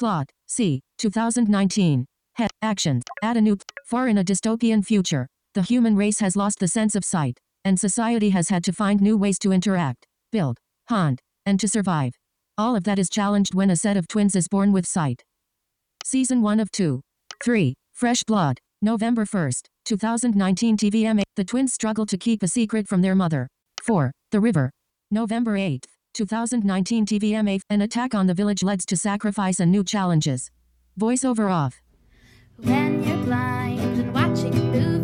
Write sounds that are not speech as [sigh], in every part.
Plot. C. 2019. Head. Actions. Add a new. For in a dystopian future, the human race has lost the sense of sight, and society has had to find new ways to interact, build, hunt, and to survive. All of that is challenged when a set of twins is born with sight. Season 1 of 2. 3. Fresh Blood. November 1st, 2019 TVMA. The twins struggle to keep a secret from their mother. 4. The River. November 8th, 2019 TVMA. An attack on the village leads to sacrifice and new challenges. Voiceover off. When you're blind and watching movies,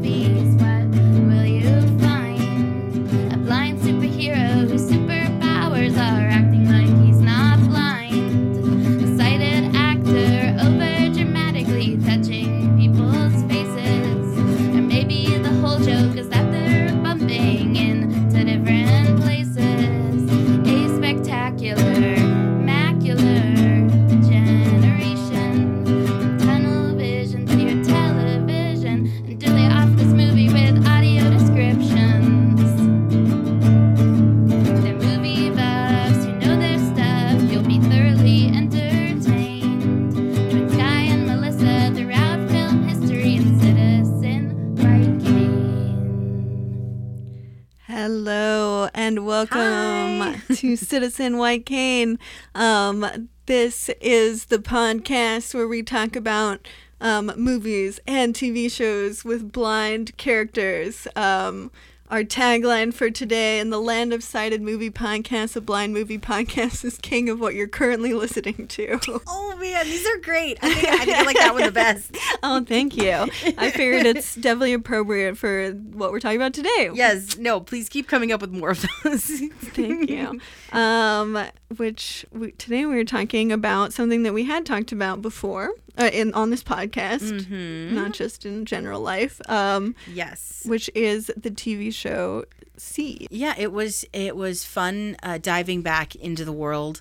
and welcome to [laughs] Citizen White Cane. Um, this is the podcast where we talk about um, movies and TV shows with blind characters. Um, our tagline for today in the land of sighted movie podcasts, a blind movie podcast is king of what you're currently listening to. [laughs] Oh man, these are great. I think I, think I like that one the best. [laughs] oh, thank you. I figured [laughs] it's definitely appropriate for what we're talking about today. Yes, no, please keep coming up with more of those. Thank you. Um, which we, today we were talking about something that we had talked about before uh, in on this podcast, not just in general life. Um, yes. which is the TV show See. Yeah, it was it was fun uh, diving back into the world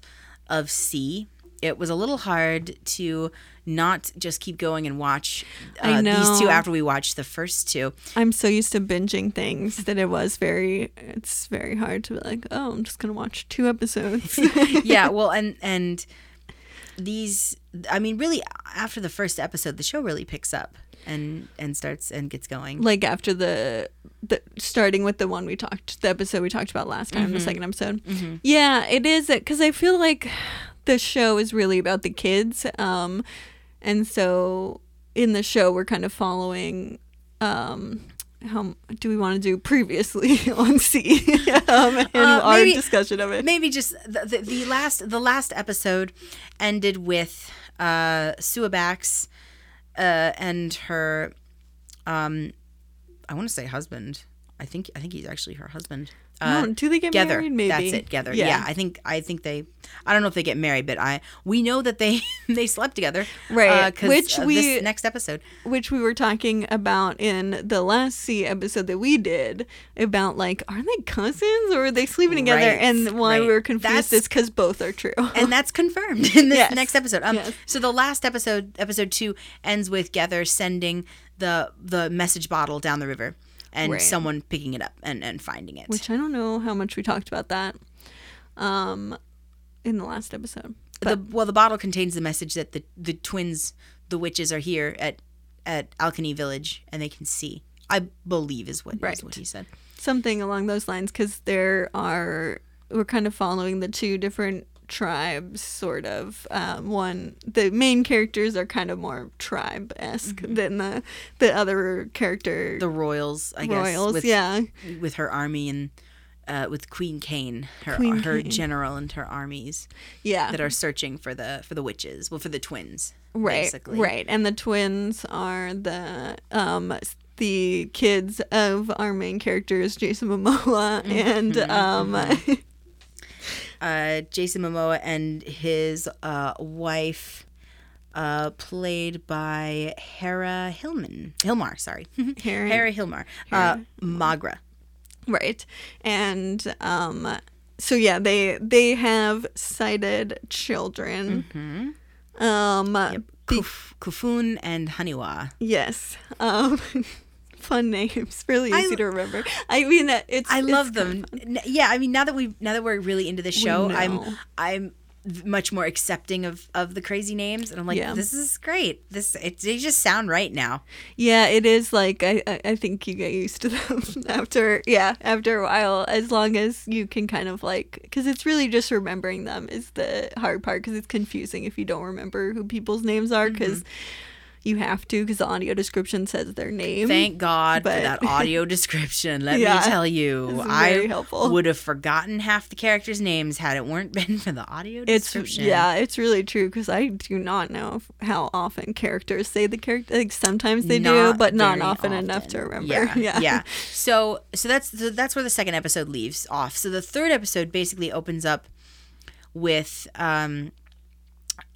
of See. It was a little hard to not just keep going and watch uh, these two after we watched the first two. I'm so used to binging things that it was very. It's very hard to be like, oh, I'm just gonna watch two episodes. [laughs] yeah, [laughs] well, and and these, I mean, really, after the first episode, the show really picks up and and starts and gets going. like after the the starting with the one we talked the episode we talked about last time the second episode yeah it is because i feel like the show is really about the kids um and so in the show we're kind of following um how do we want to do previously [laughs] on See um, and Uh, our maybe- discussion of it? maybe just the, the, the last the last episode ended with uh Suabax uh and her um I want to say husband. I think I think he's actually her husband. Uh, Oh, do they get Gether. married? Maybe That's it. Gether. Yeah. I think I think they. I don't know if they get married, but I we know that they [laughs] they slept together. Right, Uh, which we- this next episode. which we were talking about in the last See episode that we did about like are they cousins or are they sleeping together? Right, and why we right. were confused That's- is because both are true. and that's confirmed [laughs] in this Yes. next episode. Um, Yes. So the last episode, episode two, ends with Gether sending the the message bottle down the river, and Right. someone picking it up and, and finding it. which I don't know how much we talked about that um in the last episode. the well, the bottle contains the message that the the twins, the witches, are here at at Alkenny Village, and they can see. I believe is what is Right. what he said. Something along those lines because there are we're kind of following the two different tribes sort of um, one the main characters are kind of more tribe esque than the the other character Mm-hmm. The royals, I guess, royals with, yeah with her army and uh, with Queen Kane, her Queen her Kane. general and her armies yeah that are searching for the for the witches, well, for the twins, right basically. right and the twins are the um the kids of our main characters jason momoa Mm-hmm. and um uh, Jason Momoa and his uh, wife, uh, played by Hera Hillman. Hilmar, sorry. [laughs] Hera- Hera Hilmar. Uh, Maghra. right and um so yeah they they have sighted children Mm-hmm. um the- Kuf- Kofun and Haniwa. yes um [laughs] fun [laughs] names really I- easy to remember i mean it's I it's love kinda them. Yeah, I mean, now that we now that we're really into the show, I'm. I'm much more accepting of of the crazy names and i'm like Yeah. this is great this it, they just sound right now Yeah, it is like I, I I think you get used to [laughs] them after yeah after a while as long as you can kind of like because it's really just remembering them is the hard part because it's confusing if you don't remember who people's names are because mm-hmm. You have to because the audio description says their name. thank god But- for that audio [laughs] description let Yeah. me tell you i helpful. would have forgotten half the characters names had it weren't [laughs] been for the audio It's description yeah, it's really true because I do not know how often characters say the character. Like sometimes they do, but not very often, enough to remember. Yeah, [laughs] yeah, yeah. So, so that's so that's where the second episode leaves off. So the third episode basically opens up with, um,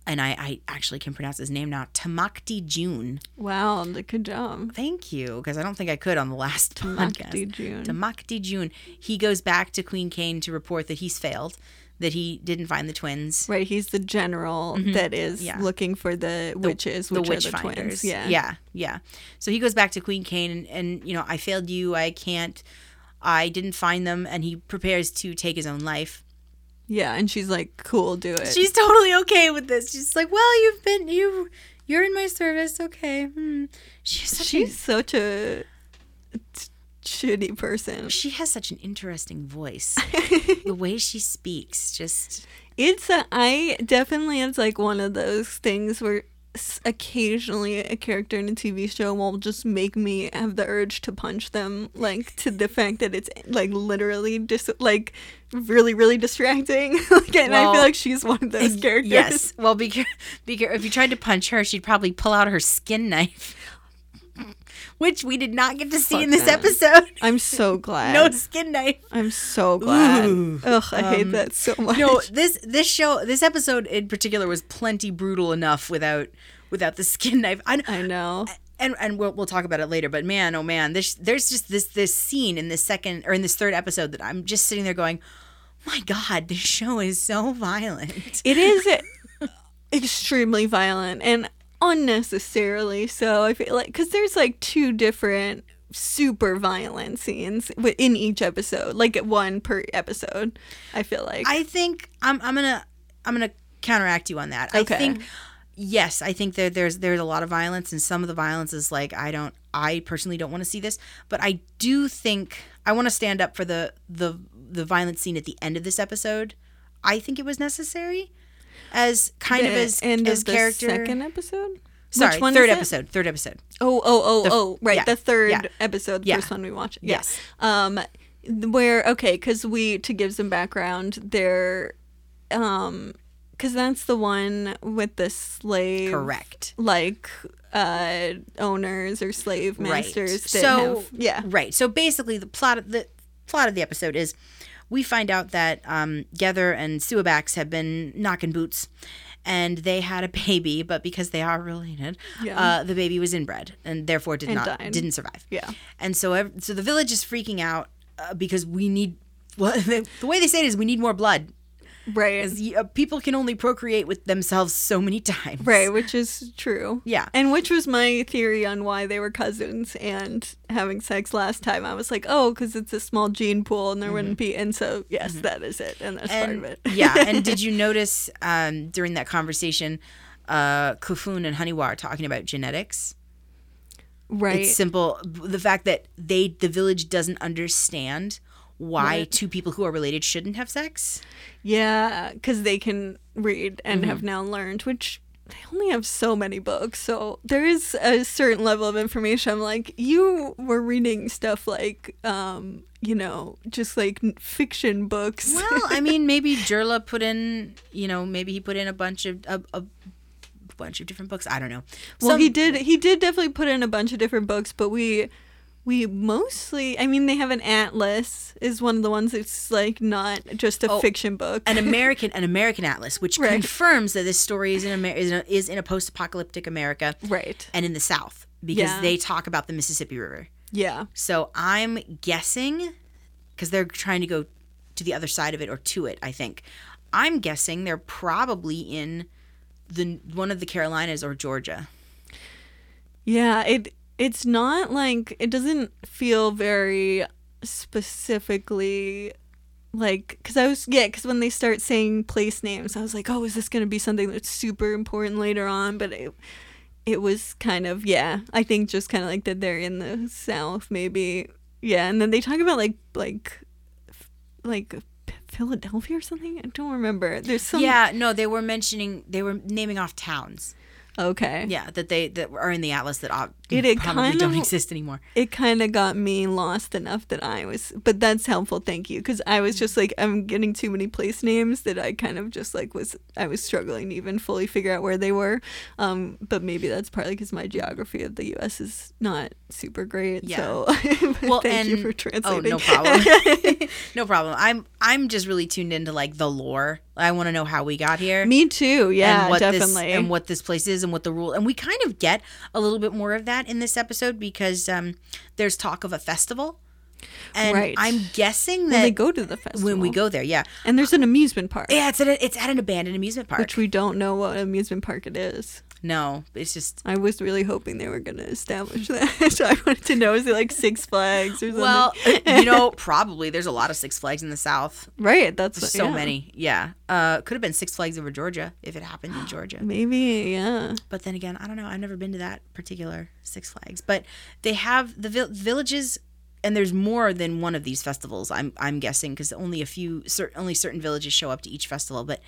and I, I actually can pronounce his name now, Tamacti Jun. Wow, good job. Thank you, because I don't think I could on the last [laughs] Tamacti podcast. Jun. Tamacti Jun. He goes back to Queen Kane to report that he's failed, that he didn't find the twins. Right, he's the general that is Mm-hmm. Yeah. looking for the, witches, the which witch are the finders. twins. Yeah, yeah, yeah. So he goes back to Queen Kane, and, and you know, I failed you. I can't. I didn't find them, and he prepares to take his own life. Yeah. And she's like, "Cool, do it." She's totally okay with this. She's like, "Well, you've been you, you're in my service. Okay." Hmm. She's such she's a, such a t- shitty person. she has such an interesting voice. [laughs] the way she speaks, just It's a, I definitely it's like one of those things where occasionally a character in a TV show will just make me have the urge to punch them like to the fact that it's like literally just like really really distracting [laughs] like, and I feel like she's one of those characters. yes. Well, be, care- be if you tried to punch her, she'd probably pull out her skin knife, which we did not get to see Fuck in this that. episode. I'm so [laughs] glad. no skin knife. I'm so glad. Ooh. Ugh, I hate um, that so much. No, this this show, this episode in particular was plenty brutal enough without without the [laughs] skin knife. I, I know. and and we'll we'll talk about it later. But man, oh man, this there's just this this scene in this second or in this third episode that I'm just sitting there going, my God, this show is so violent. It is [laughs] extremely violent and unnecessarily so. I feel like because there's like two different super violent scenes wi- in each episode, like one per episode. I feel like I think I'm I'm gonna I'm gonna counteract you on that. Okay. I think yes, I think there there's there's a lot of violence and some of the violence is like I don't I personally don't want to see this, but I do think I want to stand up for the the the violent scene at the end of this episode. I think it was necessary as kind of the as end as of the character. second episode. Sorry, Which one third is it? episode. Third episode. Oh, oh, oh, The- oh, right. yeah, The third yeah. episode, the Yeah. first one we watched. Yes. Um, where okay, because we to give some background, they're, um, because that's the one with the slave, Correct. Like, uh, owners or slave masters. Right. So have, yeah, Right. So basically, the plot of the plot of the episode is we find out that um, Gether and Suabax have been knocking boots, and they had a [laughs] baby, but because they are related, Yeah. uh, the baby was inbred and therefore did And not died. didn't survive. yeah, And so ev- so the village is freaking out uh, because we need. [laughs] Well, the, the way they say it is, we need more blood. Right, uh, people can only procreate with themselves so many [laughs] times. right, which is true. Yeah. And which was my theory on why they were cousins and having sex last time. I was like, oh, because it's a small gene pool and there wouldn't be. And so, yes, that is it. And that's part of Mm-hmm. it. yeah, and [laughs] did you notice um, during that conversation, uh, Kofun and Haniwa are talking about genetics? right. It's simple. The fact that they, the village, doesn't understand why two people who are related shouldn't have sex. Yeah, because they can read and Mm-hmm. have now learned, which they only have so many books. So there is a certain level of information. I'm like, you were reading stuff like, um, you know, just like fiction books. Well, I mean, [laughs] maybe Jurla put in, you know, maybe he put in a bunch of a, a bunch of different books. I don't know. well, Some- he did. He did definitely put in a bunch of different books, but we. We mostly, I mean, they have an atlas. Is one of the ones that's like not just a Oh, fiction book. an [laughs] American an American atlas, which Right. confirms that this story is in Amer- is in a, is in a post apocalyptic America right. and in the South because Yeah. they talk about the Mississippi River. Yeah. So I'm guessing because they're trying to go to the other side of it or to it. I think I'm guessing they're probably in the one of the Carolinas or Georgia. Yeah, it it's not like it doesn't feel very specifically like because I was yeah because when they start saying place names, I was like, oh, is this gonna be something that's super important later on? But it it was kind of yeah. I think just kind of like that they're in the South, maybe yeah. And then they talk about like like like Philadelphia or something. I don't remember. There's some yeah, no, they were mentioning they were naming off towns. okay Yeah, that they that are in the atlas that ob- It- it probably kind don't of- exist anymore. it kind of got me lost enough that I was, but that's helpful. Thank you. Cause I was just like, I'm getting too many place names that I kind of just like was, I was struggling to even fully figure out where they were. Um, but maybe that's partly because my geography of the U.S. is not super great. Yeah. So [laughs] Well, thank and you for translating. oh, no problem, [laughs] [laughs] no problem. I'm I'm just really tuned into like the lore. I want to know how we got here. me too. Yeah, and what definitely. This, and what this place is and what the rule and we kind of get a little bit more of that in this episode because um, there's talk of a festival and Right. i'm guessing when that they go to the festival. when we go there yeah and there's an amusement park, yeah it's at, a, it's at an abandoned amusement park which we don't know what amusement park it is. No it's just I was really hoping they were going to establish that. [laughs] so I wanted to know is it like Six Flags or something? well you know [laughs] probably there's a lot of six flags in the south right. That's so yeah. many yeah uh could have been six flags over georgia if it happened in georgia [gasps] Maybe, yeah. but then again, I don't know. I've never been to that particular Six Flags, but they have the vil- villages, and there's more than one of these festivals. I'm I'm guessing because only a few, cer- only certain villages show up to each festival. But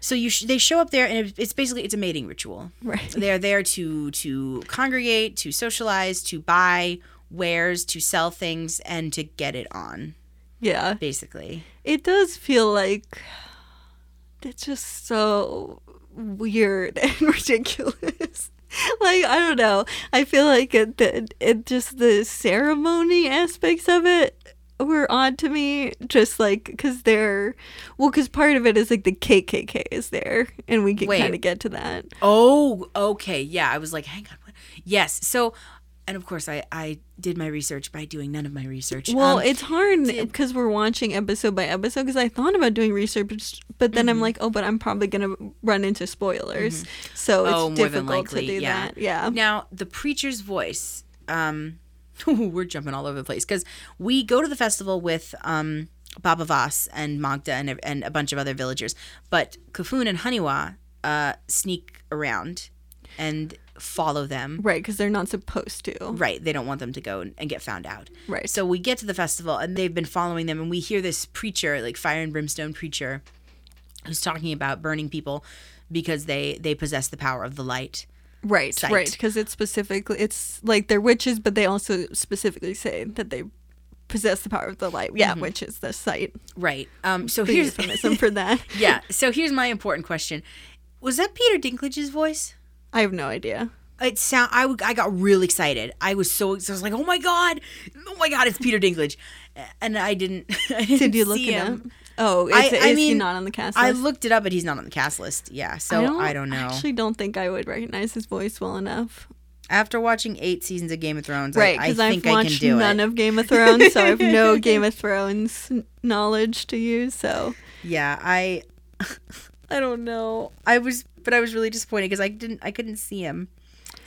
so you sh- they show up there, and it's basically it's a mating ritual. Right. They're there to to congregate, to socialize, to buy wares, to sell things, and to get it on. Yeah. Basically, It does feel like it's just so weird [laughs] and ridiculous. [laughs] like I don't know. I feel like it, it, it just the ceremony aspects of it were odd to me. Just like because they're well, because part of it is like the KKK is there, and we can kind of get to that. Oh, okay. Yeah, I was like, hang on. What? Yes. So, and of course, I I did my research by doing none of my research. Well, Um, it's hard because we're watching episode by episode. Because I thought about doing research, but then Mm-hmm. I'm like, oh, but I'm probably gonna run into spoilers, so it's Oh, more than difficult likely, to do yeah. that. Yeah, now the preacher's voice. Um, [laughs] we're jumping all over the place because we go to the festival with um Baba Voss and Maghra and and a bunch of other villagers, but Kofun and Haniwa uh sneak around and follow them. right. Because they're not supposed to. Right, they don't want them to go and, and get found out. Right. So we get to the festival and they've been following them, and we hear this preacher, like fire and brimstone preacher, who's talking about burning people because they they possess the power of the light. Right, Sight. right. Because it's specifically, it's like they're witches, but they also specifically say that they possess the power of the light. Yeah, which is the sight. Right. Um. So The here's euphemism for that. [laughs] yeah. So here's my important question: Was that Peter Dinklage's voice? I have no idea. It sound. I, w- I got real excited. I was so. I was like, oh my god, oh my god, it's Peter Dinklage, and I didn't. [laughs] I didn't Did you look see him. up? Oh, is, I- is I he mean, not on the cast list? I looked it up, but he's not on the cast list. Yeah, so I don't, know. I actually don't think I would recognize his voice well enough. After watching eight seasons of Game of Thrones, Right, I, I because think I've I can watched none it. of Game of Thrones, so I have no [laughs] Game of Thrones knowledge to use. So yeah, I, [laughs] I don't know. I was, but I was really disappointed because I didn't, I couldn't see him.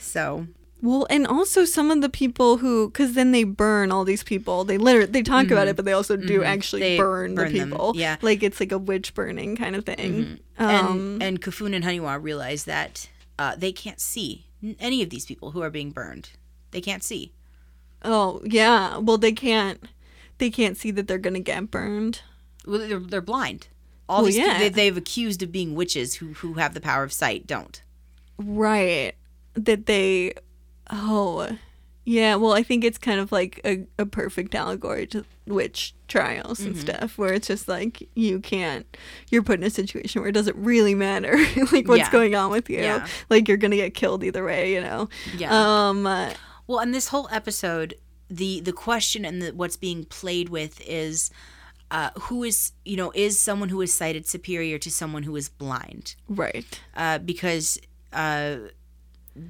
So well, and also some of the people who, because then they burn all these people. They literally they talk about it, but they also do actually Mm-hmm. They burn, burn the them, people. yeah. like it's like a witch burning kind of thing. Um, and and Kofun and Haniwa realize that uh, they can't see any of these people who are being burned. They can't see. oh yeah, well they can't they can't see that they're gonna get burned. Well, they're, they're blind. All Well, these yeah. they, they've accused of being witches who who have the power of sight don't. Right. That they oh yeah, well I think it's kind of like a, a perfect allegory to witch trials and stuff where it's just like you can't you're put in a situation where it doesn't really matter [laughs] like what's Yeah. going on with you. Yeah. Like you're gonna get killed either way, you know. Yeah. Um uh, Well, and this whole episode, the the question and the, what's being played with is. Uh, who is you know is someone who is sighted superior to someone who is blind right. uh, because uh,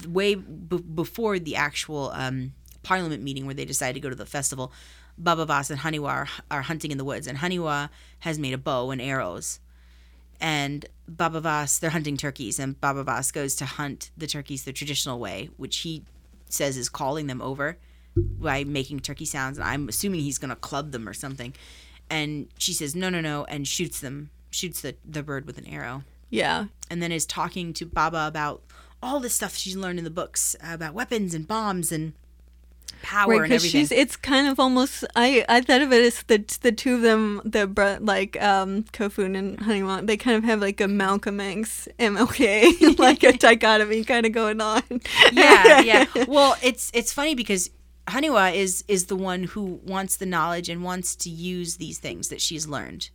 way b- before the actual um, parliament meeting where they decided to go to the festival, Baba Voss and Haniwa are, are hunting in the woods, and Haniwa has made a bow and arrows. And Baba Voss, they're hunting turkeys, and Baba Voss goes to hunt the turkeys the traditional way, which he says is calling them over by making turkey sounds. And I'm assuming he's going to club them or something. and she says no no no and shoots them shoots the the bird with an arrow Yeah. and then is talking to Baba about all this stuff she's learned in the books about weapons and bombs and power Right, and because everything. she's it's kind of almost I I thought of it as the the two of them the like um Kofun and Honeywan they kind of have like a Malcolm X MLK [laughs] like a [laughs] dichotomy kind of going on. yeah, [laughs] yeah. Well, it's it's funny because Haniwa is is the one who wants the knowledge and wants to use these things that she's learned,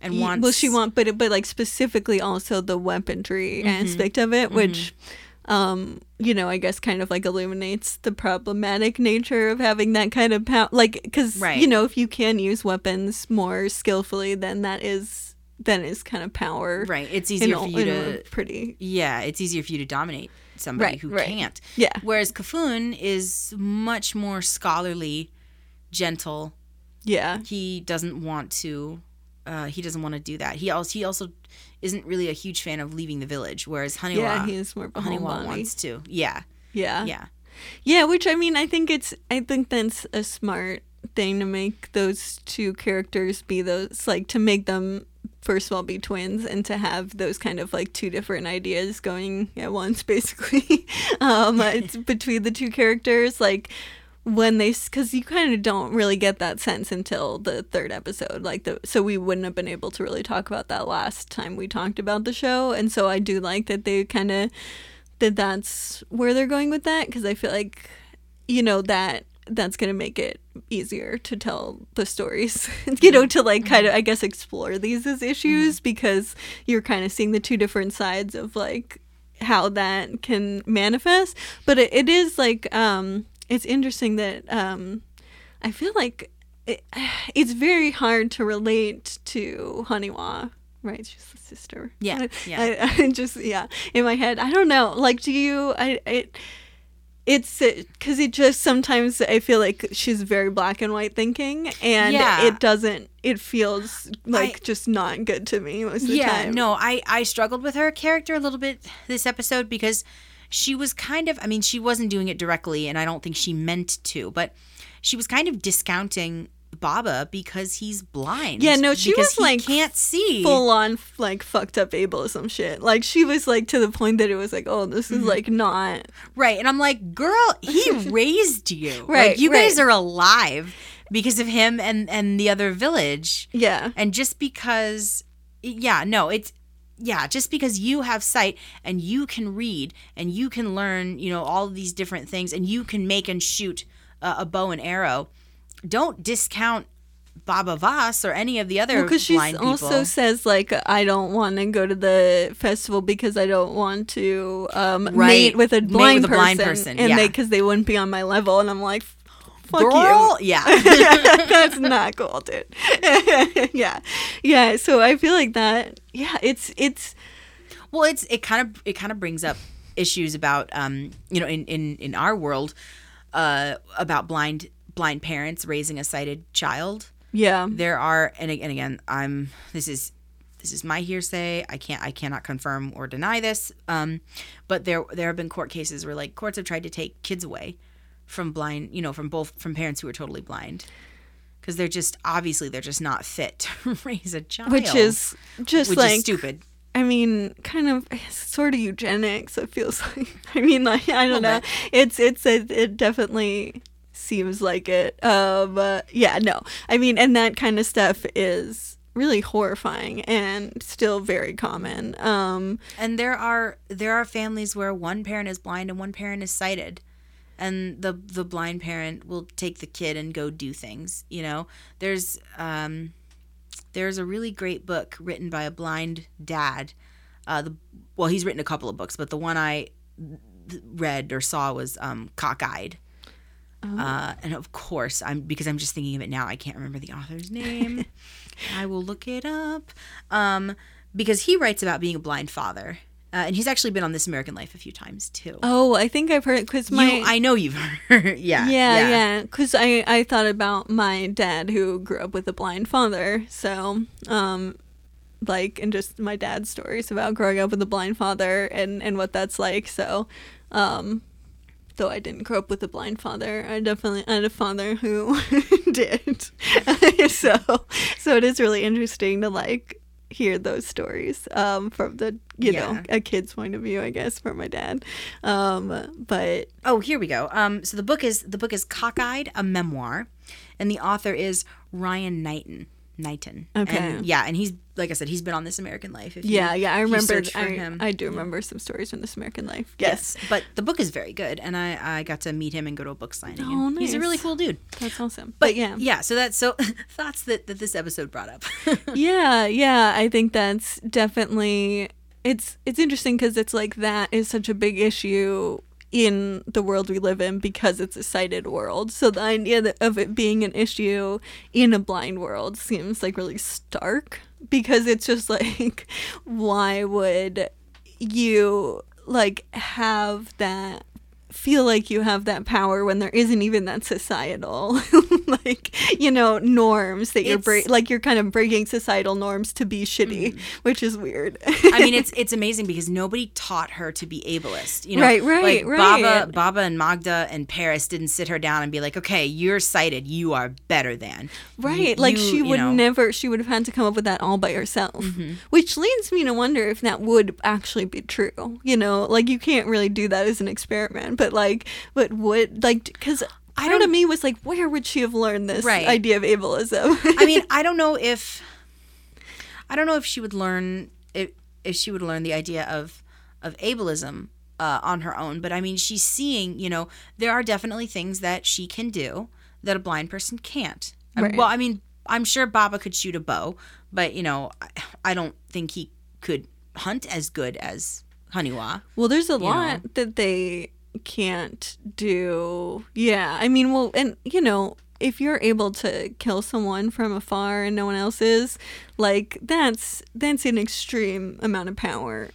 and Ye- wants. well she want but it, but like specifically also the weaponry Mm-hmm. aspect of it which um you know i guess kind of like illuminates the problematic nature of having that kind of power like because Right. you know if you can use weapons more skillfully then that is then is kind of power Right, it's easier a- for you to. pretty Yeah, it's easier for you to dominate somebody Right, who right. can't. Yeah. Whereas Kofun is much more scholarly, gentle. yeah He doesn't want to. Uh, he doesn't want to do that. He also he also isn't really a huge fan of leaving the village. Whereas Haniwa, yeah more of a Haniwa homebody. wants to. Yeah, yeah yeah. Yeah, which I mean, I think it's I think that's a smart thing to make those two characters be those like to make them first of all be twins and to have those kind of like two different ideas going at once [laughs] basically um [laughs] it's between the two characters like when they because you kind of don't really get that sense until the third episode like the so we wouldn't have been able to really talk about that last time we talked about the show and so i do like that they kind of that that's where they're going with that because I feel like you know that that's gonna make it easier to tell the stories [laughs] you know to like kind of I guess explore these as issues because you're kind of seeing the two different sides of like how that can manifest but it, it is like um it's interesting that um I feel like it, [sighs] it's very hard to relate to Haniwa right she's the sister Yeah, yeah. I, [laughs] I just yeah in my head i don't know like do you i it it's because it just sometimes i feel like she's very black and white thinking and Yeah. it doesn't it feels like I- just not good to me most of the yeah time no i i struggled with her character a little bit this episode because she was kind of i mean she wasn't doing it directly and i don't think she meant to but she was kind of discounting baba because he's blind. Yeah, no, she was, like, can't see. full on like fucked up ableism shit. Like she was like to the point that it was like oh this Mm-hmm. is like not right and i'm like girl he [laughs] raised you. Right, like you guys are alive because of him and and the other village. Yeah. And just because, yeah, no, it's, yeah, just because you have sight and you can read and you can learn, you know, all of these different things and you can make and shoot uh, a bow and arrow, don't discount Baba Voss or any of the other because she also says like I don't want to go to the festival because I don't want to um, Right. mate with a Mate blind with a person, blind person, and yeah. they because they wouldn't be on my level, and I'm like, fuck Girl, you. yeah. [laughs] [laughs] That's not cool, dude. [laughs] yeah, yeah. So I feel like that. Yeah, it's it's Well, it's it kind of it kind of brings up issues about um you know in in in our world uh about blind blind parents raising a sighted child. yeah, there are and, and again i'm this is this is my hearsay i can't i cannot confirm or deny this um but there there have been court cases where like courts have tried to take kids away from blind you know from both from parents who are totally blind because they're just obviously they're just not fit to [laughs] raise a child which is just which like is stupid I mean, kind of sort of eugenics. It feels [laughs] like. I mean, like I don't know. bit. It's it's a, it definitely seems like it. Uh, but yeah, no. I mean, and that kind of stuff is really horrifying and still very common. Um, and there are there are families where one parent is blind and one parent is sighted and the the blind parent will take the kid and go do things you know there's um there's a really great book written by a blind dad uh the well he's written a couple of books but the one i read or saw was um cockeyed uh, and of course, I'm because I'm just thinking of it now. I can't remember the author's name. [laughs] I will look it up. Um, because he writes about being a blind father, uh, and he's actually been on This American Life a few times too. oh, I think I've heard because my you, I know you've [laughs] heard. yeah, yeah, yeah, because I I thought about my dad who grew up with a blind father, so um, like and just my dad's stories about growing up with a blind father and and what that's like. So, um, though I didn't grow up with a blind father. I definitely had a father who [laughs] did. [laughs] so so it is really interesting to like hear those stories um, from the you know a kid's point of view, I guess, from my dad. Um, but Oh, here we go. Um, so the book is the book is Cockeyed, a memoir, and the author is Ryan Knighton. Knighton. Okay. And, yeah, and he's like I said, he's been on This American Life. If you- yeah, yeah, I remember. I, him. I do remember some stories from This American Life. Yes, but the book is very good, and I I got to meet him and go to a book signing. Oh, and He's a really cool dude. that's awesome. But But yeah, yeah. So that's so [laughs] thoughts that that this episode brought up. [laughs] yeah yeah i think that's definitely it's it's interesting because it's like that is such a big issue in the world we live in because it's a sighted world. So the idea of it being an issue in a blind world seems like really stark because it's just [laughs] like why would you like have that feel like you have that power when there isn't even that societal [laughs] like you know norms that you're It's- break like you're kind of breaking societal norms to be shitty Mm. which is weird I mean, [laughs] it's it's amazing because nobody taught her to be ableist. You know, Right, right, like Baba, right. Baba and Maghra and Paris didn't sit her down and be like, "Okay, you're sighted. You are better than." right You- like you- she you would know. never she would have had to come up with that all by herself Mm-hmm. which leads me to wonder if that would actually be true you know like you can't really do that as an experiment but like but would like because of don't- know, me was like where would she have learned this Right. idea of ableism I mean, [laughs] I don't know if I don't know if she would learn if if she would learn the idea of of ableism uh, on her own. But I mean, she's seeing. You know, there are definitely things that she can do that a blind person can't. I- Right. Well, I mean, I'm sure Baba could shoot a bow, but you know, I, I don't think he could hunt as good as Haniwa. Well, there's a lot that they can't do. Yeah. I mean, well, and, you know, if you're able to kill someone from afar and no one else is, like, that's that's an extreme amount of power.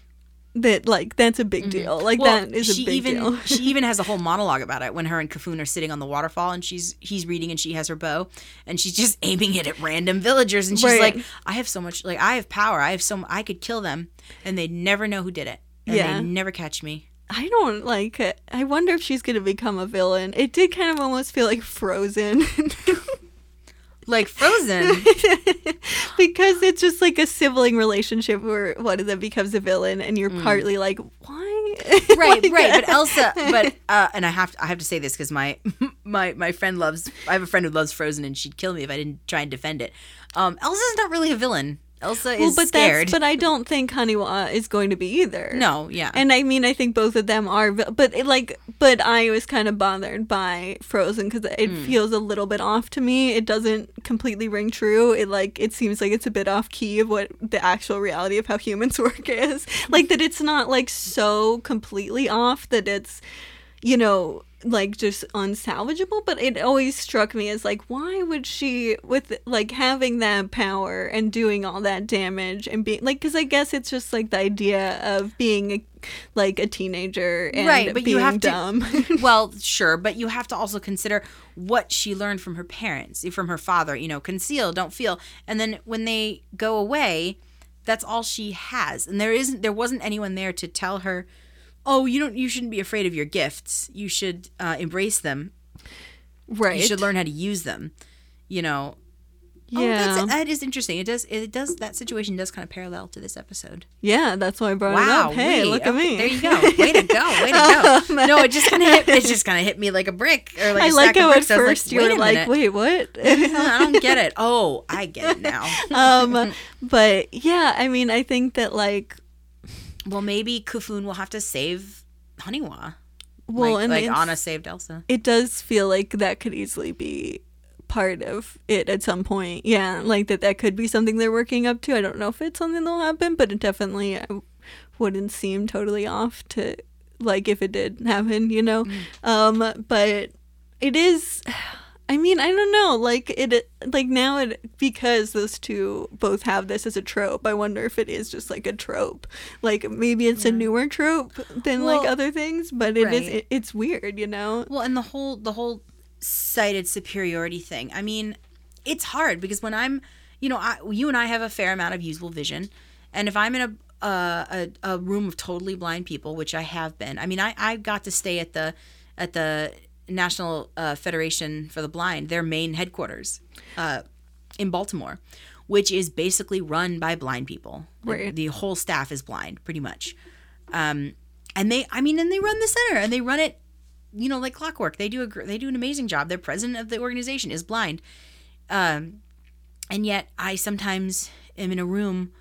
That like that's a big mm-hmm. deal. Like that is a big even deal. she [laughs] even has a whole monologue about it when her and Kofun are sitting on the waterfall and she's he's reading and she has her bow and she's just [laughs] aiming it at random villagers and she's Right. like, I have so much like I have power. I have so I could kill them and they'd never know who did it. And Yeah. they never catch me. I don't like it. I wonder if she's gonna become a villain. It did kind of almost feel like Frozen. [laughs] Like Frozen. [laughs] because it's just like a sibling relationship where one of them becomes a villain and you're partly like why Mm. [laughs] right, Like- right. But Elsa, but uh, and I have to, I have to say this because my my my friend loves. I have a friend who loves Frozen, and she'd kill me if I didn't try and defend it. Um, Elsa's not really a villain. Elsa well is but scared. that's but i don't think haniwa is going to be either no, yeah. and i mean i think both of them are but it, like but i was kind of bothered by frozen because it Hmm. feels a little bit off to me it doesn't completely ring true it like it seems like it's a bit off key of what the actual reality of how humans [laughs] work is like that it's not like so completely off that it's you know like just unsalvageable but it always struck me as like why would she with like having that power and doing all that damage and being like because i guess it's just like the idea of being a, like a teenager and right but being you have dumb. To [laughs] [laughs] well sure but you have to also consider what she learned from her parents eh, from her father you know conceal don't feel and then when they go away that's all she has and there isn't there wasn't anyone there to tell her oh you don't you shouldn't be afraid of your gifts you should uh, embrace them right you should learn how to use them you know yeah oh, that's, that is interesting it does it does that situation does kind of parallel to this episode yeah that's why i brought Wow! it up hey wait, look at me There you go. Way to go. Way to go. [laughs] no, it just kind of hit. It just kind of hit me like a brick or like a i like how at. I was you wait were like wait what [laughs] I don't get it. Oh, I get it now. [laughs] um but yeah i mean i think that like well, maybe Kofun will have to save Haniwa. well like, and like Anna saved Elsa. it does feel like that could easily be part of it at some point. Yeah, like that that could be something they're working up to. I don't know if it's something that'll happen, but it definitely uh, wouldn't seem totally off to like if it did happen, you know. Um but it is I mean, I don't know. Like it like now it because those two both have this as a trope. I wonder if it is just like a trope. Like maybe it's a newer trope than like other things, but it is right. it, it's weird, you know. Well, and the whole the whole sighted superiority thing. I mean, it's hard because when I'm, you know, I, you and I have a fair amount of usable vision, and if I'm in a uh, a, a room of totally blind people, which I have been. I mean, I, I got to stay at the at the National uh, Federation for the Blind, their main headquarters uh, in Baltimore, which is basically run by blind people. Right. The whole staff is blind, pretty much. Um, and they, I mean, and they run the center, and they run it, you know, like clockwork. They do a they do an amazing job. Their president of the organization is blind, um, and yet I sometimes am in a room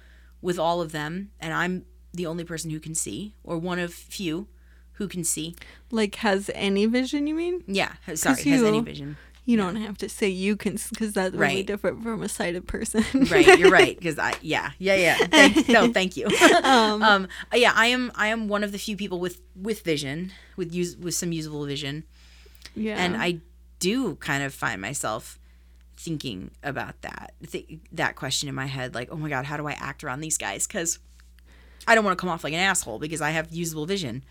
with all of them, and I'm the only person who can see, or one of few who can see. Like, has any vision, you mean? Yeah, sorry, has any you- vision. You don't have to say you can, because that's really Right. different from a sighted person. [laughs] right you're [laughs] right because i yeah yeah yeah thank, no [laughs] thank you Um, um uh, yeah i am i am one of the few people with with vision with use with some usable vision yeah. and i do kind of find myself thinking about that th- that question in my head like oh my god how do i act around these guys because i don't want to come off like an asshole because i have usable vision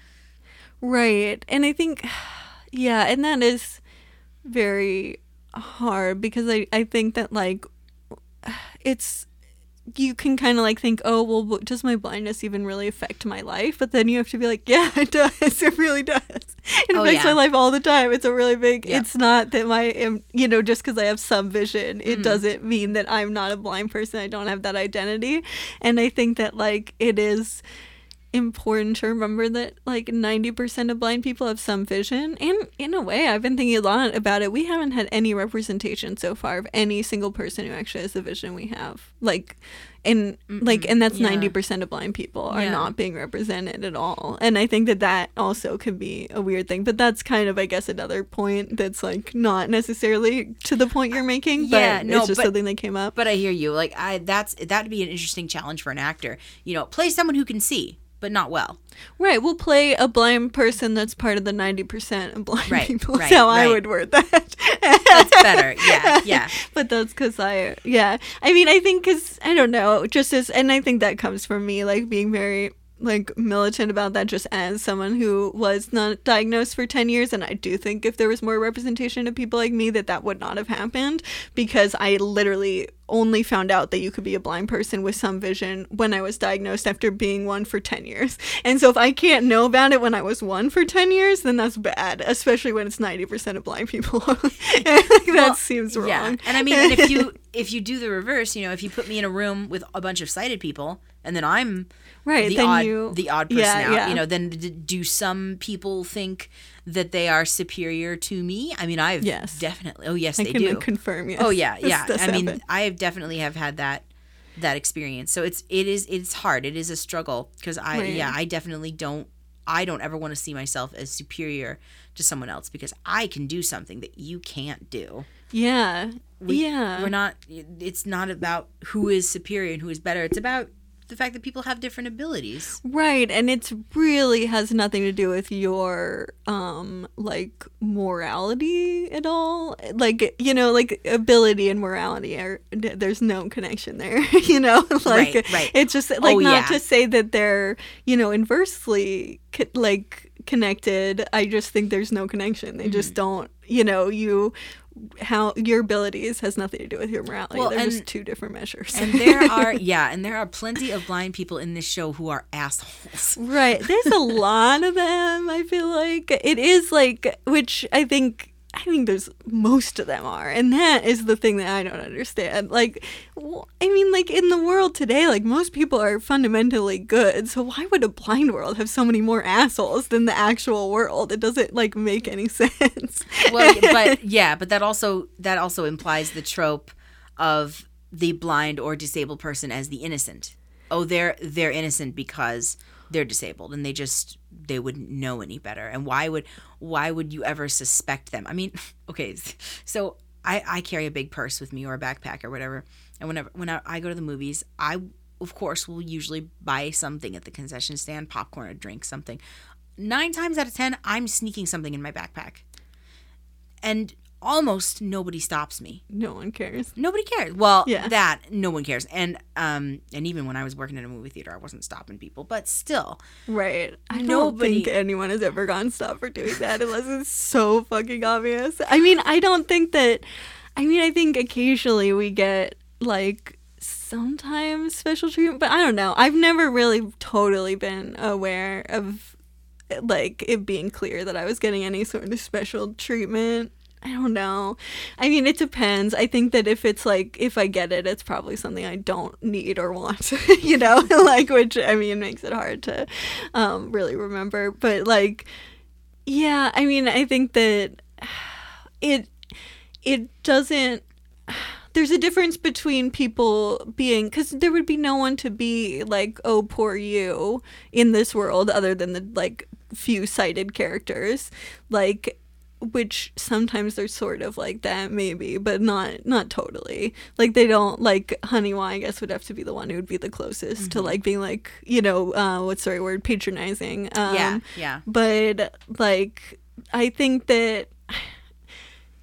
Right. And I think, yeah, and that is very hard because I, I think that, like, it's, you can kind of like think, oh, well, does my blindness even really affect my life? But then you have to be like, yeah, [laughs] it does. It really does. It Oh, affects yeah. my life all the time. It's a really big, Yeah. it's not that my, am- you know, just because I have some vision, Mm-hmm. it doesn't mean that I'm not a blind person. I don't have that identity. And I think that, like, it is important to remember that like 90% of blind people have some vision. And in a way i've been thinking a lot about it. We haven't had any representation so far of any single person who actually has the vision we have. Like and like and that's yeah. 90% of blind people are Yeah. not being represented at all. And i think that that also could be a weird thing. But that's kind of i guess another point that's like not necessarily to the point you're making but Yeah, no, it's just but- something that came up. but i hear you. Like i that's that'd be an interesting challenge for an actor. You know play someone who can see but not well Right, we'll play a blind person that's part of the ninety percent of blind Right, people. right, That's how I would word that. that's better yeah yeah [laughs] but that's because I, yeah. I mean, I think because I don't know, just as, and I think that comes from me, like being very like militant about that, just as someone who was not diagnosed for ten years, and I do think if there was more representation of people like me, that that would not have happened because I literally only found out that you could be a blind person with some vision when I was diagnosed after being one for 10 years. And so if I can't know about it when I was one for 10 years, then that's bad, especially when it's 90% of blind people. [laughs] that Well, seems wrong. Yeah, and I mean, and if you [laughs] if you do the reverse, you know, if you put me in a room with a bunch of sighted people, and then I'm Right, the then odd you- the odd person yeah, out, yeah. you know, then d- do some people think that they are superior to me? I mean, I've Yes. definitely. Oh yes, I they do. confirm, yes. Oh yeah, [laughs] yeah. I mean, happen. I have definitely have had that that experience. So it's it is it's hard. It is a struggle because I Right. yeah I definitely don't I don't ever want to see myself as superior to someone else because I can do something that you can't do. Yeah. We, yeah. we're not. It's not about who is superior and who is better. It's about the fact that people have different abilities. Right, and it's really has nothing to do with your um like morality at all. Like you know, like ability and morality are there's no connection there. [laughs] you know, [laughs] like Right, right. it's just like Oh, not yeah. to say that they're you know inversely like connected. I just think there's no connection. They Mm-hmm. just don't. You know, you how your abilities has nothing to do with your morality. Well, They're and- just two different measures. And there [laughs] are yeah, and there are plenty of blind people in this show who are assholes. Right. There's a lot of them, I feel like. It is like which I think I think there's most of them are. And that is the thing that I don't understand. Like I mean like in the world today, like most people are fundamentally good. So why would a blind world have so many more assholes than the actual world? It doesn't like make any [laughs] sense. Well, but yeah, but that also that also implies the trope of the blind or disabled person as the innocent. Oh, they're they're innocent because they're disabled and they just they wouldn't know any better. And why would why would you ever suspect them? I mean, [laughs] okay, so I I carry a big purse with me or a backpack or whatever, and whenever when I, I go to the movies, I of course will usually buy something at the concession stand, popcorn, or drink, something. Nine times out of ten, I'm sneaking something in my backpack and almost nobody stops me. no one cares. Nobody cares. Well, Yeah. that no one cares. And um and even when I was working in a movie theater, I wasn't stopping people, but still. Right. I don't think anyone has ever gotten stopped for doing that unless it's so fucking obvious. I mean, I don't think that. I mean, I think occasionally we get like sometimes special treatment, but I don't know. I've never really totally been aware of like it being clear that I was getting any sort of special treatment. I don't know. I mean, it depends. I think that if it's like if I get it, it's probably something I don't need or want, [laughs] you know, [laughs] like which I mean makes it hard to um really remember. But like yeah, I mean, I think that [sighs] it it doesn't [sighs] there's a difference between people being because there would be no one to be like oh poor you in this world other than the like few sighted characters like which sometimes they're sort of like that maybe but not not totally. Like they don't like Haniwa i guess would have to be the one who would be the closest to like being like you know uh what's the right word? Patronizing. Um yeah, yeah. but like i think that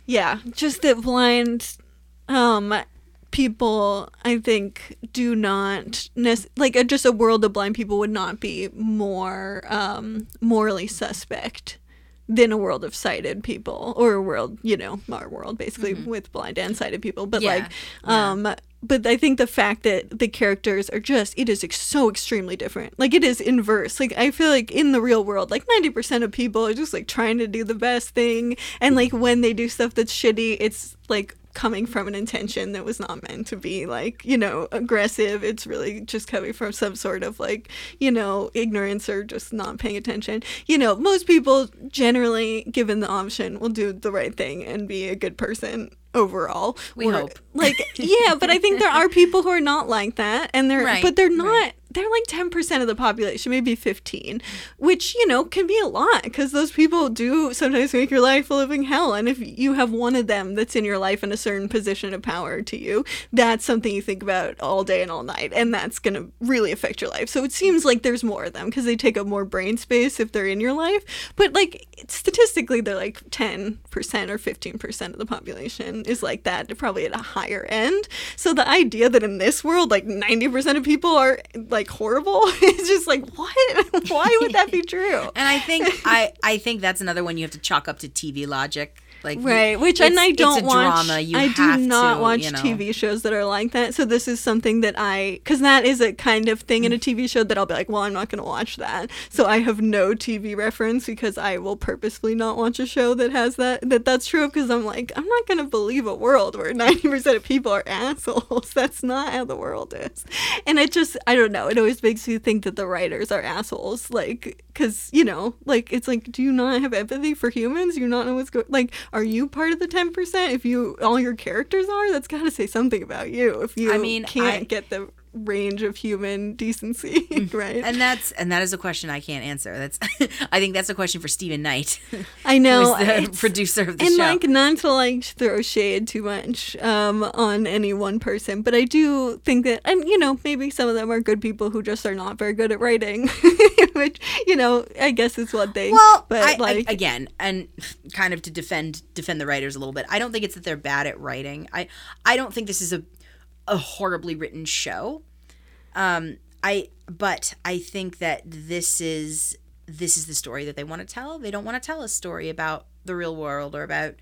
yeah just that blind um people i think do not nec- like a, just a world of blind people would not be more um morally suspect than a world of sighted people or a world you know our world basically with blind and sighted people. But Yeah, like um but i think the fact that the characters are just it is ex- so extremely different. Like it is inverse. Like i feel like in the real world like 90% of people are just like trying to do the best thing. And like when they do stuff that's shitty it's like coming from an intention that was not meant to be like you know aggressive it's really just coming from some sort of like you know ignorance or just not paying attention you know most people generally given the option will do the right thing and be a good person overall We Or- hope. like yeah but i think there are people who are not like that and they're [laughs] Right, but they're not right. They're like 10% of the population maybe 15 which you know can be a lot because those people do sometimes make your life a living hell and if you have one of them that's in your life in a certain position of power to you that's something you think about all day and all night and that's going to really affect your life. So it seems like there's more of them because they take up more brain space if they're in your life but like statistically they're like 10% or 15% of the population is like that probably at a higher end. So the idea that in this world like 90% of people are like horrible? [laughs] It's just like what? [laughs] Why would that be [laughs] true? And I think I I think that's another one you have to chalk up to TV logic. Like Right, which and I don't watch. drama. I do not to, watch you know. TV shows that are like that. So this is something that I, because that is a kind of thing in a TV show that I'll be like, well, I'm not going to watch that. So I have no TV reference because I will purposefully not watch a show that has that that that's true. Because I'm like, I'm not going to believe a world where 90% of people are [laughs] assholes. That's not how the world is. And it just, I don't know. It always makes me think that the writers are assholes. Like, because you know, like it's like, do you not have empathy for humans? You not know what's going. Like, are you part of the ten percent? If you all your characters are, that's got to say something about you. If you I mean, can't I- get the range of human decency, [laughs] right? And that's and that is a question I can't answer. That's [laughs] I think that's a question for Steven Knight, I know. the [laughs] producer of the and show. like not to like throw shade too much um on any one person but i do think that and you know maybe some of them are good people who just are not very good at writing which you know i guess is one thing Well, but I, like I, again, and kind of to defend defend the writers a little bit. I don't think it's that they're bad at writing. I I don't think this is a a horribly written show. Um, I but I think that this is this is the story that they want to tell. They don't want to tell a story about the real world or about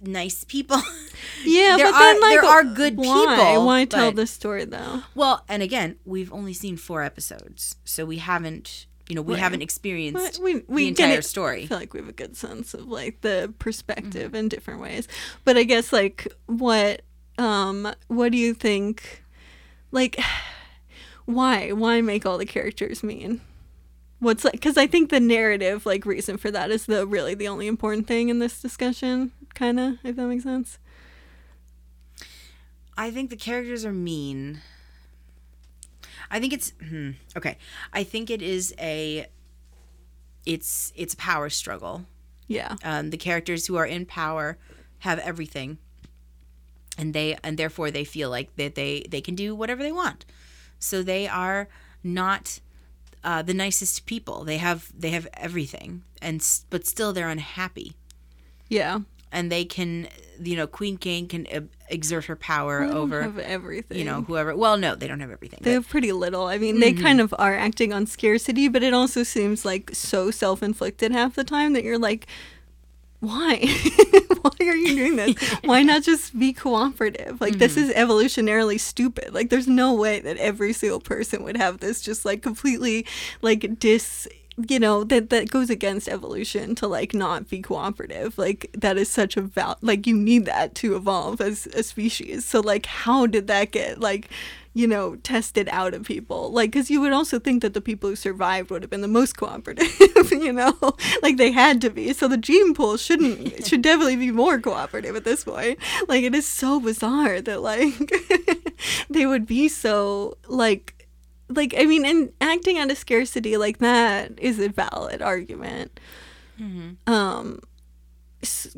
nice people. [laughs] yeah there but then are- like there are good why? people, why tell but- this story though well, and again, we've only seen four episodes, so we haven't you know we Right. haven't experienced But we, we the entire it. story. I feel like we have a good sense of like the perspective in different ways. But I guess like what um what do you think like [sighs] why why make all the characters mean? What's like cuz I think the narrative like reason for that is the really the only important thing in this discussion kind of if that makes sense. I think the characters are mean. I think it's hmm, okay. I think it is a it's it's a power struggle. Yeah. Um, the characters who are in power have everything, and they and therefore they feel like that they they can do whatever they want. So they are not uh, the nicest people. They have they have everything, and but still they're unhappy. Yeah. And they can, you know, Queen Kane can uh, exert her power They over have everything. you know whoever well no they don't have everything They but- have pretty little. I mean, they kind of are acting on scarcity, but it also seems like so self inflicted half the time that you're like, why? [laughs] why are you doing this? [laughs] Why not just be cooperative? Like, this hmm. is evolutionarily stupid. Like, there's no way that every single person would have this just like completely like dis you know that that goes against evolution to like not be cooperative like that is such a val like you need that to evolve as a species so like how did that get like you know tested out of people. Like because you would also think that the people who survived would have been the most cooperative [laughs] you know? Like they had to be. So the gene pool shouldn't [laughs] should definitely be more cooperative at this point. Like it is so bizarre that like [laughs] they would be so like like I mean, and acting out of scarcity like that is a valid argument. Um, s-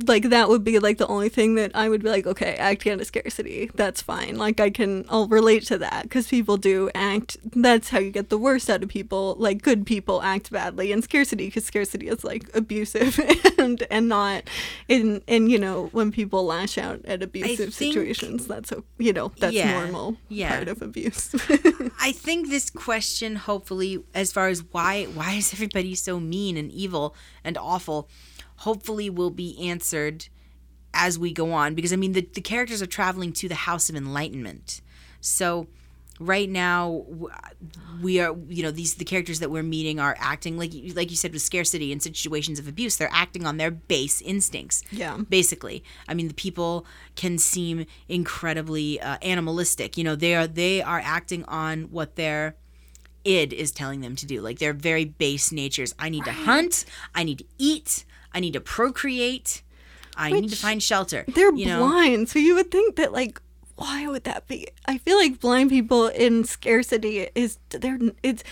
like that would be like the only thing that I would be like, okay, acting out of scarcity, that's fine. Like I can, I'll relate to that because people do act. That's how you get the worst out of people. Like good people act badly in scarcity because scarcity is like abusive [laughs] and and not in and you know when people lash out at abusive think- situations, that's a you know that's Yeah, normal yeah. part of abuse. [laughs] I think this question, hopefully, as far as why why is everybody so mean and evil and awful, hopefully will be answered as we go on. Because I mean, the the characters are traveling to the House of Enlightenment, so right now we are you know these the characters that we're meeting are acting like you- like you said with scarcity and situations of abuse they're acting on their base instincts Yeah. basically. I mean the people can seem incredibly uh, animalistic. You know they are they are acting on what their id is telling them to do. Like their very base natures. I need to hunt. I need to eat i need to procreate i need to find shelter They're you know blind, so you would think that like why would that be? I feel like blind people in scarcity is they're it's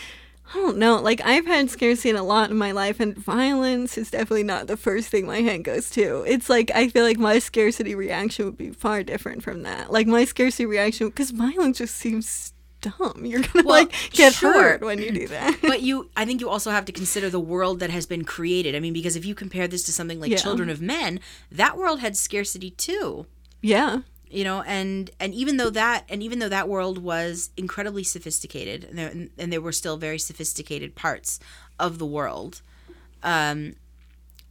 I don't know. Like I've had scarcity in a lot in my life, and violence is definitely not the first thing my head goes to. It's like I feel like my scarcity reaction would be far different from that. Like my scarcity reaction, because violence just seems dumb. You're gonna Well, like get sure. hurt when you do [laughs] that. but you i think you also have to consider the world that has been created i mean because if you compare this to something like Yeah. children of men that world had scarcity too yeah, you know and and even though that and even though that world was incredibly sophisticated and there, and there were still very sophisticated parts of the world um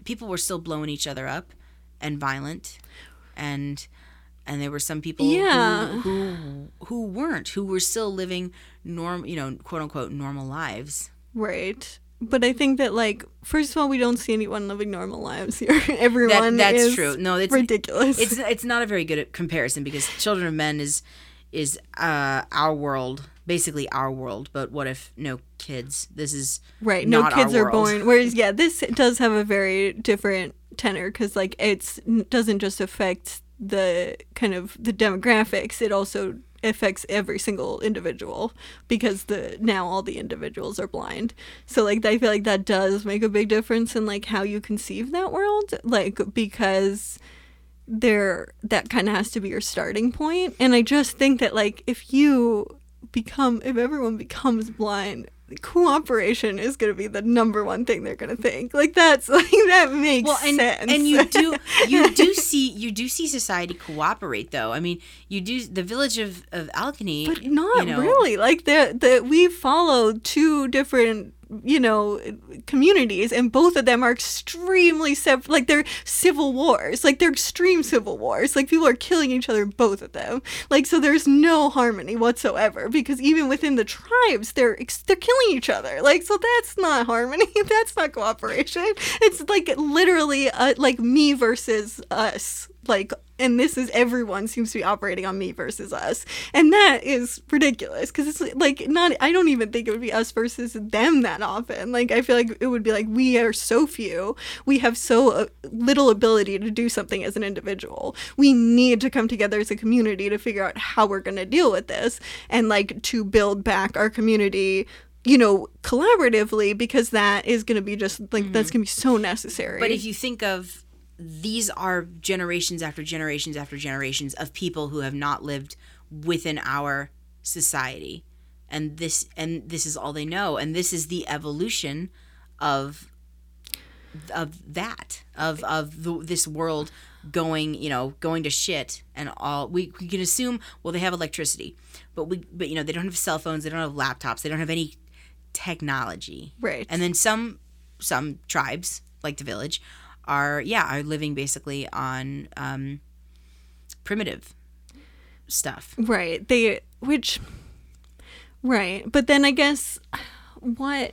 people were still blowing each other up and violent and and there were some people Yeah. who, who who weren't who were still living norm you know quote unquote normal lives right. But I think that like first of all, we don't see anyone living normal lives here. [laughs] Everyone that's is true. No, it's- ridiculous. it's it's not a very good comparison because Children of Men is is uh, our world, basically our world. But what if no kids? This is Right. No kids are world. born. Whereas, yeah, this does have a very different tenor because, like, it's doesn't just affect the kind of the demographics. It also affects every single individual because the now all the individuals are blind. So, like, I feel like that does make a big difference in like how you conceive that world. Like, because there that kind of has to be your starting point and i just think that like if you become if everyone becomes blind cooperation is going to be the number one thing they're going to think. Like that's [laughs] like that makes well, and sense. and you do you [laughs] do see you do see society cooperate though. I mean, you do the village of of Alkenny, but not you know, really. Like the the we followed two different you know communities and both of them are extremely sev- like they're civil wars like they're extreme civil wars like people are killing each other both of them. Like so there's no harmony whatsoever because even within the tribes they're they're killing each other. Like so that's not harmony [laughs] that's not cooperation. It's like literally uh, like me versus us like and this is everyone seems to be operating on me versus us. And that is ridiculous because it's like not i don't even think it would be us versus them that often. Like i feel like it would be like we are so few. We have so uh, little ability to do something as an individual. We need to come together as a community to figure out how we're going to deal with this and like to build back our community you know collaboratively because that is going to be just like that's going to be so necessary. But if you think of these are generations after generations after generations of people who have not lived within our society. And this and this is all they know and this is the evolution of of that of of the, this world going you know going to shit and all we, we can assume well they have electricity but we but you know they don't have cell phones they don't have laptops they don't have any technology Right. and then some some tribes like the village are yeah are living basically on um primitive stuff Right. They which right. But then I guess what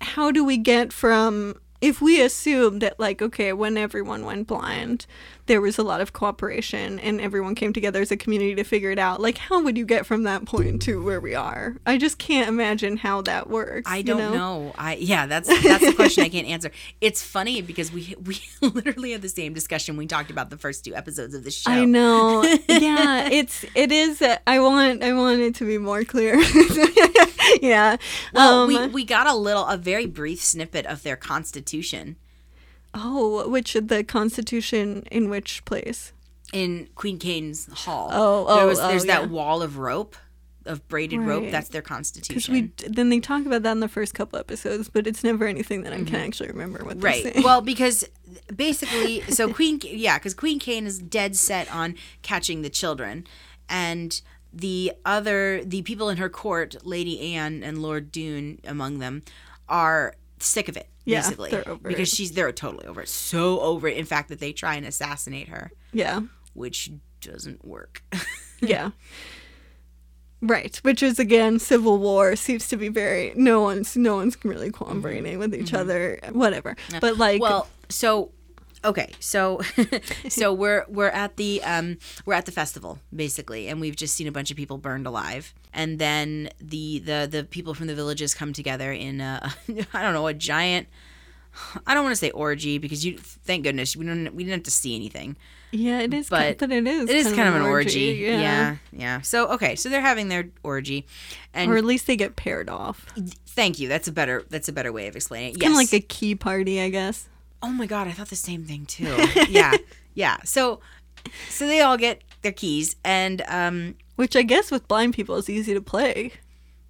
how do we get from if we assume that like okay when everyone went blind there was a lot of cooperation and everyone came together as a community to figure it out like how would you get from that point to where we are i just can't imagine how that works I don't know? I yeah, that's that's the question I can't answer. [laughs] It's funny because we we [laughs] literally had the same discussion we talked about the first two episodes of the show. I know. [laughs] yeah, it's it is. I want I want it to be more clear. [laughs] yeah. Well, um, we we got a little a very brief snippet of their constitution oh, which the Constitution in which place? in Queen Kane's hall. Oh, there oh, was there's oh, that yeah. wall of rope, of braided rope. That's their Because constitution. we then they talk about that in the first couple episodes, but it's never anything that I can actually remember what they're Mm-hmm. Right. Well, because basically, so [laughs] Queen, yeah, because Queen Kane is dead set on catching the children, and the other, the people in her court, Lady Anne and Lord Dune among them, are sick of it. Yeah, Basically, because it. she's they're totally over it, so over it. In fact, that they try and assassinate her, yeah, which doesn't work. [laughs] yeah. Right, which is again civil war seems to be very no one's no one's really cooperating with each other, whatever. But like, Mm-hmm. well so okay so [laughs] so [laughs] we're we're at the um we're at the festival basically and we've just seen a bunch of people burned alive. And then the the the people from the villages come together in a [laughs] i don't know a giant i don't want to say orgy because you thank goodness we don't we didn't have to see anything. Yeah, it is, but kind, but it is, it is kind of an orgy, orgy, yeah. Yeah so okay so they're having their orgy and or at least they get paired off. thank you that's a better that's a better way of explaining it. Kind yes. of like a key party, I guess. Oh my god, I thought the same thing too. [laughs] yeah, yeah. So, so they all get their keys, and um, Which I guess with blind people is easy to play.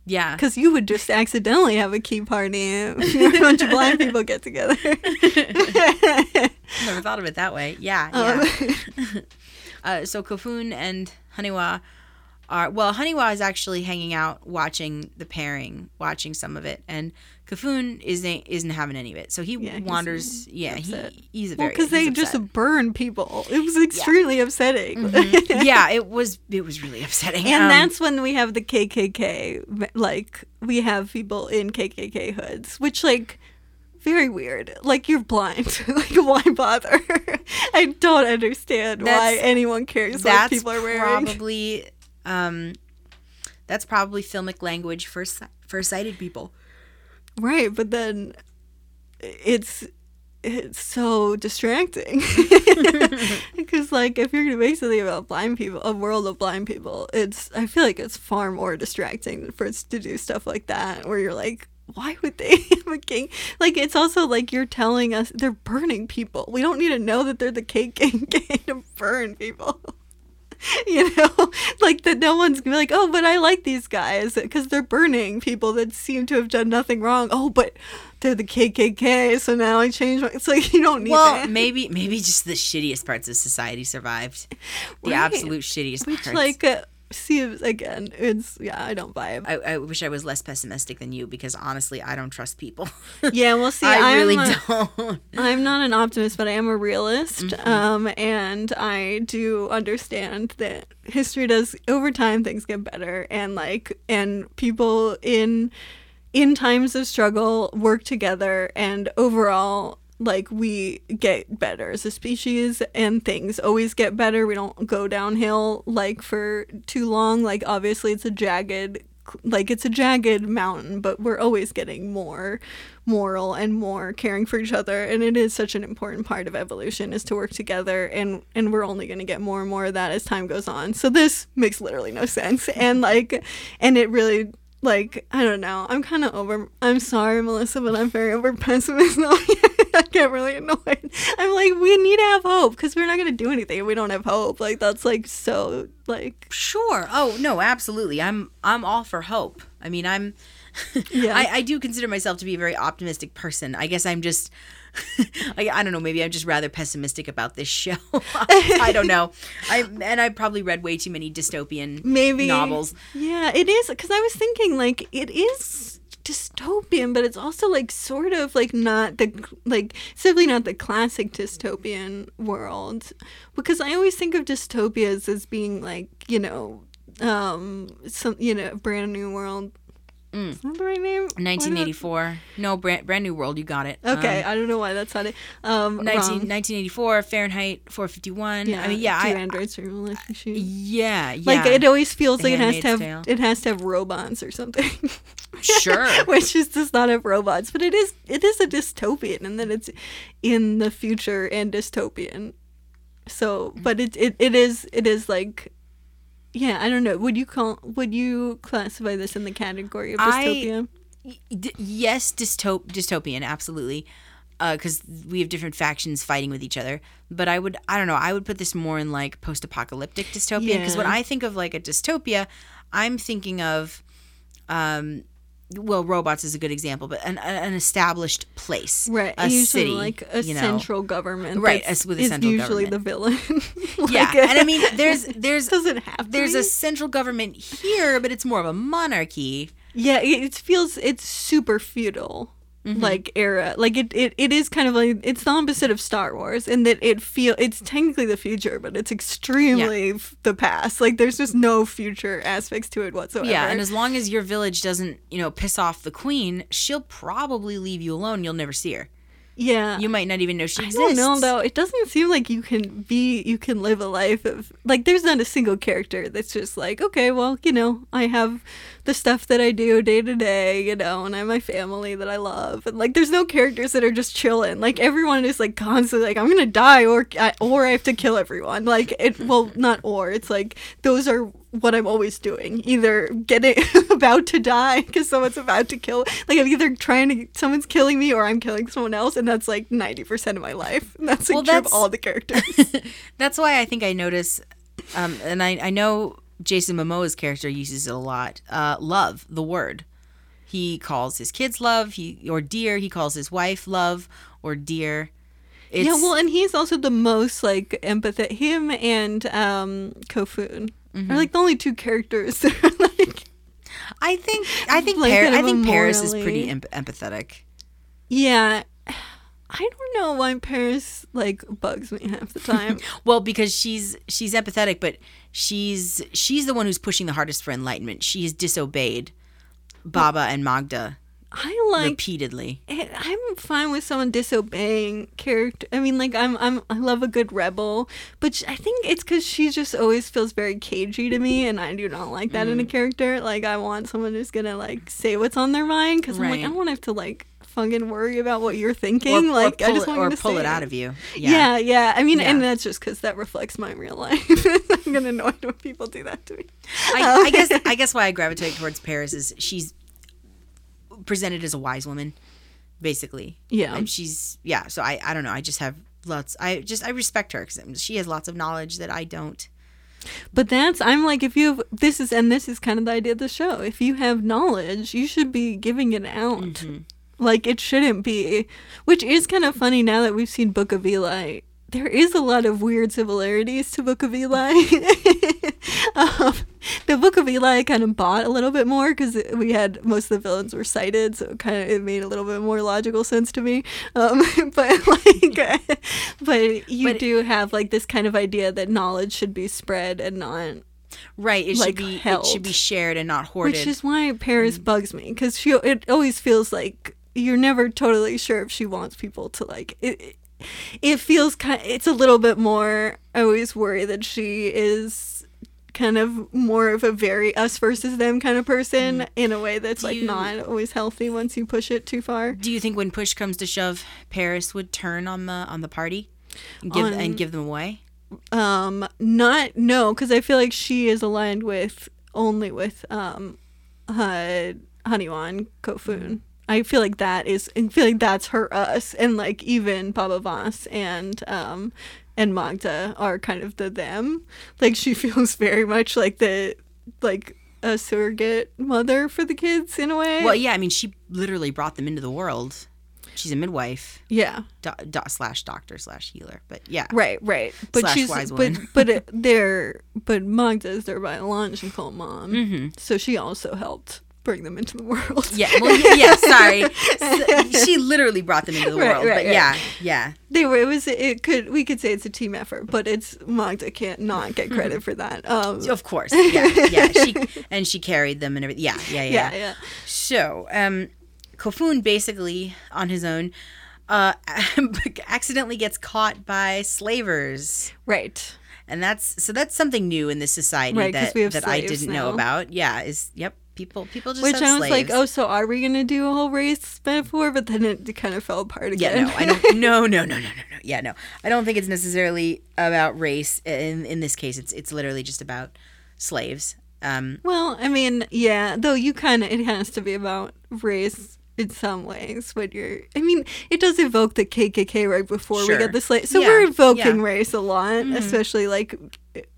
yeah, Because you would just accidentally have a key party [laughs] a bunch of blind people get together. [laughs] never thought of it that way. Yeah, yeah. uh, so Kofun and Haniwa are well. Haniwa is actually hanging out, watching the pairing, watching some of it, and Kofun isn't isn't having any of it. So he Yeah, he's wanders. Yeah, he, upset. he's well, very because they he's just burn people. It was extremely upsetting. [laughs] yeah, it was it was really upsetting. And Um, that's when we have the KKK. Like, we have people in KKK hoods, which, like, very weird. Like, you're blind. [laughs] like, why bother? [laughs] I don't understand why anyone cares what people are wearing. probably um that's probably filmic language for for sighted people Right, but then it's it's so distracting. [laughs] [laughs] Because like if you're gonna make something about blind people a world of blind people it's i feel like it's far more distracting for us to do stuff like that where you're like why would they [laughs] have a king like it's also like you're telling us they're burning people. We don't need to know that they're the cake kkk to burn people [laughs] you know? [laughs] Like that no one's gonna be like oh but i like these guys. Because they're burning people that seem to have done nothing wrong. Oh but they're the kkk so now i change my [laughs] it's like you don't need well that. maybe maybe just the shittiest parts of society survived. The Right. absolute shittiest which parts. like uh, see again it's yeah i don't buy it I, I wish I was less pessimistic than you because honestly, I don't trust people. [laughs] yeah we'll see I I'm really a- don't. [laughs] I'm not an optimist, but I am a realist. Mm-hmm. Um, and I do understand that history does over time things get better, and like and people in in times of struggle work together, and overall. Like we get better as a species, and things always get better. We don't go downhill like for too long. Like obviously, it's a jagged like it's a jagged mountain, but we're always getting more moral and more caring for each other and it is such an important part of evolution is to work together and and we're only going to get more and more of that as time goes on. So this makes literally no sense [laughs] and like and it really like I don't know. I'm kind of over. I'm sorry, Melissa, but I'm very over [laughs] pessimist. [laughs] [laughs] I get really annoyed. I'm like, we need to have hope because we're not gonna do anything if we don't have hope. Like that's like so like Sure. Oh no, absolutely. I'm I'm all for hope. I mean, I'm. [laughs] Yeah. I, I do consider myself to be a very optimistic person. I guess I'm just. [laughs] I, I don't know. Maybe I'm just rather pessimistic about this show. I don't know. I and I probably read way too many dystopian maybe novels. Yeah, it is because I was thinking like it is dystopian, but it's also like sort of like not the like simply not the classic dystopian world. Because I always think of dystopias as being like you know um some you know brand new world Is that the right name? 1984. No, brand, brand new world. You got it. Okay, Um, I don't know why that's not it. Um, 19, wrong. 1984 Fahrenheit 451. Yeah, I mean, yeah, two I, androids electric shoes. yeah, yeah. Like it always feels The like it has to have Tale. it has to have robots or something. [laughs] Sure. Which just does not have robots, but it is it is a dystopian, and then it's in the future and dystopian. So, but it it, it is it is like, yeah, I don't know. Would you call would you classify this in the category of I- dystopia? D- yes, dystop- dystopian, absolutely. Because we have different factions fighting with each other. But I would, I don't know, I would put this more in like post apocalyptic dystopia. Because when I think of like a dystopia, I'm thinking of, um, well, robots is a good example, but an, an established place. Right, A usually city. like a you know. central government, Right, as with a is central usually government. the villain. [laughs] Yeah. Like, and I mean, [laughs] there's, there's, doesn't have there's be. a central government here, but it's more of a monarchy. Yeah, it feels it's super feudal Mm-hmm. like era. Like it, it it is kind of like it's the opposite of Star Wars in that it feel it's technically the future, but it's extremely f- the past. Like there's just no future aspects to it whatsoever. Yeah, and as long as your village doesn't, you know, piss off the queen, she'll probably leave you alone. You'll never see her. Yeah. You might not even know she I exists. don't know though. It doesn't seem like you can be you can live a life of like there's not a single character that's just like, okay, well, you know, I have the stuff that I do day to day, you know, and I have my family that I love. And like there's no characters that are just chilling. Like everyone is like constantly like I'm going to die or I, or I have to kill everyone. Like it well, not or. It's like those are what I'm always doing. Either getting [laughs] about to die because someone's about to kill. Like I'm either trying to someone's killing me or I'm killing someone else, and that's like ninety percent of my life. And [laughs] that's like Well, that's- all the characters. [laughs] That's why I think I notice, um, and I, I know Jason Momoa's character uses it a lot. Uh, love, the word. He calls his kids love, he or dear. He calls his wife love or dear. It's, yeah, well, and he's also the most like empathetic. Him and um Kofun Mm-hmm. are like the only two characters that are [laughs] like. I think I think like, Par- I think Paris is pretty em- empathetic. Yeah, I don't know why Paris like bugs me half the time. [laughs] Well, because she's she's empathetic, but she's she's the one who's pushing the hardest for enlightenment. She has disobeyed Baba and Maghra I like repeatedly. it, I'm fine with someone disobeying character. I mean, like I'm, I'm, I love a good rebel, but sh- I think it's because she just always feels very cagey to me, and I do not like that Mm. in a character. Like I want someone who's gonna like say what's on their mind, because I'm like I don't want to have to like fucking worry about what you're thinking. or like pull, I just it, want or you to pull it out of you. Yeah, yeah. I mean, and that's just because that reflects my real life. [laughs] I'm gonna annoyed when people do that to me. I, I guess I guess why I gravitate towards Paris is she's presented as a wise woman, basically. Yeah. and she's yeah. So I I don't know. I just have lots. I just I respect her because she has lots of knowledge that I don't. But that's I'm like if you have this is and this is kind of the idea of the show. If you have knowledge, you should be giving it out. Mm-hmm. Like it shouldn't be, which is kind of funny now that we've seen Book of Eli. There is a lot of weird similarities to Book of Eli. [laughs] um, the Book of Eli kind of bought a little bit more because we had most of the villains were sighted, so it kind of it made a little bit more logical sense to me. Um, [laughs] but like, [laughs] but you But- do have like this kind of idea that knowledge should be spread and not Right. It Like, should be held. it should be shared and not hoarded. which is why Paris bugs me because she it always feels like you're never totally sure if she wants people to like it. it- It feels kind. It's a little bit more. I always worry that she is kind of more of a very us versus them kind of person in a way that's like Mm. you- not always healthy once you push it too far. Do you think when push comes to shove, Paris would turn on the on the party and give On- and give them away? Um, not no, because I feel like she is aligned with only with um, uh, Honeywan Kofun. I feel like that is, I feel like that's her us, and like even Baba Voss and um, and Maghra are kind of the them. Like she [laughs] feels very much like the like a surrogate mother for the kids in a way. Well, yeah. I mean, she literally brought them into the world. She's a midwife yeah. do, do, slash doctor slash healer. But yeah, Right, right. But Slash she's wise but woman. but it, they're but Maghra is their biological mom, Mm-hmm. so she also helped bring them into the world. Yeah, well, y- yeah. Sorry, [laughs] she literally brought them into the Right, world. right, but right. yeah, yeah, they were. It was. It could. We could say it's a team effort, but it's Maghra can't not get credit for that. Um, of course. Yeah, yeah. [laughs] She and she carried them and everything. Yeah, yeah, yeah. yeah, yeah. So, um, Kofun basically on his own, uh, [laughs] accidentally gets caught by slavers. Right. And that's so that's something new in this society Right, that we have that I didn't know about. Yeah, is yep, people people just Which I was like, oh, so are we gonna do a whole race metaphor? But then it kind of fell apart Yeah, again. no, I don't. No, no, no, no, no, no. Yeah, no. I don't think it's necessarily about race. In in this case, it's it's literally just about slaves. Um, well, I mean, yeah. Though you kind of, it has to be about race in some ways when you're. I mean, it does evoke the KKK right before Sure. we get the slave. So Yeah, we're evoking yeah. Mm-hmm. race a lot, especially like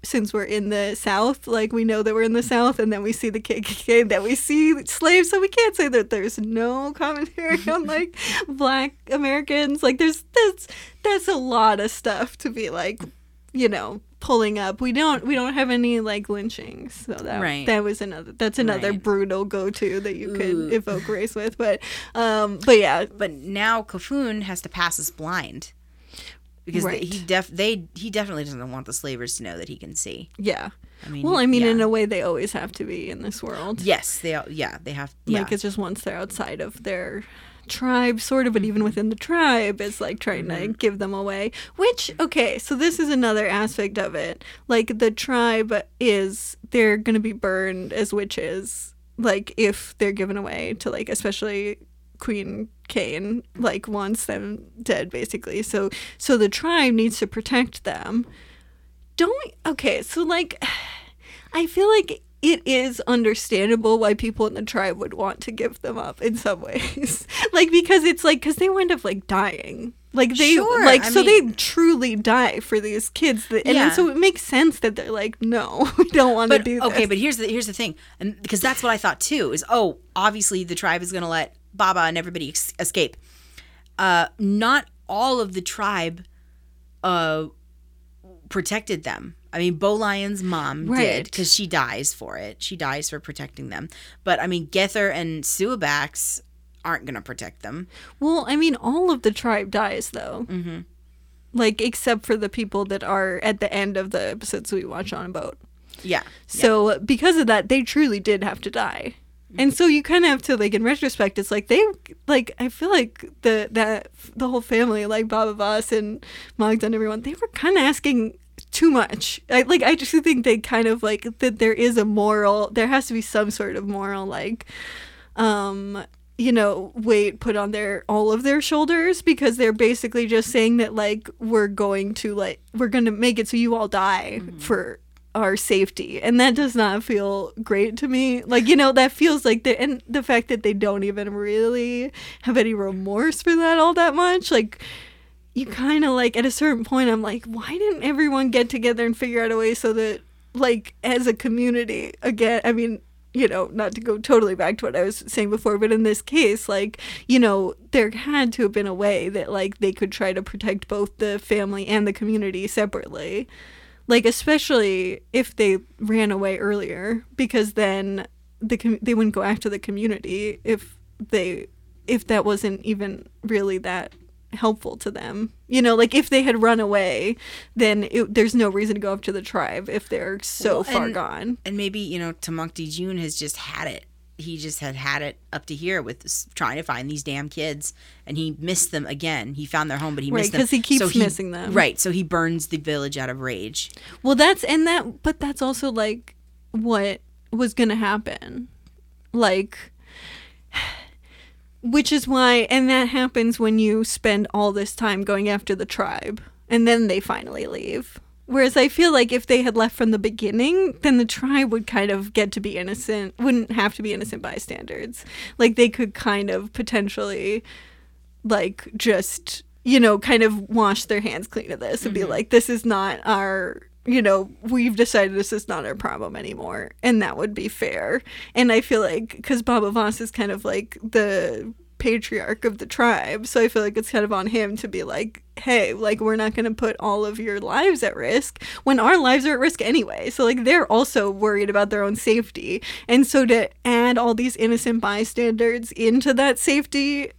since we're in the South. Like we know that we're in the South, and then we see the KKK, that we see slaves. So we can't say that there's no commentary [laughs] on like Black Americans. Like there's that's that's a lot of stuff to be like, you know. pulling up we don't we don't have any like lynchings so that Right. that was another that's another Right. brutal go-to that you could Ooh. evoke race with but um but yeah but now Kofun has to pass us blind because Right. he def they he definitely doesn't want the slavers to know that he can see. yeah I mean, well i mean yeah. in a way they always have to be in this world yes, they yeah they have yeah. like it's just once they're outside of their tribe sort of but even within the tribe it's like trying to mm-hmm. give them away which okay so this is another aspect of it like the tribe is they're going to be burned as witches like if they're given away to like especially queen Kane like wants them dead basically. So so the tribe needs to protect them. Don't okay so like [sighs] i feel like it is understandable why people in the tribe would want to give them up in some [laughs] ways. Like because it's like because they wind up like dying. Like they Sure, like I so mean- they truly die for these kids that, and Yeah. so it makes sense that they're like no [laughs] we don't want to do okay, but here's the here's the thing, and because that's what I thought too is oh obviously the tribe is gonna let Baba and everybody ex- escape. Uh, not all of the tribe, uh, protected them. I mean, Bo Lion's mom did because she dies for it. She dies for protecting them. But I mean, Gether and Suabax aren't gonna protect them. well i mean all of the tribe dies though mm-hmm. like except for the people that are at the end of the episodes we watch on a boat Yeah. So because of that, they truly did have to die. And so you kind of have to like in retrospect, it's like they like I feel like the that the whole family like Baba Voss and Maghra and everyone they were kind of asking too much. I like I just think they kind of like that there is a moral there has to be some sort of moral like um you know weight put on their all of their shoulders because they're basically just saying that like we're going to like we're going to make it so you all die for our safety and that does not feel great to me. Like you know that feels like the and the fact that they don't even really have any remorse for that all that much like you kind of like at a certain point i'm like why didn't everyone get together and figure out a way so that like as a community again i mean you know not to go totally back to what i was saying before but in this case like you know there had to have been a way that like they could try to protect both the family and the community separately like especially if they ran away earlier because then the com- they wouldn't go after the community if they if that wasn't even really that helpful to them you know like if they had run away then it, there's no reason to go up to the tribe if they're so Well, far gone and maybe you know Tamacti Jun has just had it. He just had had it up to here with this, trying to find these damn kids, and he missed them again. He found their home, but he Right, missed them 'cause he keeps So missing them. Right, so he burns the village out of rage. well that's and that but that's also like what was gonna happen like [sighs] which is why and that happens when you spend all this time going after the tribe and then they finally leave whereas i feel like if they had left from the beginning then the tribe would kind of get to be innocent wouldn't have to be innocent bystanders. Like they could kind of potentially like just you know kind of wash their hands clean of this and be mm-hmm. like this is not our you know we've decided this is not our problem anymore. And that would be fair. And i feel like because baba voss is kind of like the patriarch of the tribe so i feel like it's kind of on him to be like hey, like we're not going to put all of your lives at risk when our lives are at risk anyway. So like they're also worried about their own safety. And so to add all these innocent bystanders into that safety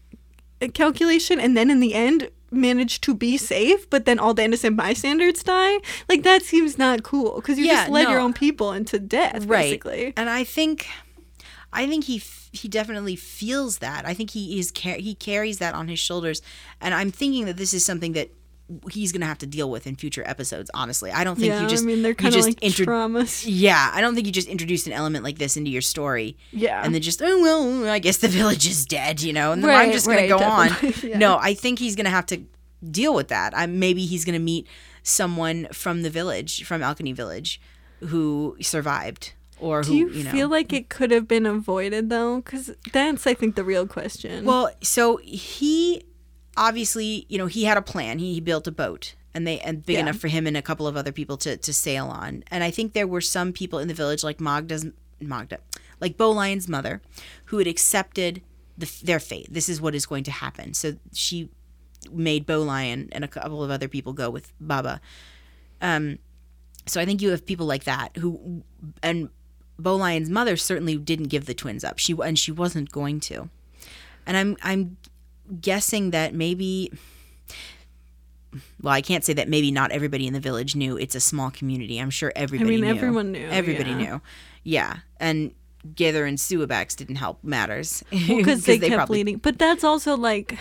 calculation and then in the end manage to be safe, but then all the innocent bystanders die. Like that seems not cool because you Yeah, just led your own people into death, basically. And I think, I think he he definitely feels that. I think he is he carries that on his shoulders, and I'm thinking that this is something that he's gonna have to deal with in future episodes. Honestly, I don't think Yeah, you just I mean they're kind of like intro- traumas. Yeah, I don't think you just introduced an element like this into your story. Yeah. And then just, oh, well, I guess the village is dead, you know, and then I'm just going right, to go on. [laughs] yeah. No, I think he's going to have to deal with that. I, maybe he's going to meet someone from the village, from Alkenny Village, who survived. Or Do who, you, you, know. feel like it could have been avoided though? Because that's, I think, the real question. Well, so he obviously, you know, he had a plan. He, he built a boat and they and big Yeah. enough for him and a couple of other people to to sail on. And I think there were some people in the village like Maghra's Maghra, like Bo Lion's mother, who had accepted the, their fate. This is what is going to happen. So she made Bolion and a couple of other people go with Baba. Um so I think you have people like that who and Bo Lion's mother certainly didn't give the twins up. She and she wasn't going to. And I'm I'm guessing that maybe well, I can't say that maybe not everybody in the village knew it's a small community. I'm sure everybody I mean, knew. everyone knew, Everybody yeah. knew. Yeah. And Gather and Suabax didn't help matters. because [laughs] they, kept probably- leading. But that's also like,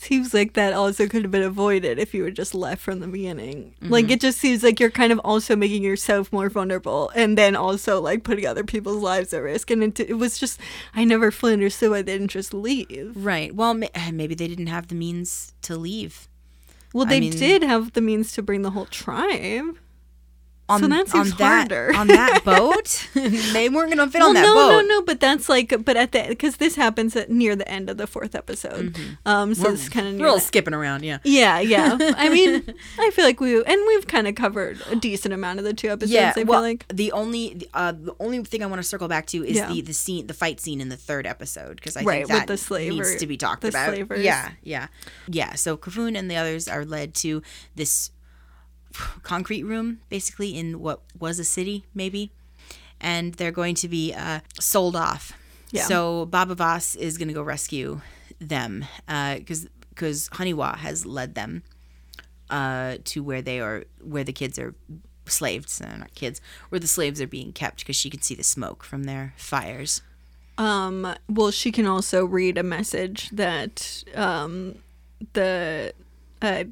seems like that also could have been avoided if you were just left from the beginning. Mm-hmm. Like it just seems like you're kind of also making yourself more vulnerable, and then also like putting other people's lives at risk. And it, it was just, I never fully understood why they didn't just leave. Right. Well, maybe they didn't have the means to leave. Well, I they mean- did have the means to bring the whole tribe. On, So that seems on that, on that [laughs] boat, [laughs] they weren't going to fit Well, on that no, boat. no, no. No. But that's like, but at the because this happens at near the end of the fourth episode. Um, so Mm-hmm. We're, it's kind of we're all skipping around, yeah. Yeah, yeah. I mean, [laughs] I feel like we and we've kind of covered a decent amount of the two episodes. Yeah, I well, like the only uh, the only thing I want to circle back to is Yeah. the the scene, the fight scene in the third episode, because I Right, think with that the slaver- needs to be talked the about. slavers. Yeah, yeah, yeah. So Kofun and the others are led to this [sighs] concrete room, basically in what was a city, maybe, and they're going to be uh, sold off. Yeah. So Baba Voss is going to go rescue them because because Haniwa has led them uh, to where they are, where the kids are slaves, uh, not kids, where the slaves are being kept because she can see the smoke from their fires. um well she can also read a message that um the uh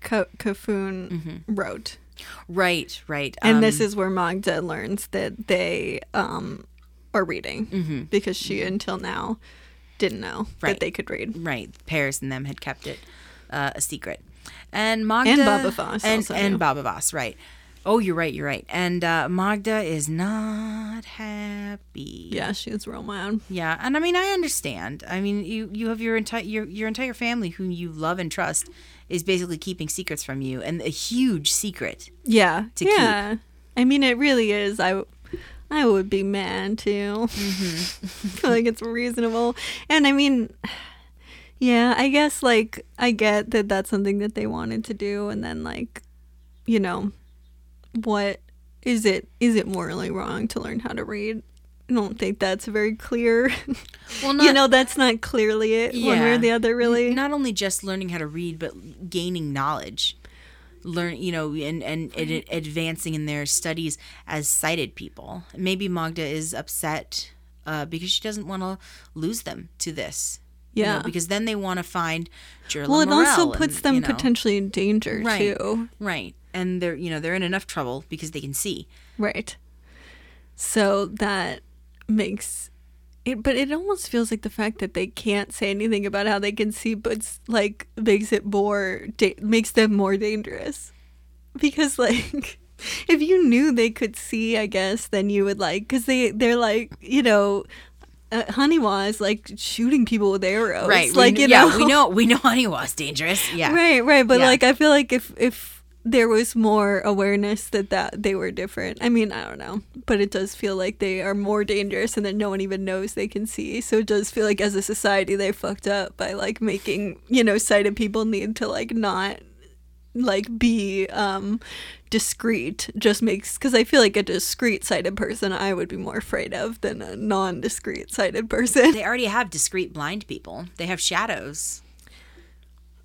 Ka- Kofun wrote. Right, right. And um, this is where Maghra learns that they um are reading because she until now didn't know Right. that they could read. right. Paris and them had kept it uh, a secret, and Maghra And Baba Voss and and. Baba Voss, right. Oh, you're right. You're right. And uh, Maghra is not happy. Yeah, she's real mad. Yeah, and I mean I understand. I mean you you have your entire your your entire family whom you love and trust is basically keeping secrets from you and a huge secret. Yeah. to yeah. I mean, it really is. I, I would be mad too. Mm-hmm. [laughs] I feel like it's reasonable. And I mean, yeah, I guess like I get that that's something that they wanted to do, and then like, you know, what is it? Is it morally wrong to learn how to read? I don't think that's very clear. Well, [laughs] you know, that's not clearly it one way or the other, really. not only just learning how to read but gaining knowledge. Learn, you know, and and, and advancing in their studies as sighted people. Maybe Maghra is upset uh, because she doesn't want to lose them to this. you know, Yeah. because then they want to find Jerla well, it also puts and, them you know, potentially in danger Right. too. right, and they're you know they're in enough trouble because they can see. Right. So that makes it, but it almost feels like the fact that they can't say anything about how they can see, but like makes it more da- makes them more dangerous. Because like, [laughs] if you knew they could see, I guess then you would like because they they're like you know. Uh, Haniwa is like shooting people with arrows, Right. Like we, you yeah, know, we know we know Haniwa's dangerous. Yeah. Right, right. But Yeah. like I feel like if if there was more awareness that that they were different. I mean, I don't know, but it does feel like they are more dangerous and that no one even knows they can see. So it does feel like as a society they fucked up by like making, you know, sighted people need to like not like be um discreet just makes because i feel like a discreet sighted person i would be more afraid of than a non-discreet sighted person They already have discreet blind people. They have shadows.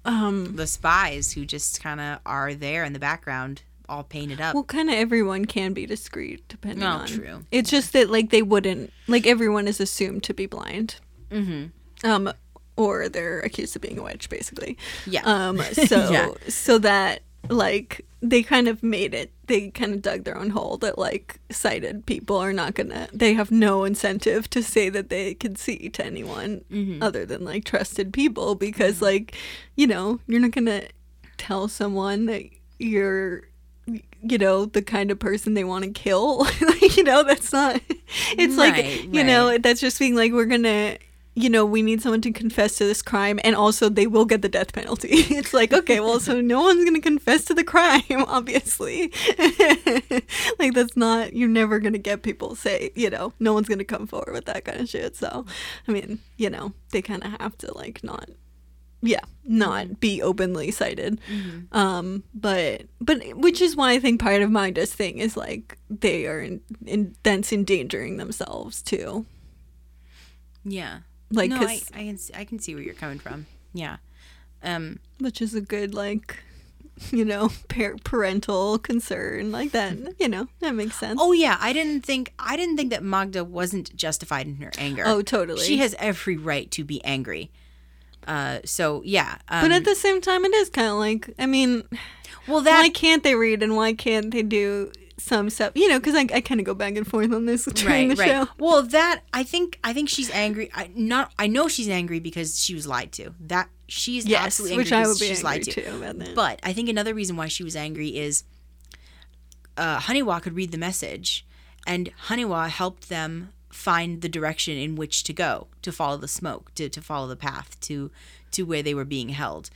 Um The spies who just kind of are there in the background, all painted up. well kind of everyone can be discreet depending No, on true. it's just that like they wouldn't like everyone is assumed to be blind mm-hmm. um or they're accused of being a witch basically Yeah. um [laughs] so Yeah. so that like they kind of made it they kind of dug their own hole that like sighted people are not gonna they have no incentive to say that they can see to anyone Mm-hmm. other than like trusted people because like you know you're not gonna tell someone that you're you know the kind of person they want to kill [laughs] you know that's not it's like Right, you know that's just being like we're gonna you know we need someone to confess to this crime and also they will get the death penalty. [laughs] It's like [laughs] okay well so no one's gonna confess to the crime [laughs] obviously. Like that's not you're never gonna get people say you know no one's gonna come forward with that kind of shit. So i mean you know they kind of have to like not yeah not be openly sighted. Um but but which is why i think part of my just thing is like they are in, in that's endangering themselves too. Yeah. Like no, I, I can see, I can see where you're coming from. Yeah. Um. which is a good like you know [laughs] par- parental concern like that you know that makes sense Oh yeah, I didn't think I didn't think that Maghra wasn't justified in her anger. Oh, totally. She has every right to be angry. Uh. So yeah. Um, but at the same time it is kind of like i mean well, that why can't they read and why can't they do some stuff you know because I, I kind of go back and forth on this [laughs] during right, the right. show Well, that I think I think she's angry. I not I know she's angry because she was lied to. That she's yes absolutely angry which i would be she's angry lied to. too about that But I think another reason why she was angry is uh, Haniwa could read the message, and Haniwa helped them find the direction in which to go, to follow the smoke, to, to follow the path to to where they were being held,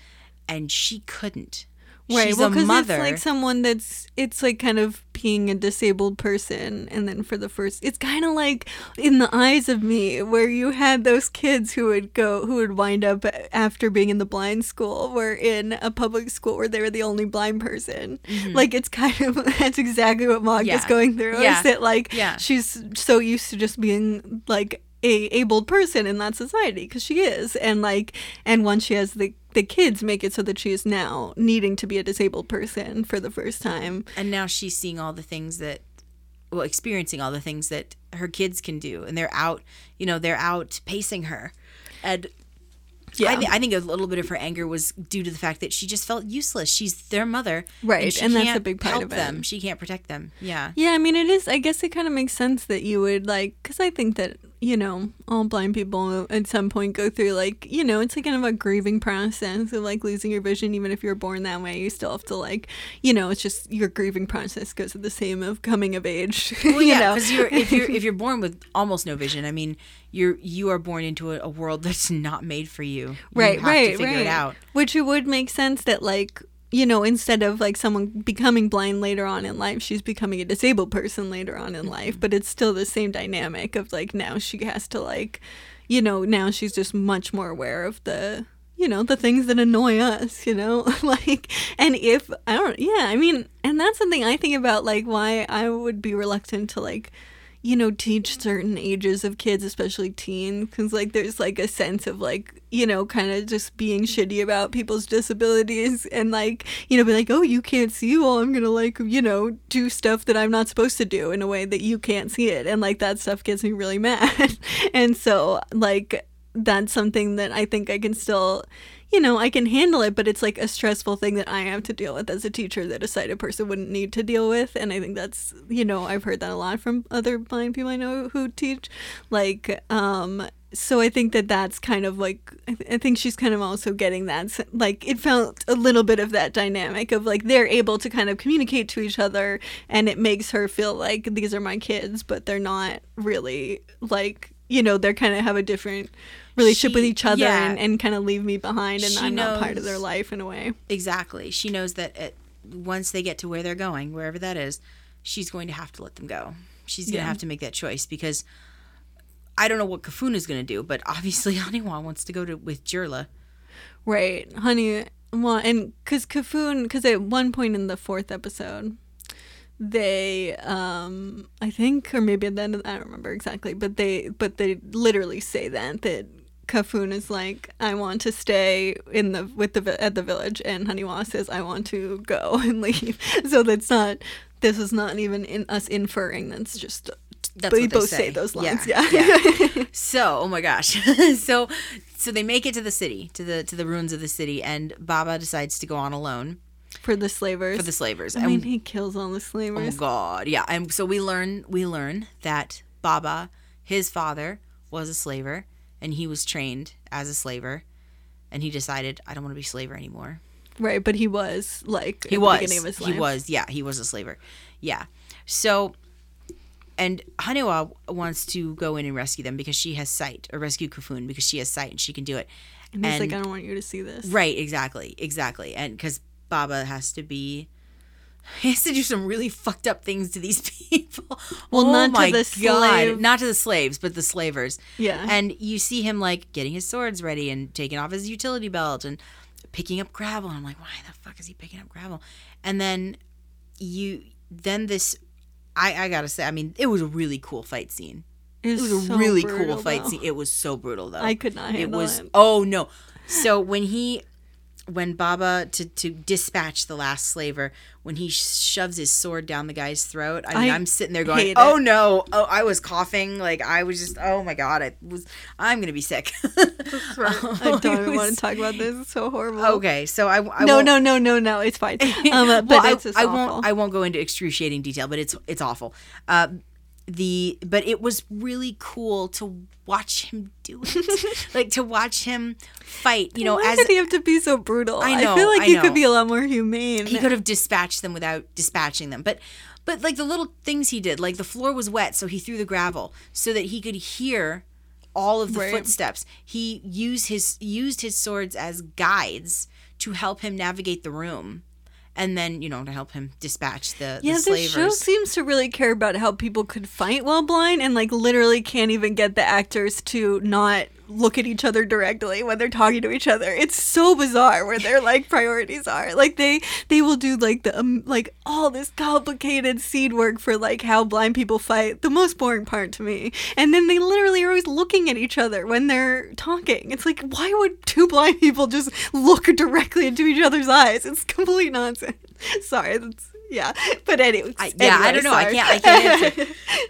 and she couldn't. Right. She's well, a because mother. it's like someone that's it's like kind of being a disabled person, and then for the first, it's kind of like in the eyes of me, where you had those kids who would go, who would wind up after being in the blind school, were in a public school where they were the only blind person. Like it's kind of [laughs] that's exactly what Mog is Mm-hmm. Going through. Yeah. Is that like Yeah. she's so used to just being like a abled person in that society because she is and like and once she has the the kids make it so that she is now needing to be a disabled person for the first time and now she's seeing all the things that well experiencing all the things that her kids can do and they're out you know they're out pacing her and Yeah. I, th- I think a little bit of her anger was due to the fact that she just felt useless. She's their mother, Right, she and that's a can't big part help of it. them. She can't protect them. Yeah, yeah i mean it is i guess it kind of makes sense that you would like because i think that you know all blind people at some point go through like you know it's like kind of a grieving process of like losing your vision even if you're born that way you still have to like you know it's just your grieving process goes with the same of coming of age [laughs] well, you yeah, know because you're if you're [laughs] if you're born with almost no vision, I mean, you're you are born into a, a world that's not made for you. You right have right to figure right it out. which it would make sense that like you know instead of like someone becoming blind later on in life she's becoming a disabled person later on in Mm-hmm. life but it's still the same dynamic of like now she has to like you know now she's just much more aware of the you know the things that annoy us you know [laughs] like and if i don't yeah i mean and that's something i think about like why i would be reluctant to like you know, teach certain ages of kids, especially teens, because like there's like a sense of like, you know, kind of just being shitty about people's disabilities and like, you know, be like, oh, you can't see, well, I'm gonna like, you know, do stuff that I'm not supposed to do in a way that you can't see it. And like that stuff gets me really [laughs] mad. and so, like, that's something that I think I can still you know, I can handle it, but it's like a stressful thing that I have to deal with as a teacher that a sighted person wouldn't need to deal with. And I think that's, you know, I've heard that a lot from other blind people I know who teach. Like, um, so I think that that's kind of like, I, I think she's kind of also getting that, like, it felt a little bit of that dynamic of like they're able to kind of communicate to each other and it makes her feel like these are my kids, but they're not really like, you know, they're kind of have a different relationship with each other yeah. and, and kind of leave me behind and She I'm not part of their life in a way. Exactly. She knows that it, once they get to where they're going, wherever that is, she's going to have to let them go. She's going to Yeah. have to make that choice because I don't know what Kofun is going to do, but obviously [laughs] Haniwa wants to go to with Jirla. Right, honey. Well, and because Kofun, because at one point in the fourth episode, they, um, I think, or maybe at the end, of, I don't remember exactly, but they, but they literally say that that Kofun is like, I want to stay in the with the at the village, and Haniwa says, I want to go [laughs] and leave. So that's not. This is not even in us inferring. That's just. That's they both say. say. those Yeah, lines. Yeah. yeah. [laughs] So, oh my gosh. [laughs] so so they make it to the city, to the to the ruins of the city and Baba decides to go on alone For the slavers. for the slavers. I and mean, he kills all the oh, slavers. Oh. God, yeah. And so we learn we learn that Baba, his father, was a slaver, and he was trained as a slaver, and he decided I don't want to be a slaver anymore. Right, but he was like He was. the beginning of his life. He was. Yeah, he was a slaver. Yeah. So, and Haniwa wants to go in and rescue them because she has sight, or rescue Kofun because she has sight and she can do it. And he's like, I don't want you to see this. Right, exactly, exactly. And because Baba has to be, [laughs] he has to do some really fucked up things to these [laughs] people. Well, oh not to the slave- not to the slaves, but the slavers. Yeah. And you see him like getting his swords ready and taking off his utility belt and picking up gravel. And I'm like, why the fuck is he picking up gravel? And then you, then this, I, I gotta say, I mean, it was a really cool fight scene. It was a so really brutal, cool fight though. scene. It was so brutal though I could not Handle it was it. oh no so when he when baba to to dispatch the last slaver when he shoves his sword down the guy's throat i mean I i'm sitting there going oh it. no oh i was coughing like i was just oh my god i was i'm gonna be sick [laughs] I don't even want to talk about this. It's so horrible. okay so i, I no, no, no, no, no. It's fine. [laughs] Um, but well, I- I, won't. I won't go into excruciating detail, but it's it's awful. Uh, the but it was really cool to watch him do it, [laughs] like to watch him fight. You know, Why as did he have to be so brutal? I know, feel like I he know. could be a lot more humane. he could have dispatched them without dispatching them, but. But like the little things he did, like the floor was wet, so he threw the gravel so that he could hear all of the Right. footsteps. He used his used his swords as guides to help him navigate the room, and then you know to help him dispatch the, yeah, the slavers. show seems to really care about how people could fight while blind, and like literally can't even get the actors to not look at each other directly when they're talking to each other. It's so bizarre where their like priorities are. Like they they will do like the um, like all this complicated seed work for like how blind people fight. The most boring part to me. And then they literally are always looking at each other when they're talking. It's like why would two blind people just look directly into each other's eyes? It's complete nonsense. [laughs] Sorry, that's yeah. But anyway, I, yeah, I don't know. I can't. I can't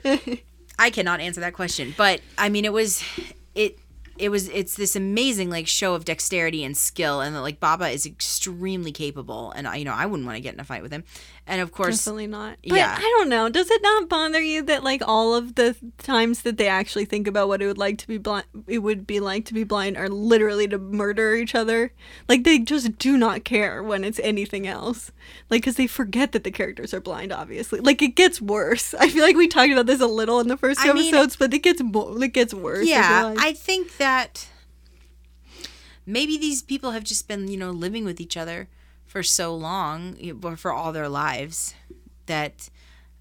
answer. [laughs] I cannot answer that question. But I mean, it was it. It was. It's this amazing like show of dexterity and skill, and that like Baba is extremely capable. And I, you know, I wouldn't want to get in a fight with him. And of course, Definitely not. But Yeah. I don't know. Does it not bother you that like all of the times that they actually think about what it would like to be blind, it would be like to be blind, are literally to murder each other? Like they just do not care when it's anything else. Like because they forget that the characters are blind. Obviously, like it gets worse. I feel like we talked about this a little in the first two I mean- episodes, but it gets it gets worse. I yeah, like. I think that maybe these people have just been, you know, living with each other for so long, for all their lives, that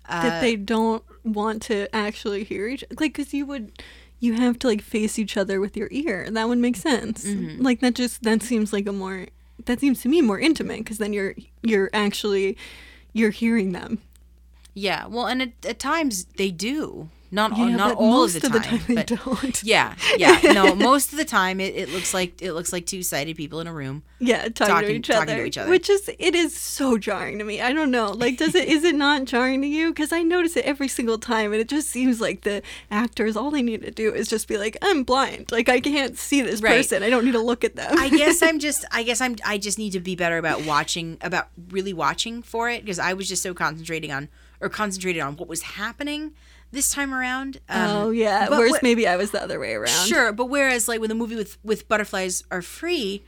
uh, that they don't want to actually hear each like because you would you have to like face each other with your ear that would make sense Mm-hmm. like that just that seems like a more that seems to me more intimate because then you're you're actually you're hearing them yeah. Well, and at, at times they do. Not all, Yeah, not all most of the time, they but don't yeah, yeah. [laughs] No, most of the time it, it looks like it looks like two sighted people in a room. yeah talking, to, each talking to other, each other. which is it is so jarring to me i don't know like does it is it not jarring to you because i notice it every single time and it just seems like the actors all they need to do is just be like i'm blind like i can't see this Right. person i don't need to look at them I guess I'm [laughs] just I guess I'm I just need to be better about watching about really watching for it because I was just so concentrating on or concentrated on what was happening this time around. Um, oh yeah whereas what- maybe i was the other way around Sure, but whereas like when the movie with with butterflies are free,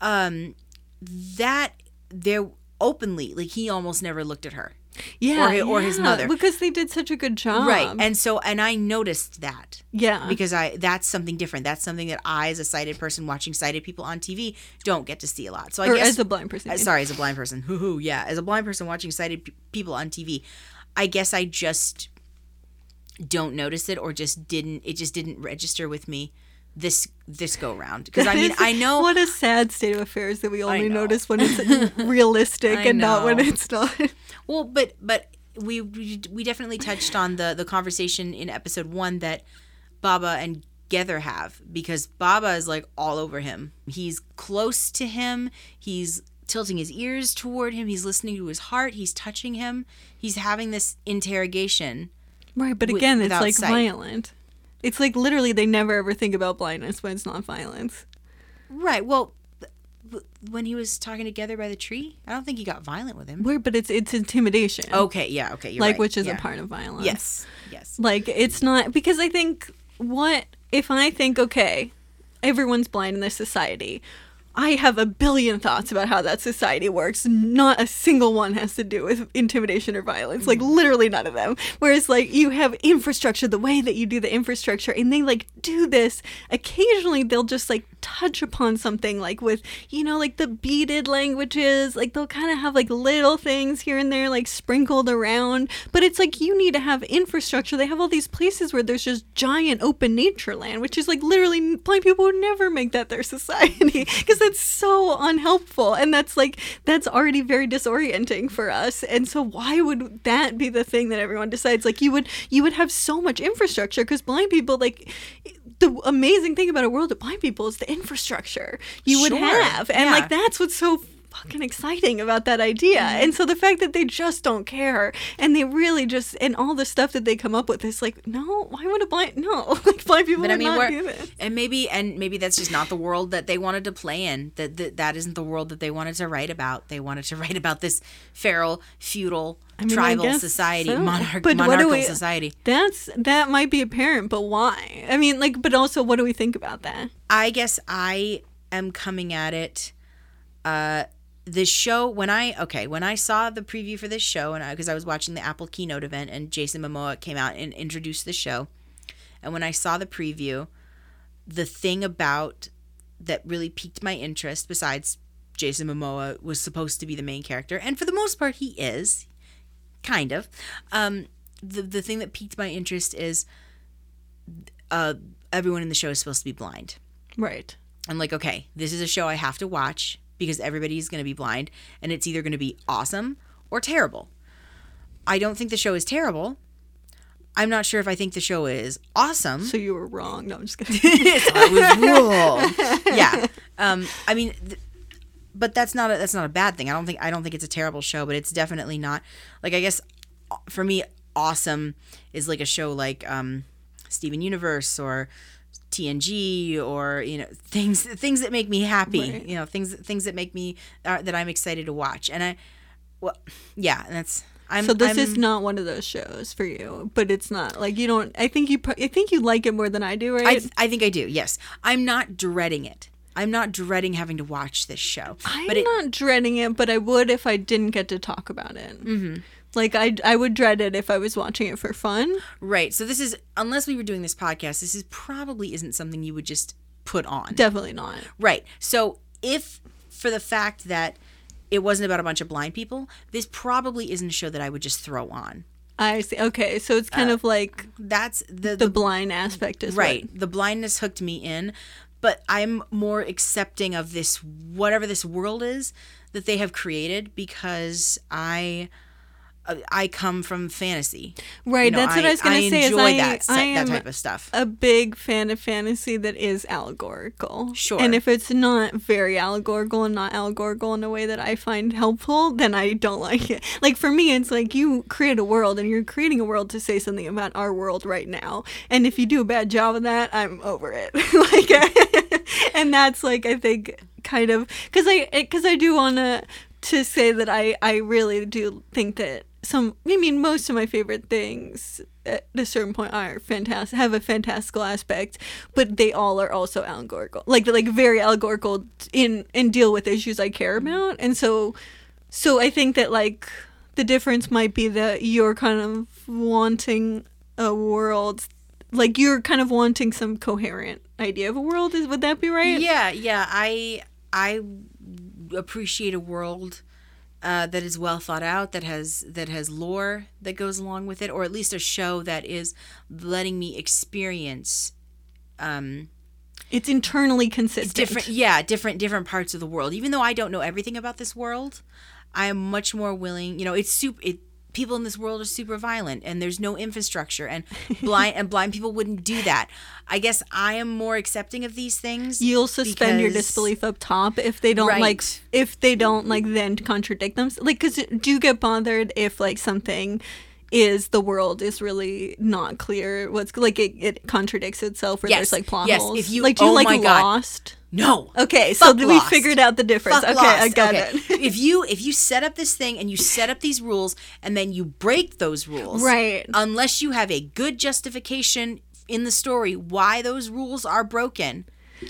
um, that they're openly like he almost never looked at her. Yeah, or hi- or his mother. because they did such a good job. right. And so and I noticed that. yeah, because I that's something different. That's something that I, as a sighted person watching sighted people on TV, don't get to see a lot. So I or guess as a blind person. uh, sorry, as a blind person, hoo hoo, yeah, as a blind person watching sighted p- people on TV, I guess I just don't notice it or just didn't. It just didn't register with me this this go round [laughs] because I mean I know what a sad state of affairs that we only notice when it's [laughs] realistic and not when it's not. Well, but but we we we definitely touched on the the conversation in episode one that Baba and Gether have because Baba is like all over him. He's close to him. He's tilting his ears toward him. He's listening to his heart. He's touching him. He's having this interrogation. Right, but again, it's like sight. violent. It's like literally they never ever think about blindness when it's not violence. Right. Well, when he was talking together by the tree, I don't think he got violent with him. Where, but it's it's intimidation. Okay. Yeah. Okay. You're like right. which is yeah. a part of violence. Yes. Yes. Like it's not because I think what if I think okay, everyone's blind in this society. I have a billion thoughts about how that society works. Not a single one has to do with intimidation or violence. Like mm-hmm. literally none of them. Whereas like you have infrastructure, the way that you do the infrastructure, and they like do this. Occasionally they'll just like touch upon something like with you know like the beaded languages. Like they'll kind of have like little things here and there like sprinkled around. But it's like you need to have infrastructure. They have all these places where there's just giant open nature land, which is like literally blind people would never make that their [laughs] society because that's so unhelpful and that's like that's already very disorienting for us. And so why would that be the thing that everyone decides? Like you would you would have so much infrastructure because blind people like the amazing thing about a world of blind people is the infrastructure you would Sure. have and Yeah. like that's what's so fucking exciting about that idea. Mm-hmm. And so the fact that they just don't care and they really just and all the stuff that they come up with is like, no, why would a blind no? [laughs] Like blind people But would I mean, not do this. and maybe and maybe that's just not the world that they wanted to play in. That that, that isn't the world that they wanted to write about. They wanted to [laughs] write about this feral, feudal, mean, tribal society, so. monarch, But what we- society. That's that might be apparent, but why? I mean, like, but also, what do we think about that? I guess I am coming at it. Uh, the show when I okay when I saw the preview for this show and I because I, was watching the Apple keynote event and Jason Momoa came out and introduced the show, and when I saw the preview, the thing about that really piqued my interest besides Jason Momoa was supposed to be the main character and for the most part he is, kind of. Um, the the thing that piqued my interest is, uh, everyone in the show is supposed to be blind. Right. I'm like, okay, this is a show I have to watch because everybody's going to be blind and it's either going to be awesome or terrible. I don't think the show is terrible. I'm not sure if I think the show is awesome. So you were wrong. No, I'm just kidding. [laughs] I was [laughs] wrong. Yeah. Um, I mean, th- but that's not a, that's not a bad thing. I don't think I don't think it's a terrible show, but it's definitely not like I guess uh, for me, awesome is like a show like um, Steven Universe or TNG or you know things things that make me happy. Right. You know things things that make me uh, that I'm excited to watch. And I, well, yeah, that's. I'm, so this I'm, is not one of those shows for you, but it's not like you don't. I think you. I think you like it more than I do, I, right? I think I do. Yes, I'm not dreading it. I'm not dreading having to watch this show. I'm but it, not dreading it, but I would if I didn't get to talk about it. Mm-hmm. Like I, I would dread it if I was watching it for fun. right. So this is unless we were doing this podcast, this is probably isn't something you would just put on. Definitely not. right. So if for the fact that it wasn't about a bunch of blind people, this probably isn't a show that I would just throw on. I see. Okay, so it's Uh, kind of like That's the, the blind aspect is right the blindness hooked me in but i'm more accepting of this whatever this world is that they have created because i uh, i come from fantasy Right, You know, that's what I was gonna say, is enjoy I- that, I that am type of stuff a big fan of fantasy that is allegorical. Sure. And if it's not very allegorical and not allegorical in a way that I find helpful, then I don't like it. Like for me, it's like you create a world and you're creating a world to say something about our world right now. And if you do a bad job of that, I'm over it. [laughs] like, [laughs] and that's like I think kind of because I because I do want to to say that I I really do think that some I mean most of my favorite things at a certain point are fantastic have a fantastical aspect but they all are also allegorical like like very allegorical in and deal with issues I care about and so so I think that like the difference might be that you're kind of wanting a world like you're kind of wanting some coherent idea of a world is would that be right Yeah, yeah. I I appreciate a world uh, that is well thought out, that has that has lore that goes along with it, or at least a show that is letting me experience um, it's internally consistent different yeah different different parts of the world. Even though I don't know everything about this world, I am much more willing. You know, it's super. It, people in this world are super violent and there's no infrastructure and blind and blind people wouldn't do that. I guess i am more accepting of these things you'll suspend your disbelief up top if they don't like if they don't like then contradict them. Like because do you get bothered if like something is the world is really not clear what's like it, it contradicts itself or Yes, there's like plot yes, holes? If you- like do you oh like lost no okay so Fuck we Lost. figured out the difference Fuck okay i got Okay. it [laughs] if you if you set up this thing and you set up these rules and then you break those rules, Right. Unless you have a good justification in the story why those rules are broken,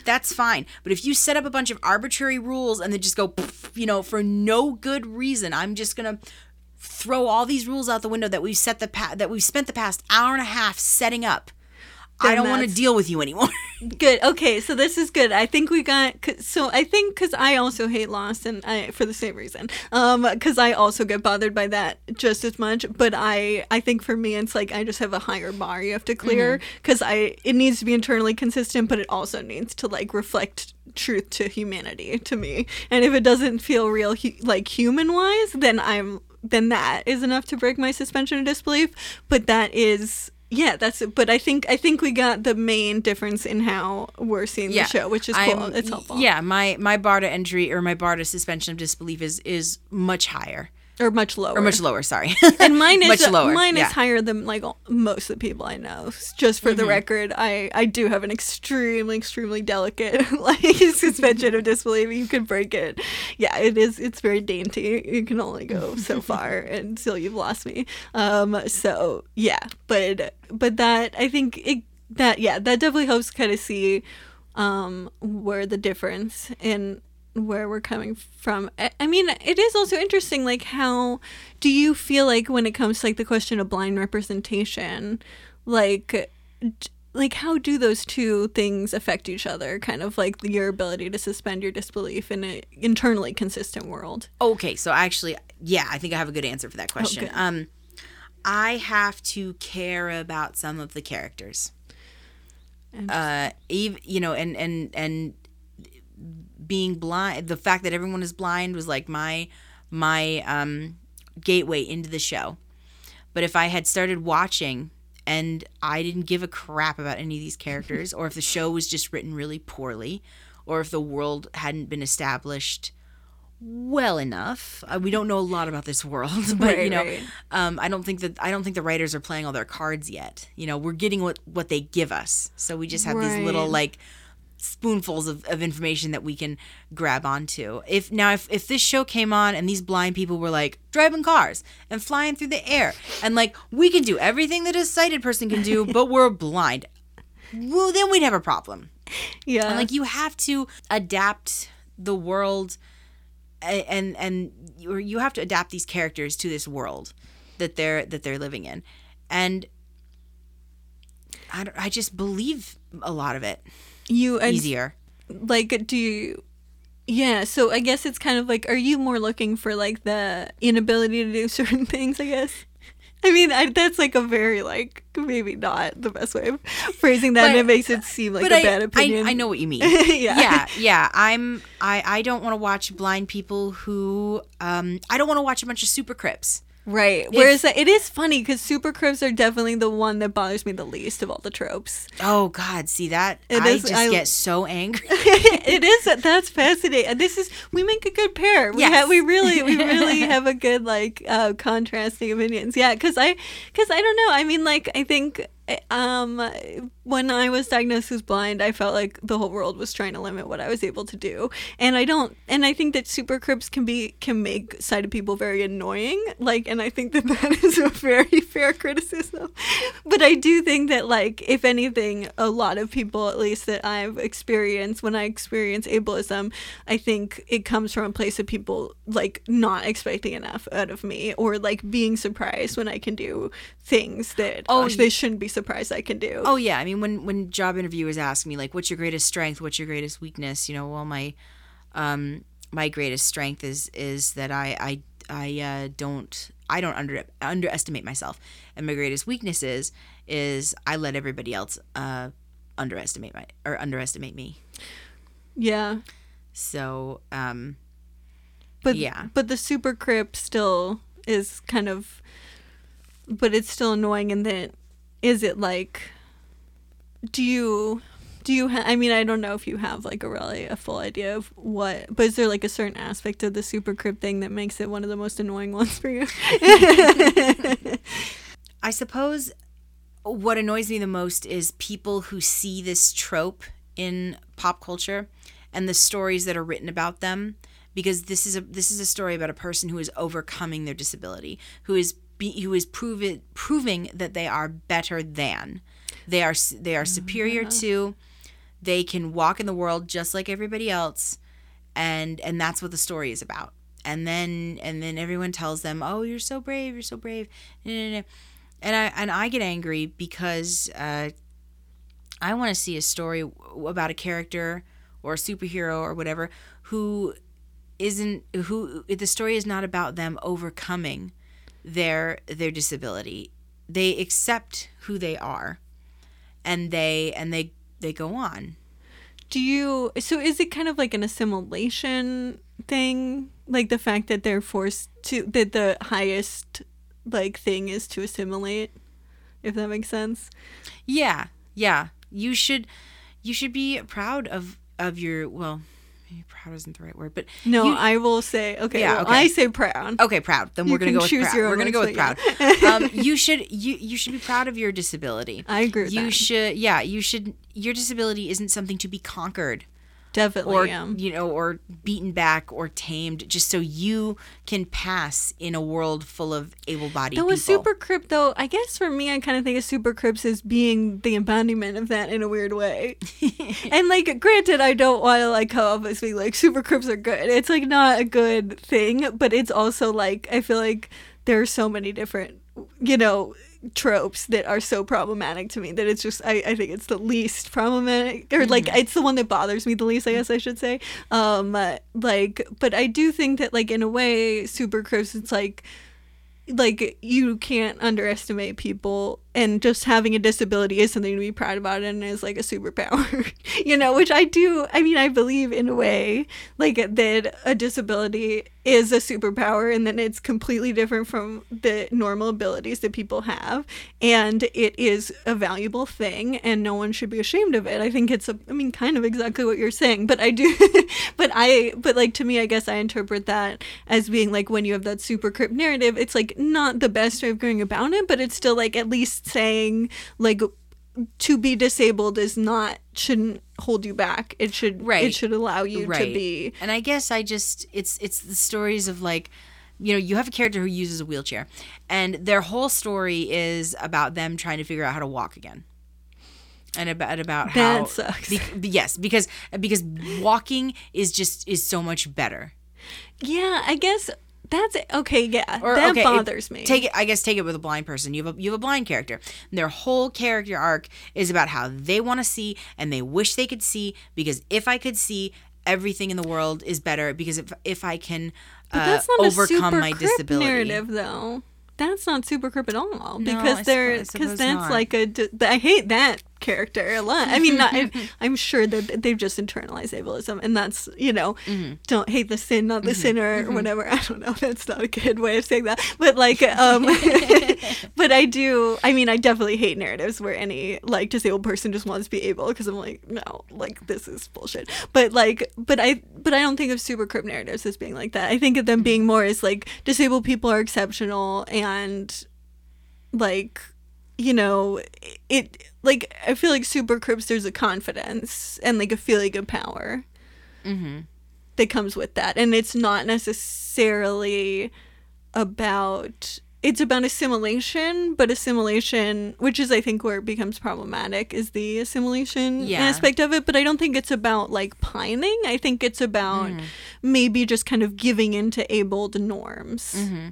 that's fine. But if you set up a bunch of arbitrary rules and then just go, you know, for no good reason, I'm just gonna throw all these rules out the window that we've set the pa- that we've spent the past hour and a half setting up. I don't want to deal with you anymore. [laughs] Good. Okay, so this is good. I think we got So I think because I also hate Lost, and I for the same reason. Um, because I also get bothered by that just as much. But I, I think for me, it's like I just have a higher bar you have to clear because I it needs to be internally consistent, but it also needs to like reflect truth to humanity to me. And if it doesn't feel real, hu- like human wise, then I'm then that is enough to break my suspension of disbelief. But that is. Yeah, that's it. But I think I think we got the main difference in how we're seeing the show, which is cool. I'm- it's helpful. Yeah, my my bar to entry or my bar to suspension of disbelief is is much higher or much lower. or much lower. Sorry, [laughs] and mine is much lower. Mine yeah. is higher than like most of the people I know. Just for the Mm-hmm. record, I I do have an extremely extremely delicate [laughs] like [laughs] suspension of disbelief. You can break it. Yeah, it is. It's very dainty. You can only go so far until you've lost me. Um. So yeah, but but that I think it that yeah that definitely helps kind of see um where the difference in where we're coming from I, I mean it is also interesting like how do you feel like when it comes to like the question of blind representation like d- like how do those two things affect each other kind of like your ability to suspend your disbelief in an internally consistent world Okay, so actually, yeah, I think I have a good answer for that question. Um, I have to care about some of the characters. Uh, even you know, and and and being blind, the fact that everyone is blind was like my my um gateway into the show. But if I had started watching and I didn't give a crap about any of these characters, or if the show was just written really poorly, or if the world hadn't been established well enough, uh, we don't know a lot about this world, [laughs] but you know, right. um, I don't think that I don't think the writers are playing all their cards yet. You know, we're getting what what they give us, so we just have these little like spoonfuls of, of information that we can grab onto. If now if, if this show came on and these blind people were like driving cars and flying through the air and like we can do everything that a sighted person can do, [laughs] but we're blind. Well, then we'd have a problem. yeah And like you have to adapt the world and and you you have to adapt these characters to this world that they're that they're living in. And I, don't- I just believe a lot of it you easier. like do you yeah so i guess it's kind of like are you more looking for like the inability to do [laughs] certain things i guess i mean I, that's like a very like maybe not the best way of phrasing that and But- it makes it seem like a I, bad I, opinion I know what you mean. [laughs] Yeah. yeah, yeah. I'm I I don't want to watch blind people who um I don't want to watch a bunch of super crips. Right. Whereas it is funny because super crips are definitely the one that bothers me the least of all the tropes. Oh God, see that? It I is- just I- get so angry. [laughs] it is. That's fascinating. This is we make a good pair. We Yes. have we really we really [laughs] have a good like uh contrasting opinions. Yeah because i because i don't know. I mean like i think um when I was diagnosed as blind, I felt like the whole world was trying to limit what I was able to do. And I don't and I think that super crips can be can make sighted people very annoying. Like and I think that [laughs] that is a very fair criticism. But I do think that like if anything a lot of people at least that I've experienced when I experience ableism, I think it comes from a place of people like not expecting enough out of me or like being surprised when I can do things that Oh, oh, they shouldn't be surprised I can do. Oh yeah, I mean when when job interviewers ask me like, "What's your greatest strength? What's your greatest weakness?" You know, well my, um, my greatest strength is is that I I I uh, don't I don't under underestimate myself, and my greatest weakness is is I let everybody else uh underestimate my or underestimate me. Yeah. So um, But Yeah. but the super crip still is kind of but it's still annoying in that is it like do you do you ha- I mean I don't know if you have like a really a full idea of what but is there like a certain aspect of the super crip thing that makes it one of the most annoying ones for you? [laughs] I suppose what annoys me the most is people who see this trope in pop culture and the stories that are written about them because this is a this is a story about a person who is overcoming their disability who is be, who is proven proving that they are better than. They are they are superior to they can walk in the world just like everybody else and and that's what the story is about. And then and then everyone tells them oh you're so brave you're so brave. And i and i get angry because uh, i want to see a story about a character or a superhero or whatever who isn't who the story is not about them overcoming their their disability. They accept who they are and they and they they go on. Do you so is it kind of like an assimilation thing? Like the fact that they're forced to that the highest like thing is to assimilate? If that makes sense? Yeah, yeah. You should you should be proud of of your well, maybe proud isn't the right word, but no you- i will say okay, Yeah, well, okay. i say proud okay, proud. Then You we're gonna go with choose proud. We're gonna go with proud. but [laughs] um, you should you you should be proud of your disability. i agree you that should yeah you should your disability isn't something to be conquered definitely oh, or am. you know or beaten back or tamed just so you can pass in a world full of able-bodied Though people a super crip, though, I guess for me, I kind of think of super crips as being the embodiment of that in a weird way. [laughs] and like, granted, I don't want to like come off as being like super crips are good. It's like not a good thing, but it's also like I feel like there are so many different, you know, tropes that are so problematic to me that it's just I, I think it's the least problematic or like it's the one that bothers me the least I guess I should say. Um uh, like but I do think that like in a way super crips it's like like you can't underestimate people and just having a disability is something to be proud about and is like a superpower [laughs] you know which i do i mean i believe in a way like that a disability is a superpower and then it's completely different from the normal abilities that people have and it is a valuable thing and no one should be ashamed of it. I think it's a i mean kind of exactly what you're saying but i do [laughs] but i but like to me i guess i interpret that as being like when you have that super crip narrative it's like not the best way of going about it but it's still like at least saying like to be disabled is not shouldn't hold you back it should Right. it should allow you to be and i guess i just it's it's the stories of like you know you have a character who uses a wheelchair and their whole story is about them trying to figure out how to walk again and about about how That sucks. be- yes because because walking is just is so much better yeah i guess that's it. okay yeah or that okay, it- bothers me Take it. I guess take it with a blind person. You have a you have a blind character. And their whole character arc is about how they want to see and they wish they could see because if I could see, everything in the world is better because if if I can uh, that's not overcome my disability. narrative, though. That's not super crip at all No, because suppo- they're because that's not. like a. I hate that character a lot. I mean, not, I, [laughs] I'm sure that they've just internalized ableism, and that's you know, Mm-hmm. don't hate the sin, not the sinner, or whatever. [laughs] I don't know. That's not a good way of saying that, but like, um, [laughs] but I do. I mean, I definitely hate narratives where any like disabled person just wants to be able because I'm like, no, like this is bullshit. But like, but I, but I don't think of super crip narratives as being like that. I think of them being more as like disabled people are exceptional and like you know, it like I feel like Super Crips there's a confidence and like a feeling of power mm-hmm. that comes with that, and it's not necessarily about it's about assimilation, but assimilation, which is I think where it becomes problematic, is the assimilation Yeah. aspect of it. But I don't think it's about like pining. I think it's about mm-hmm. maybe just kind of giving into abled norms. Mm-hmm.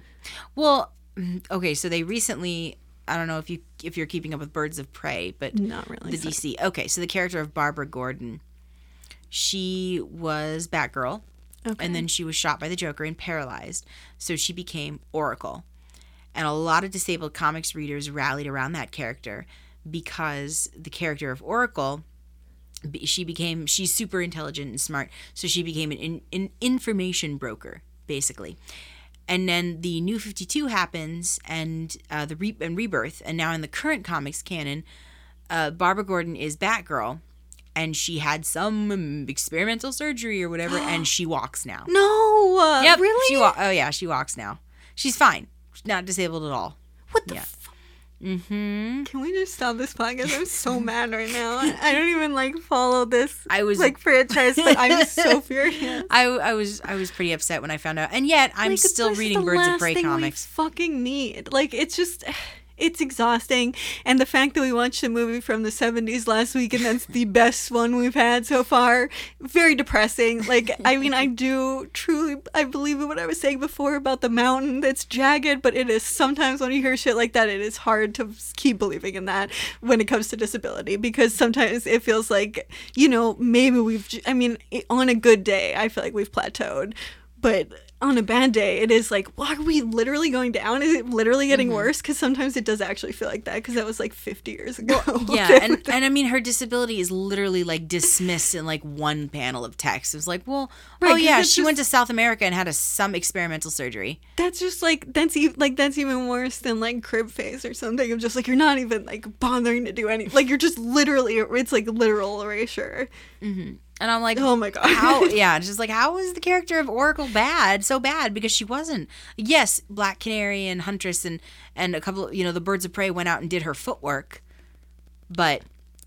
Well, mm, okay, so they recently I don't know if you if you're keeping up with Birds of Prey, but Not really. the so- DC. Okay, so the character of Barbara Gordon, she was Batgirl, Okay. and then she was shot by the Joker and paralyzed. So she became Oracle, and a lot of disabled comics readers rallied around that character because the character of Oracle. She became she's super intelligent and smart, so she became an, an information broker basically and then the new 52 happens and uh, the re- and rebirth and now in the current comics canon uh, barbara gordon is batgirl and she had some experimental surgery or whatever and [gasps] she walks now No, uh, yep really? she wa- oh yeah she walks now she's fine she's not disabled at all what the? yeah. F- mm-hmm Can we just stop this podcast? I'm so [laughs] mad right now. I don't even like follow this. I was- like franchise, but I'm [laughs] so furious. I, I was I was pretty upset when I found out, and yet I'm Like, still reading Birds of Prey comics. fucking need. Like it's just [sighs] it's exhausting. And the fact that we watched a movie from the 70s last week and that's the best one we've had so far very depressing. Like i mean i do truly i believe in what i was saying before about the mountain that's jagged but it is sometimes when you hear shit like that it is hard to keep believing in that when it comes to disability because sometimes it feels like you know maybe we've I mean on a good day i feel like we've plateaued. But on a bad day, it is like, well, are we literally going down? Is it literally getting Mm-hmm. worse? Because sometimes it does actually feel like that. Because that was like 50 years ago. [laughs] Yeah, and [laughs] and I mean her disability is literally like dismissed in like one panel of text. It was like, well, Right, oh yeah, she went to South America and had a some experimental surgery. that's just like that's even like that's even worse than like crip face or something. Of just like you're not even like bothering to do anything. like you're just literally it's like literal erasure. And I'm like, Oh my god. how? [laughs] Yeah, just like how is the character of Oracle bad? So bad because she wasn't. Yes, Black Canary and Huntress and and a couple, you know, the Birds of Prey went out and did her footwork, but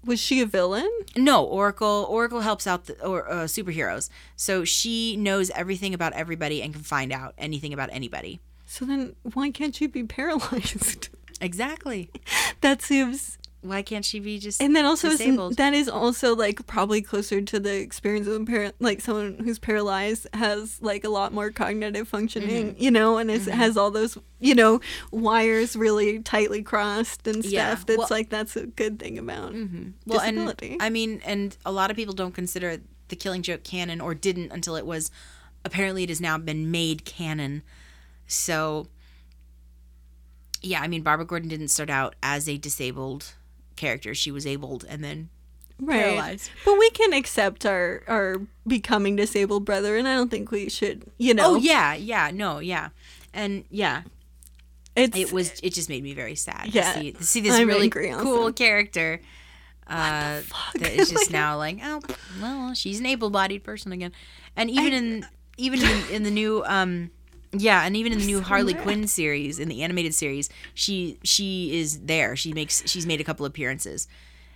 was she a villain? No, Oracle. Oracle helps out the or uh, superheroes, so she knows everything about everybody and can find out anything about anybody. So then why can't she be paralyzed? [laughs] Exactly. that seems Why can't she be just and then also disabled? that is also like probably closer to the experience of a par- like someone who's paralyzed has like a lot more cognitive functioning Mm-hmm. you know and is, has all those you know wires really tightly crossed and stuff Yeah, that's well- like that's a good thing about well, disability and I mean, and a lot of people don't consider the Killing Joke canon, or didn't until it was. Apparently, it has now been made canon. So, yeah, I mean, Barbara Gordon didn't start out as a disabled character. She was abled, and then right paralyzed. but we can accept our our becoming disabled brother and i don't think we should you know oh yeah, yeah, no, yeah, and yeah, it's it was it just made me very sad Yeah, to see to see this I'm really cool also. character uh that [laughs] is just now like oh well she's an able-bodied person again and even in even in, in the new um yeah and even in the new harley mad. quinn series in the animated series she she is there. She makes she's made a couple appearances.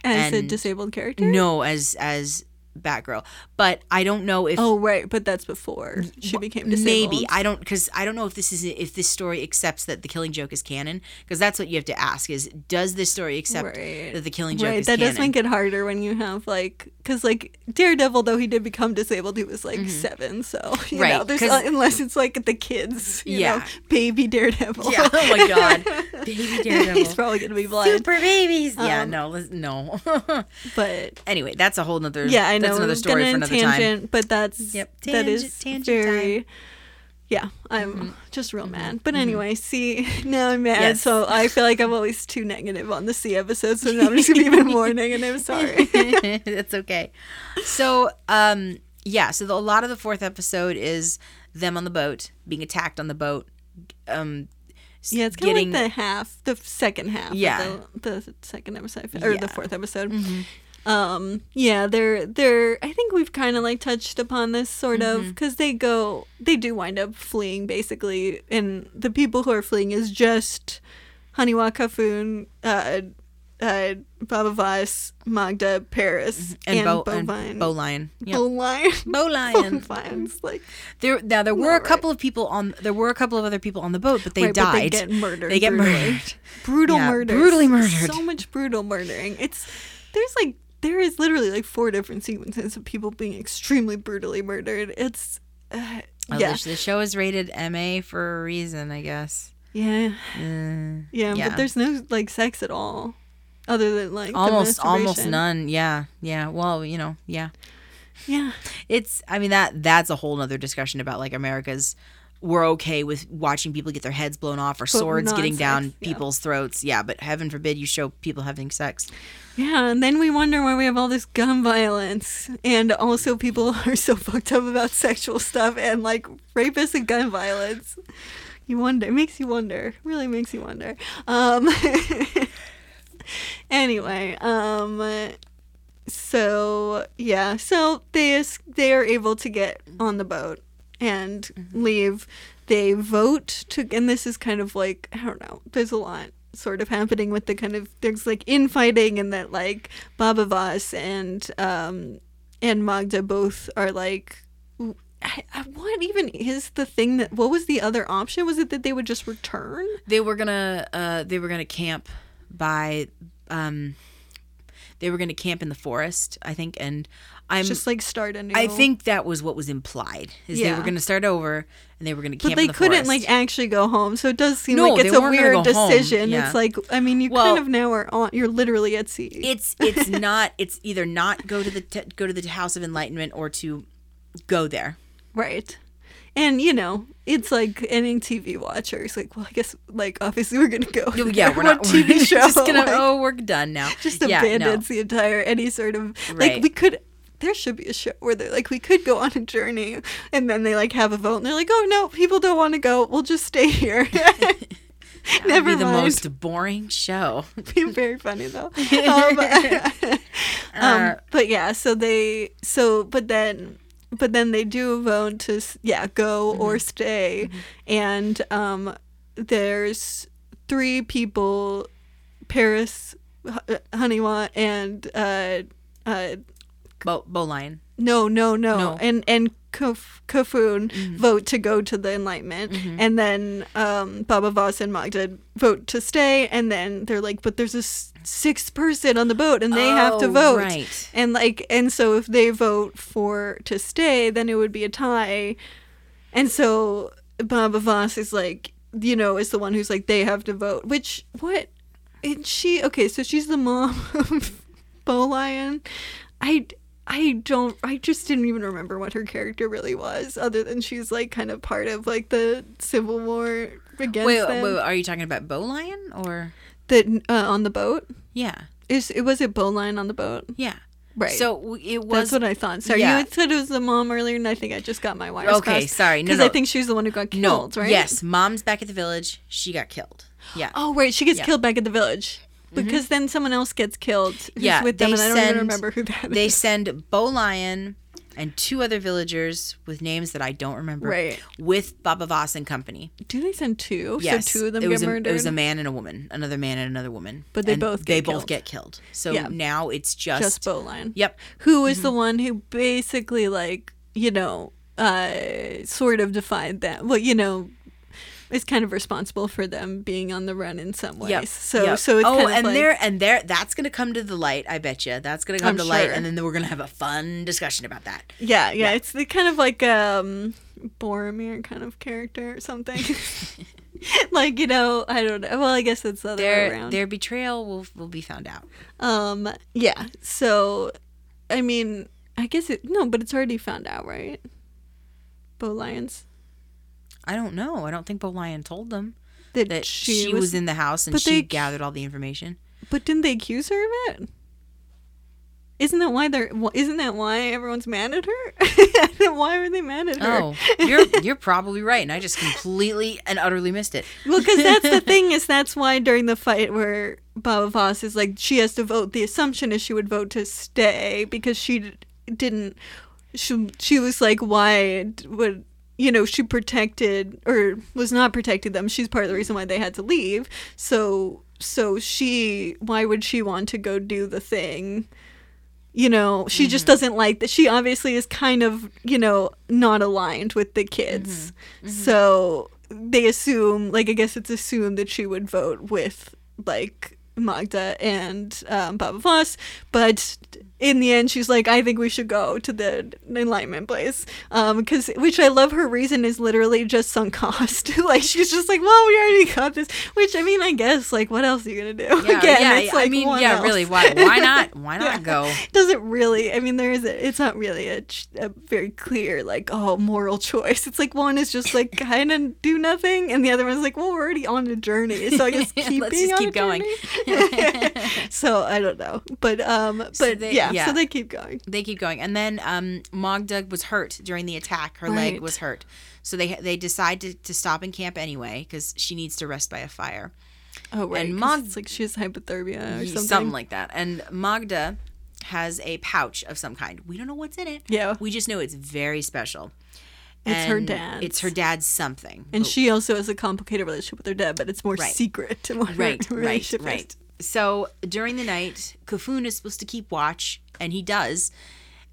As a disabled character? No as as batgirl but i don't know if oh right but that's before she became disabled Maybe I don't because I don't know if this is if this story accepts that the Killing Joke is canon because that's what you have to ask is does this story accept Right. that the Killing Joke right is that canon? does make it harder when you have like because like daredevil though he did become disabled he was like seven so you Mm-hmm. Right, know there's uh, unless it's like the kids you know Yeah. baby daredevil yeah. Oh my God, [laughs] baby Daredevil. he's probably gonna be blind Super babies. yeah. Um, No. No. [laughs] but anyway, that's a whole nother. yeah i know That's another story for in another time. tangent but that's Yep, that tangent- is tangent very time. yeah i'm Mm-hmm. just real mad but anyway see [laughs] now i'm mad Yes. so i feel like i'm always too negative on the c episode so now i'm just gonna be even more negative sorry [laughs] That's okay. So, um, yeah. So the, a lot of the fourth episode is them on the boat being attacked on the boat. Um, Yeah, it's kind of getting like the half, the second half. Yeah. of the, the second episode or Yeah. the fourth episode. Um, yeah, they're they're. I think we've kind of like touched upon this sort of because they go, they do wind up fleeing basically, and the people who are fleeing is just Haniwa Kofun, uh, uh, Baba Voss, Maghra, Paris, and, and, Bo Bovine. and Bo Lion. Yeah. Bo Lion. [laughs] Bo Lion. Bovine's like There now there were a couple of people on there were a couple of other people on the boat, but they right, but died. they get murdered. They get brutally. murdered. Brutal Yeah, murder. brutally murdered. So much brutal murdering. It's there's like there is literally like four different sequences of people being extremely brutally murdered. It's uh, Oh, yeah, the, the show is rated MA for a reason, I guess. yeah, Uh, yeah, Yeah. But there's no like sex at all, other than like the almost almost none. Yeah. Yeah. Well, you know, yeah. Yeah, It's I mean that that's a whole other discussion about like America's we're okay with watching people get their heads blown off or swords getting down yeah. people's throats. Yeah, but heaven forbid you show people having sex. yeah, and then we wonder why we have all this gun violence, and also people [laughs] are so fucked up about sexual stuff and like rapists and gun violence. You wonder. It makes you wonder. Really makes you wonder. Um. [laughs] anyway, um. So yeah, so they they are able to get on the boat and leave. They vote to, and this is kind of like I don't know. There's a lot sort of happening with the kind of there's like infighting and that like Baba Voss and um and Maghra both are like. I, I- what even is the thing that? What was the other option? Was it that they would just return? They were gonna uh they were gonna camp by um they were gonna camp in the forest, I think, and I'm just like start a new. I think that was what was implied. Is they were gonna start over and they were gonna camp But they in the couldn't forest. like actually go home, so it does seem No, like it's a weird decision. yeah. It's like I mean, you Well- kind of now are on. You're literally at sea. it's it's [laughs] not it's either not go to the t- go to the house of enlightenment or to go there right, and you know, it's like any TV watcher. It's like, well, I guess like obviously we're gonna go. [laughs] Yeah we're not TV we're [laughs] show. just gonna like, oh we're done now just yeah, abandons no. the entire any sort of Right. like we could. There should be a show where they're like, we could go on a journey, and then they like have a vote, and they're like, oh no, people don't want to go. We'll just stay here. [laughs] That would [laughs] Never be the mind. most boring show [laughs] be very funny though. Um, um, but yeah, so they so but then but then they do a vote to yeah go or stay, and um, there's three people, Paris, H- Haniwa, and uh, uh, Bo, Bowline. No, no, no, No. and and Kaf- Kofun vote to go to the Enlightenment, and then um, Baba Voss and Magda vote to stay, and then they're like, but there's a s- sixth person on the boat, and they have to Oh, vote, right. and like, and so if they vote for to stay, then it would be a tie, and so Baba Voss is like, you know, is the one who's like, they have to vote, which what, and she okay, so she's the mom [laughs] of Bo Lion. I I don't I just didn't even remember what her character really was, other than she's like kind of part of like the civil war against wait, them. wait are you talking about Bo Lion or the uh, on the boat yeah is it was it Bo Lion on the boat? yeah Right. so it was that's what I thought. Sorry, yeah. you said it was the mom earlier, and I think I just got my wires Okay, crossed. sorry. No, because no. I think she was the one who got killed, no right? yes mom's back at the village she got killed yeah Oh, right. She gets Yeah. killed back at the village because then someone else gets killed. Who's [laughs] Yeah, with them, they and I don't send- even remember who that is. they send Bo Lion and two other villagers with names that I don't remember Right. with Baba Voss and company. Do they send two? Yes, So two of them it was get a, murdered. It was a man and a woman, another man and another woman. But they And both they get both get killed. So Yeah. now it's just, just Bo Lion. Yep. Who is the one who basically like, you know, uh sort of defied that. Well, you know, is kind of responsible for them being on the run in some ways. Yep. So yep. so it's oh, and like there and there that's gonna come to the light. I bet you that's gonna come I'm to light, and then we're gonna have a fun discussion about that. yeah, yeah, it's the kind of like um Boromir kind of character or something. [laughs] [laughs] like, you know, I don't know. Well, I guess it's the other way Their around. their betrayal will will be found out. Um, yeah. So, I mean, I guess it no, but it's already found out, right? Bo Lion's I don't know. I don't think Bo Lion told them that, that she, was, in the house and she they- gathered all the information. But didn't they accuse her of it? Isn't that why they're? Isn't that why everyone's mad at her? [laughs] Why are they mad at her? Oh, you're [laughs] you're probably right, and I just completely and utterly missed it. Well, because that's the [laughs] thing is that's why during the fight where Baba Voss is like she has to vote. The assumption is she would vote to stay because she didn't. She she was like, why would you know, she protected or was not protecting them. She's part of the reason why they had to leave. So so she why would she want to go do the thing? You know, she just mm-hmm. doesn't like that. She obviously is kind of, you know, not aligned with the kids. Mm-hmm. Mm-hmm. So they assume, like, I guess it's assumed that she would vote with, like, Magda and um, Baba Voss. But in the end, she's like, I think we should go to the enlightenment place. Um, cause, which I love her reason is literally just sunk [laughs] cost. [laughs] like, she's just like, well, we already got this. Which, I mean, I guess, like, what else are you going to do? Yeah, [laughs] Again, yeah, it's yeah. I mean, yeah, else? really. Why? Why not? Why not Yeah. go? doesn't really i mean there is a, it's not really a, a very clear like oh moral choice it's like one is just like kind of do nothing and the other one's like well we're already on a journey so i guess keep Let's just keep going. so i don't know but um but they- yeah, yeah. so they keep going They keep going, and then um, Magda was hurt during the attack. Her leg was hurt, so they they decide to, to stop in camp anyway because she needs to rest by a fire. oh right And 'cause Mag- it's like she has hypothermia or something. something, like that. And Magda has a pouch of some kind. We don't know what's in it. Yeah. We just know it's very special. It's her And dad's. It's her dad's something. and But- she also has a complicated relationship with her dad but it's more Right. secret her right, [laughs] right, right. So during the night, Kofun is supposed to keep watch, and he does.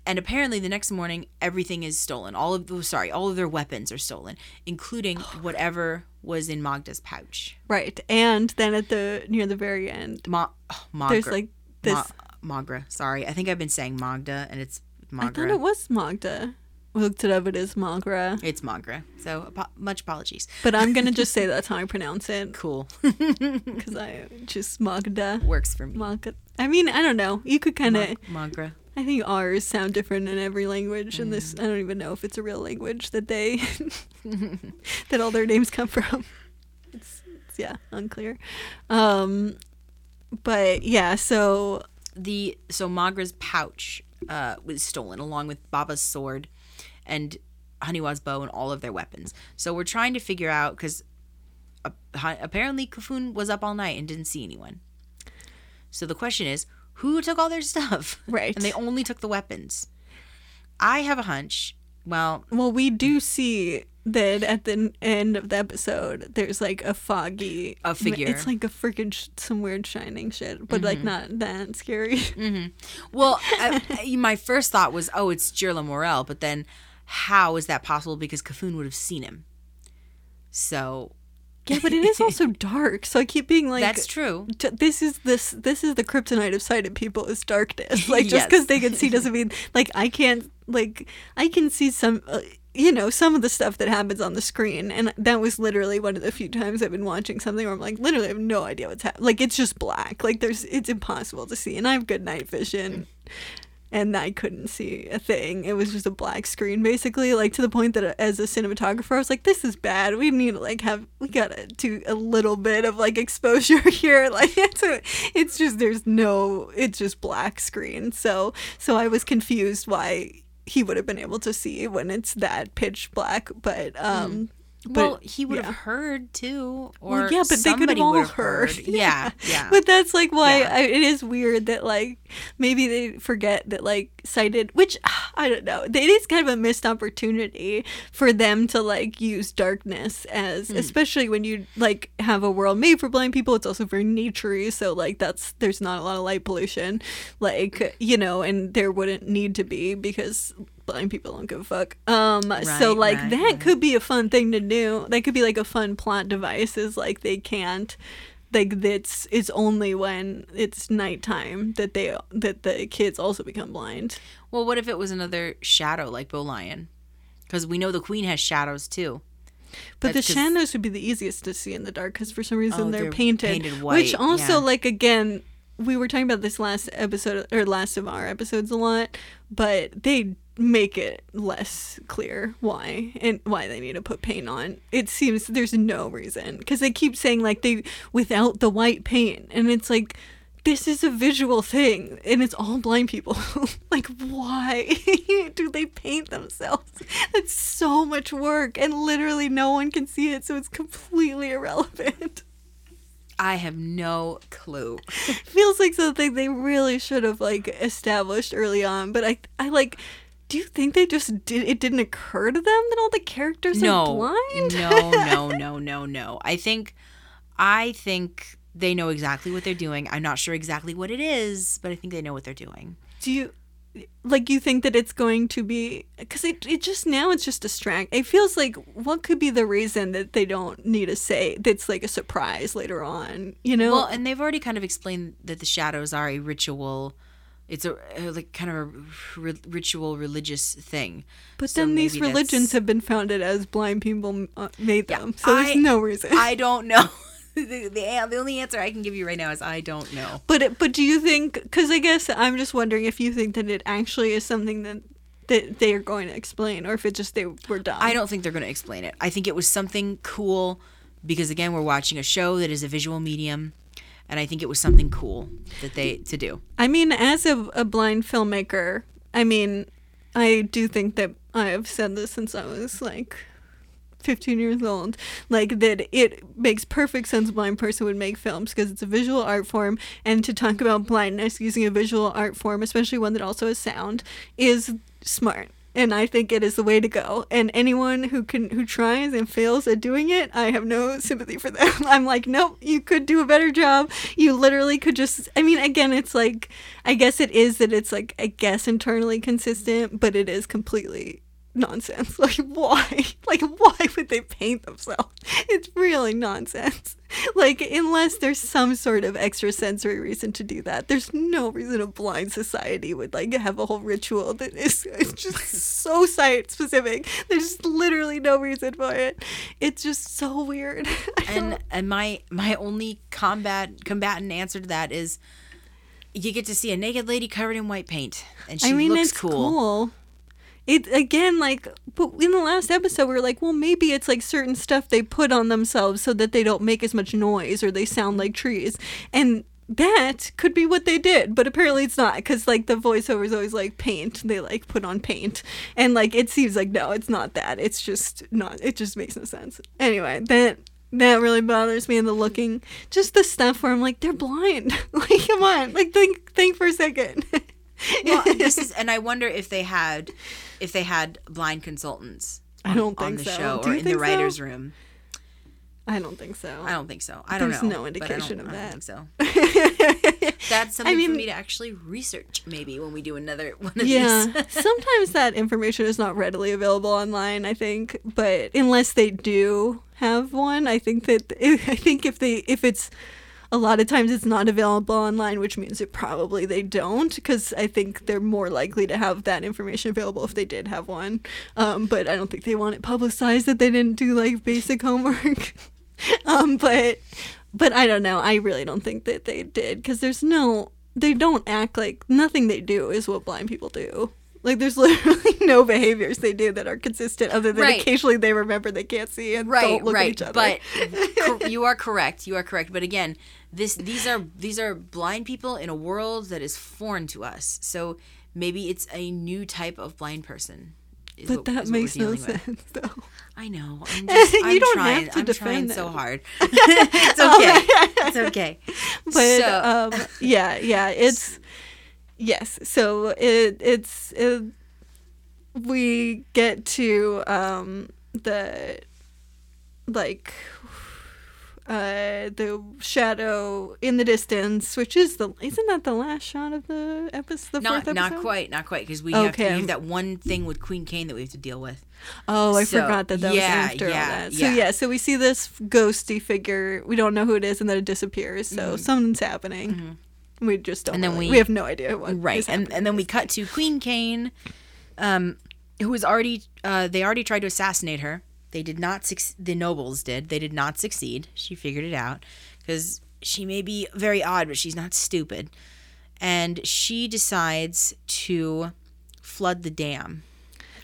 And apparently, the next morning, everything is stolen. All of oh, sorry, all of their weapons are stolen, including oh, whatever was in Magda's pouch. right and then at the near the very end Ma- oh, Maghra. there's like this Ma- Maghra. Sorry, I think I've been saying Magda, and it's Maghra. I thought it was Magda. Looked it up. It is Maghra. It's Maghra. So apo- much apologies. But I'm gonna just say [laughs] that's how I pronounce it Cool. [laughs] because I just Magda. Works for me. Magda. I mean, I don't know. You could kind of. Maghra. I think R's sound different in every language, and Mm. this I don't even know if it's a real language that they [laughs] that all their names come from. It's, it's yeah, unclear. Um, but yeah, so the so Maghra's pouch uh, was stolen along with Baba's sword and Haniwa's bow and all of their weapons. So we're trying to figure out because uh, apparently Kofun was up all night and didn't see anyone. So the question is, who took all their stuff? [laughs] Right. And they only took the weapons. I have a hunch. Well, well, we do see that at the end of the episode, there's like a foggy A figure. It's like a freaking sh- some weird shining shit, but Mm-hmm. like not that scary. Mm-hmm. well, I, uh, I- [laughs] uh, my first thought was, oh, it's Jerlamarel, but then how is that possible? Because Kofun would have seen him. So yeah, but it is also [laughs] dark, so I keep being like, that's true. This is this this is the kryptonite of sighted people is darkness [laughs] like just Yes. because they can see doesn't mean like i can't like i can see some uh, you know some of the stuff that happens on the screen and that was literally one of the few times i've been watching something where i'm like literally I have no idea what's happening like it's just black like there's it's impossible to see and i have good night vision and I couldn't see a thing. It was just a black screen, basically. Like to the point that, as a cinematographer, I was like, "This is bad. We need to like have we gotta do a little bit of like exposure [laughs] here. Like it's a, it's just there's no, it's just black screen. So so I was confused why he would have been able to see when it's that pitch black. But um, but well, he would yeah. have heard too, or Well, yeah, but they could have all have heard. [laughs] Yeah, [laughs] yeah. But that's like why Yeah. I, it is weird that like maybe they forget that like sighted, which [sighs] I don't know. It is kind of a missed opportunity for them to like use darkness as, Hmm. especially when you like have a world made for blind people. It's also very naturey, so like that's there's not a lot of light pollution, like you know, and there wouldn't need to be because blind people don't give a fuck. Um, so like right, that right. could be a fun thing to do. That could be like a fun plot device. Is like they can't like that's it's only when it's nighttime that they that the kids also become blind. well, what if it was another shadow like Bo Lion? Because we know the queen has shadows too. But the shadows would be the easiest to see in the dark because for some reason Oh, they're, they're painted, painted which also yeah. like again we were talking about this last episode or last of our episodes a lot, but they make it less clear why and why they need to put paint on. It seems there's no reason because they keep saying like they without the white paint, and it's like this is a visual thing and it's all blind people. [laughs] like why [laughs] do they paint themselves? [laughs] It's so much work and literally no one can see it, so it's completely irrelevant. I have no clue. feels like something they really should have like established early on but i i like do you think they just did? It didn't occur to them that all the characters are blind. no, [laughs] no, no, no, no. I think, I think they know exactly what they're doing. I'm not sure exactly what it is, but I think they know what they're doing. do you like you think that it's going to be because it, it just now it's just a distract it feels like what could be the reason that they don't need to say that's like a surprise later on you know Well, and they've already kind of explained that the shadows are a ritual. It's a uh, like kind of a ritual religious thing. but so then these religions that's- have been founded as blind people uh, made Yeah, them so there's I- no reason I don't know. [laughs] the, the the only answer I can give you right now is I don't know. but but do you think because i guess i'm just wondering if you think that it actually is something that that they are going to explain or if it just they were done I don't think they're going to explain it. I think it was something cool because again, we're watching a show that is a visual medium, and I think it was something cool that they to do. I mean, as a, a blind filmmaker, I mean, I do think that I have said this since I was like 15 years old, like that it makes perfect sense a blind person would make films because it's a visual art form, and to talk about blindness using a visual art form, especially one that also has sound, is smart. And I think it is the way to go. And anyone who can who tries and fails at doing it, I have no sympathy for them. [laughs] I'm like, nope, you could do a better job. You literally could just I mean, again, it's like I guess it is that it's like I guess internally consistent, but it is completely nonsense. [laughs] Like why? [laughs] Like why would they paint themselves? [laughs] It's really nonsense. Like unless there's some sort of extrasensory reason to do that, there's no reason a blind society would like have a whole ritual that is it's just so sight specific. There's literally no reason for it. It's just so weird. And and my my only combat combatant answer to that is you get to see a naked lady covered in white paint and she I mean, looks it's cool. cool. It again, like, but in the last episode, we were like, well, maybe it's like certain stuff they put on themselves so that they don't make as much noise or they sound like trees, and that could be what they did. But apparently, it's not because like the voiceover is always like paint. They like put on paint, and like it seems like no, it's not that. It's just not. It just makes no sense. Anyway, that. That really bothers me in the looking, just the stuff where I'm like, they're blind. [laughs] like, come on, like think, think for a second. [laughs] well, this is [laughs] and I wonder if they had if they had blind consultants I on, don't on think the so. show Do or in the think so? writers room. I don't think so. I don't think so. I don't There's know. no indication don't- of I that. don't think so. [laughs] That's something mean- for me to actually research maybe when we do another one of yeah. these. [laughs] Sometimes that information is not readily available online, I think, but unless they do have one, I think that I think if they if it's a lot of times it's not available online, which means it probably they don't, because I think they're more likely to have that information available if they did have one. Um, but I don't think they want it publicized that they didn't do like basic homework. [laughs] um, but but I don't know. I really don't think that they did because there's no. They don't act like nothing they do is what blind people do. Like there's [laughs] literally no behaviors they do that are consistent, other than Right. occasionally they remember they can't see and don't look at each other. But [laughs] you are correct. You are correct. But again, this these are these are blind people in a world that is foreign to us. So maybe it's a new type of blind person. is But what- that makes no dealing with. sense, though. I know. [laughs] I'm just, You I'm don't trying, have to I'm trying defend so hard. [laughs] [laughs] it's okay. It's okay. But So- um, yeah, yeah, it's yes. So it it's it, we get to um, the like uh the shadow in the distance which is the isn't that the last shot of the episode the not fourth not episode? quite, not quite, because we have, to, Okay. we have that one thing with Queen Kane that we have to deal with. Oh, I So, forgot that that yeah, was after yeah, all that. So yeah. yeah. so we see this ghosty figure. We don't know who it is, and then it disappears. So something's happening. We just don't. Mm-hmm. And then really- we- we have no idea what. right is and and then we cut to queen kane um who was already uh they already tried to assassinate her they did not suc- the nobles did they did not succeed she figured it out because she may be very odd but she's not stupid and she decides to flood the dam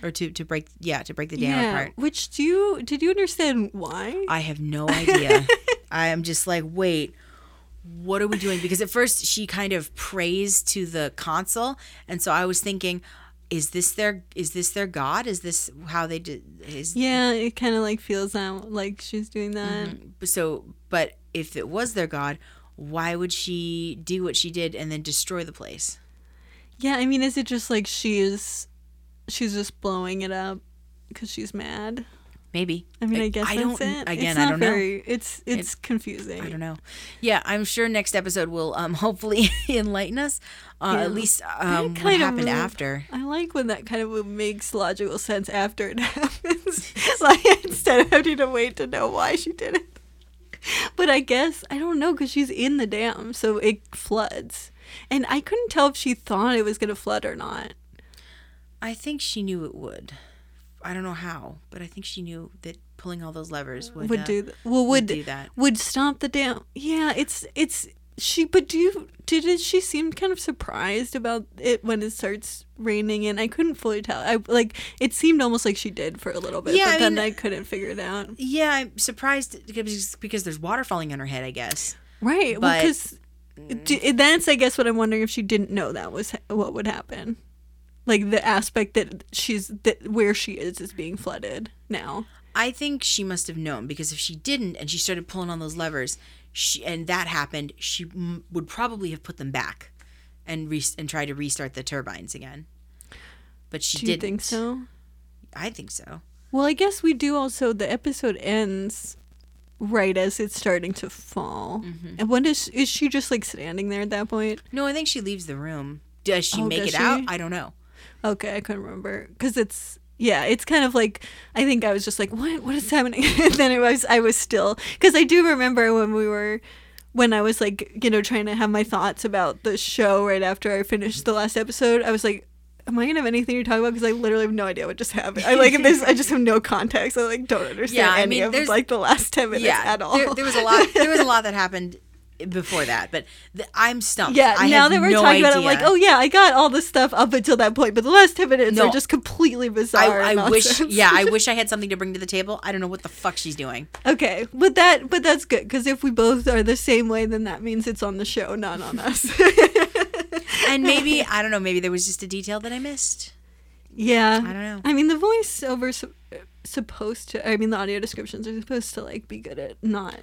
or to to break yeah to break the dam yeah. apart Which do you did you understand why? I have no [laughs] idea. I am just like, wait, what are we doing? Because at first she kind of prays to the consul, and so I was thinking, is this their is this their god? Is this how they did? Is yeah, it kind of like feels out like she's doing that. Mm-hmm. so? But if it was their god, why would she do what she did and then destroy the place? Yeah, I mean, is it just like she's she's just blowing it up because she's mad. Maybe. I mean, I, guess I that's don't it. again. it's I don't know. very, It's it's confusing. I don't know. Yeah, I'm sure next episode will um [laughs] hopefully enlighten us. Uh, Yeah. At least um what happened move- after. I like when that kind of makes logical sense after it [laughs] happens. [laughs] like instead of having to wait to know why she did it. But I guess I don't know because she's in the dam, so it floods, and I couldn't tell if she thought it was gonna flood or not. I think she knew it would. I don't know how, but I think she knew that pulling all those levers would, Would uh, do th- well. Would would do that. Would stop the dam. Yeah, it's it's she. But do you did? She seemed kind of surprised about it when it starts raining, and I couldn't fully tell. I like it seemed almost like she did for a little bit, Yeah, but I then mean- I couldn't figure it out. Yeah, I'm surprised because because there's water falling on her head. I guess. Right. Because that's, I guess, what I'm wondering if she didn't know that was what would happen. Like the aspect that she's that where she is is being flooded now. I think she must have known because if she didn't and she started pulling on those levers, she and that happened, she m- would probably have put them back and re- and tried to restart the turbines again. But she Do you didn't. think so? I think so. Well, I guess we do. Also, the episode ends right as it's starting to fall. Mm-hmm. And when is is she just like standing there at that point? No, I think she leaves the room. Does she Oh, make does it out? I don't know. Okay, I couldn't remember because it's yeah, it's kind of like I think I was just like, what what is happening? [laughs] and then it was I was still because I do remember when we were when I was like you know trying to have my thoughts about the show right after I finished the last episode. I was like. Am I gonna have anything to talk about? Because I literally have no idea what just happened. I like this. I just have no context. I like don't understand Yeah, I any mean, of like the last ten minutes yeah, at all. There, there was a lot. There was a lot that [laughs] happened before that, but th- I'm stumped. Yeah, I now that we're no talking about it, I'm like, oh yeah, I got all this stuff up until that point, but the last ten minutes No. are just completely bizarre. I, I wish, yeah, I wish I had [laughs] something to bring to the table. I don't know what the fuck she's doing. Okay, but that but that's good because if we both are the same way, then that means it's on the show, not on us. [laughs] And maybe [laughs] I don't know. Maybe there was just a detail that I missed. yeah, I don't know. I mean, the voiceover su- supposed to. I mean, the audio descriptions are supposed to like be good at not.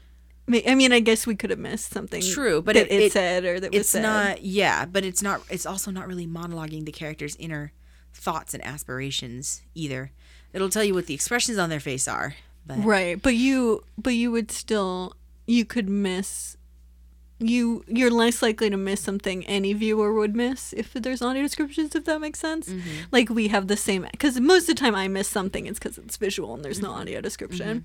I mean, I guess we could have missed something. True, but that it- it, it- said or that was It's said. not. Yeah, but it's not. It's also not really monologuing the character's inner thoughts and aspirations either. It'll tell you what the expressions on their face are. But right, but you but you would still you could miss. You you're less likely to miss something any viewer would miss if there's audio descriptions. If that makes sense, Mm-hmm. like we have the same because most of the time I miss something it's because it's visual and there's Mm-hmm. no audio description.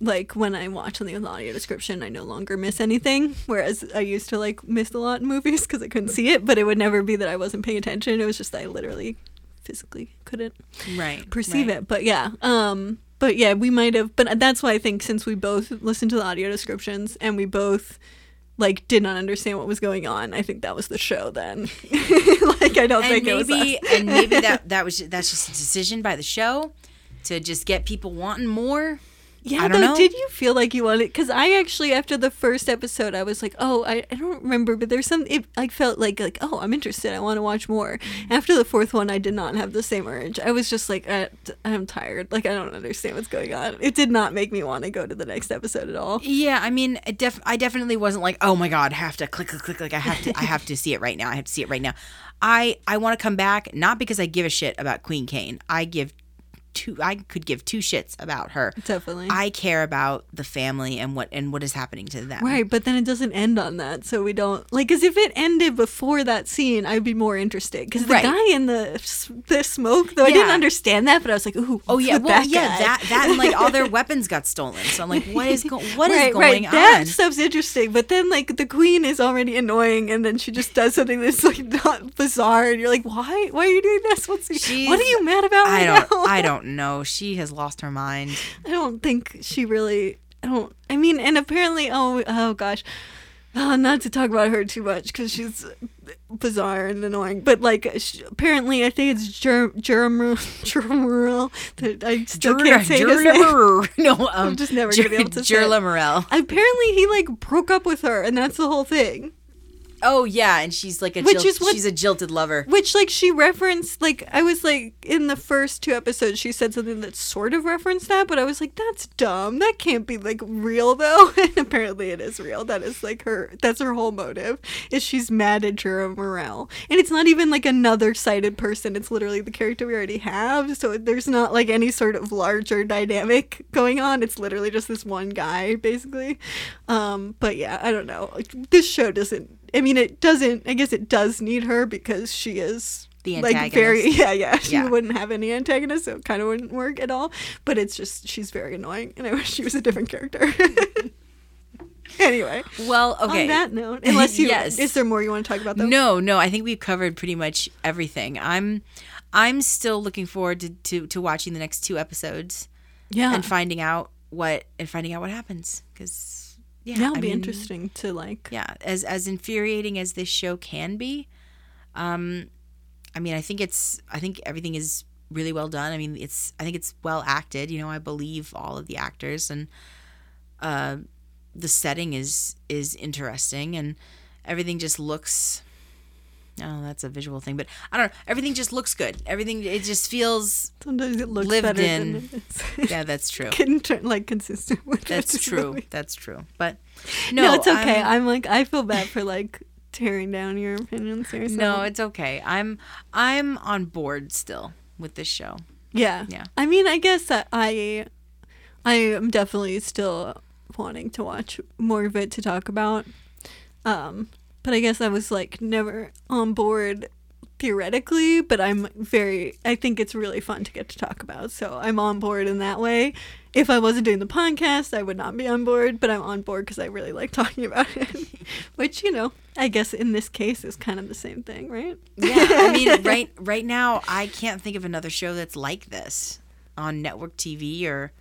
Like when I watch something with audio description, I no longer miss anything. Whereas I used to like miss a lot in movies because I couldn't see it, but it would never be that I wasn't paying attention. It was just I literally physically couldn't right, perceive right. it. But yeah, um, but yeah, we might have. But that's why I think since we both listened to the audio descriptions and we both like did not understand what was going on, I think that was the show then. [laughs] like I don't And think it was maybe and maybe that [laughs] that was that's just a decision by the show to just get people wanting more. Yeah, I don't though, know. did you feel like you wanted? Because I actually, after the first episode, I was like, oh, I, I don't remember, but there's some. It, I felt like like oh, I'm interested. I want to watch more. Mm-hmm. After the fourth one, I did not have the same urge. I was just like, I, I'm tired. Like I don't understand what's going on. It did not make me want to go to the next episode at all. Yeah, I mean, it def- I definitely wasn't like, oh my god, have to click, click, click, like I have to, I have to see it right now. I have to see it right now. I I want to come back not because I give a shit about Queen Kane. I give two, I could give two shits about her. Definitely. I care about the family and what and what is happening to them. Right, but then it doesn't end on that, so we don't like. Because if it ended before that scene, I'd be more interested. Because the Right. guy in the the smoke, though, I didn't understand that, but I was like, ooh, Oh yeah, well that yeah, guy? that that and like all their [laughs] weapons got stolen. So I'm like, what is going, what is right, going right. That on? stuff's interesting, but then like the queen is already annoying, and then she just does something that's like not bizarre, and you're like, why? Why are you doing this? What's what are you mad about I right don't, now? I don't know. She has lost her mind. [laughs] I don't think she really. I don't. I mean, and apparently, oh, oh gosh, oh, not to talk about her too much because she's bizarre and annoying. But like, sh apparently, I think it's Jerem Jerem [laughs] that I still can't say his name. [laughs] no, um, I'm just never gonna be able to. Jerlamarel. Apparently, he like broke up with her, and that's the whole thing. Oh yeah, and she's like a Which jilt- is what- she's a jilted lover. Which, like, she referenced, like, I was like, in the first two episodes, she said something that sort of referenced that, but I was like, that's dumb. That can't be, like, real, though. [laughs] And apparently it is real. That is, like, her, that's her whole motive, is she's mad at Jerlamarel. And it's not even, like, another sighted person. It's literally the character we already have. So there's not, like, any sort of larger dynamic going on. It's literally just this one guy, basically. Um, but yeah, I don't know. This show doesn't, I mean, it doesn't, I guess it does need her because she is The like very [laughs] yeah yeah she Yeah. wouldn't have any antagonist so it kind of wouldn't work at all but it's just she's very annoying and i [laughs] wish she was a different character [laughs] anyway Well, okay. on that note unless you Yes. is there more you want to talk about though No, no, I think we've covered pretty much everything. I'm I'm still looking forward to, to, to watching the next two episodes yeah and finding out what and finding out what happens cuz yeah, yeah it'll I be mean, interesting to like Yeah, as as infuriating as this show can be, um I mean, I think it's I think everything is really well done. I mean, it's I think it's well acted, you know, I believe all of the actors and uh the setting is is interesting and everything just looks Oh, that's a visual thing, but I don't know. Everything just looks good. Everything it just feels sometimes it looks lived better in. [laughs] yeah, that's true. can turn like consistent with That's true. That's true. But [laughs] no, no, it's okay I'm- I'm, like i feel bad for like tearing down your opinions here so. No, it's okay. I'm I'm on board still with this show. Yeah. Yeah. I mean, I guess that I I am definitely still wanting to watch more of it to talk about. Um, but I guess I was like never on board theoretically, but I'm very I think it's really fun to get to talk about. So I'm on board in that way. If I wasn't doing the podcast, I would not be on board, but I'm on board because I really like [laughs] talking about it. [laughs] Which, you know, I guess in this case is kind of the same thing, right? Yeah, I mean, [laughs] right right now, I can't think of another show that's like this on network TV or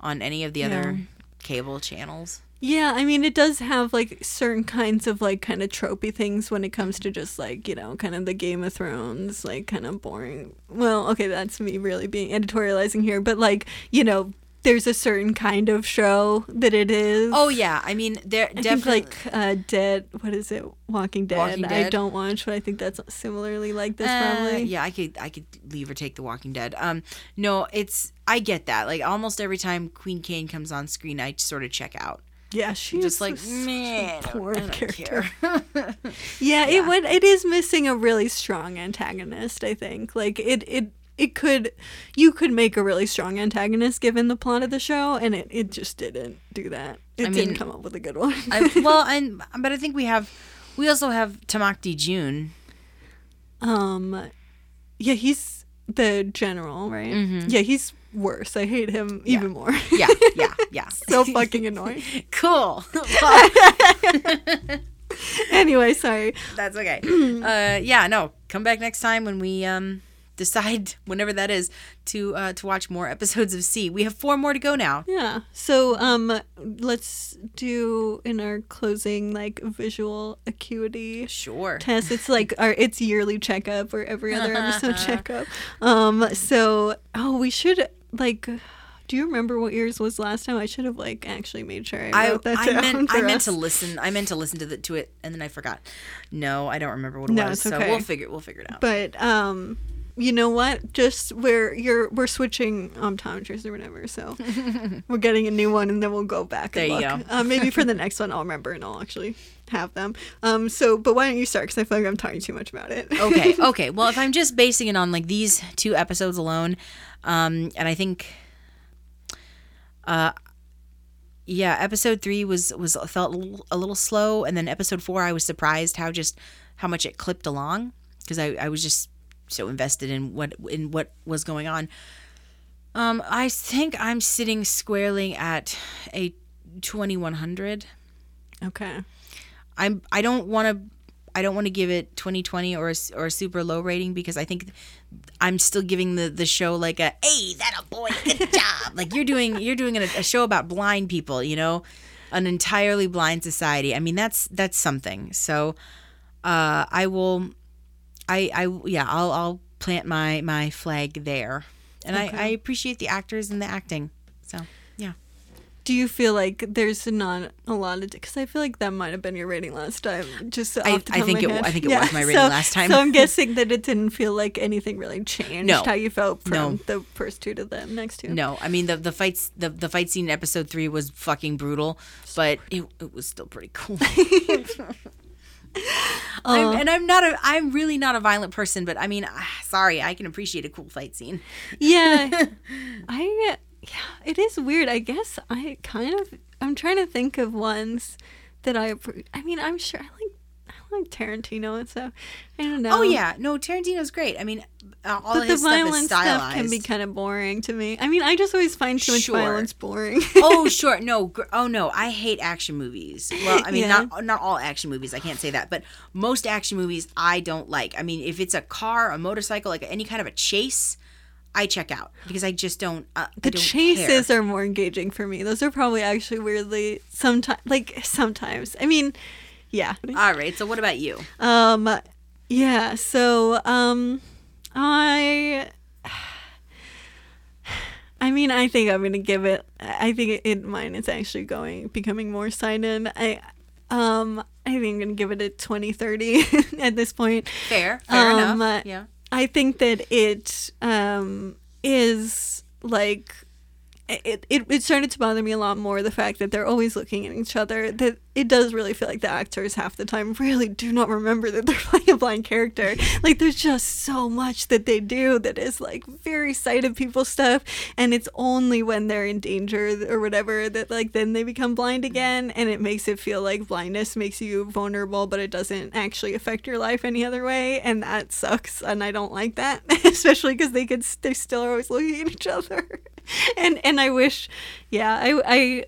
on any of the other cable channels. Yeah, I mean, it does have like certain kinds of like kind of tropey things when it comes to just like, you know, kind of the Game of Thrones, like kind of boring. Well, okay, that's me really being editorializing here, but like, you know, there's a certain kind of show that it is. Oh yeah, I mean, there I definitely think like uh, Dead, what is it? Walking Dead. Walking I don't watch, but I think that's similarly like this Uh, probably. yeah, I could I could leave or take The Walking Dead. Um, no, it's I get that. Like almost every time Queen Kane comes on screen, I sort of check out. Yeah, she's Just like a man, poor character. care. [laughs] Yeah, it would. It is missing a really strong antagonist. I think. Like it. It. It could. You could make a really strong antagonist given the plot of the show, and it. It just didn't do that. It I didn't come up with a good one. I, well, [laughs] and but I think we have we also have Tamacti Jun. um, yeah, he's the general, right? Yeah, he's worse. I hate him even more. Yeah, yeah, [laughs] yeah. so fucking annoying. [laughs] cool. [laughs] Anyway, sorry. that's okay. [clears throat] Uh, yeah, no. Come back next time when we um decide whenever that is to uh, to watch more episodes of See. We have four more to go now. Yeah. So um let's do in our closing like visual acuity Sure. test. It's like our it's yearly checkup or every other episode checkup. Um so oh we should like do you remember what yours was last time? I should have like actually made sure I I, wrote that I down. meant I meant to listen. I meant to listen to the to it, and then I forgot. No, I don't remember what it No, was. it's So we'll figure we'll figure it out. But um you know what? Just where you're we're switching optometrists or whatever, so [laughs] we're getting a new one and then we'll go back. and There you go. Uh, maybe for the next one I'll remember and I'll actually have them. Um so but why don't you start? Because I feel like I'm talking too much about it. okay, [laughs] okay. Well, if I'm just basing it on like these two episodes alone, um, and I think, uh, yeah, episode three was was felt a little, a little slow, and then episode four, I was surprised how just how much it clipped along because I I was just so invested in what in what was going on. Um, I think I'm sitting squarely at a 2100. okay. I'm I don't want to I don't want to give it 2020 or a, or a super low rating because I think I'm still giving the the show like a hey that a boy good [laughs] job? Like you're doing you're doing a, a show about blind people you know? An entirely blind society. I mean that's that's something. So uh I will I I yeah I'll I'll plant my my flag there. And I I appreciate the actors and the acting so do you feel like there's not a lot of because I feel like that might have been your rating last time. Just I- I think it-. I think it was my rating so, last time. So I'm [laughs] guessing that it didn't feel like anything really changed No. how you felt from No. the first two to the next two. No, I mean the the fights the the fight scene in episode three was fucking brutal, but it, it was still pretty cool. [laughs] [laughs] I'm, and I'm not a I'm really not a violent person, but I mean, ah, sorry, I can appreciate a cool fight scene. Yeah, I yeah, it is weird. I guess I kind of I'm trying to think of ones that I I mean, I'm sure I like I like Tarantino and stuff. I don't know. Oh yeah, no, Tarantino's great. I mean, uh, all But of the violence stuff is stylized. stuff can be kind of boring to me. I mean, I just always find too much Sure. violence boring. oh [laughs] sure no gr- oh no i hate action movies well i mean Yeah. not not all action movies i can't say that but most action movies i don't like i mean if it's a car a motorcycle like any kind of a chase i check out because i just don't uh, the don't chases care. are more engaging for me. Those are probably actually weirdly sometimes like sometimes. I mean, yeah. all right so what about you Um yeah, so um I I mean, I think I'm going to give it I think it, it mine is actually going becoming more sighted. I um I think I'm going to give it a 2030 [laughs] at this point. fair fair Um, enough yeah I think that it um, is like it, it, it started to bother me a lot more the fact that they're always looking at each other that it does really feel like the actors half the time [laughs] really do not remember that they're playing a blind character. Like there's just so much that they do that is like very sighted people stuff and it's only when they're in danger or whatever that like then they become blind mm. again and it makes it feel like blindness makes you vulnerable but it doesn't actually affect your life any other way and that sucks and i don't like that [laughs] especially because they could they still are always looking at each other. [laughs] And and i wish yeah i i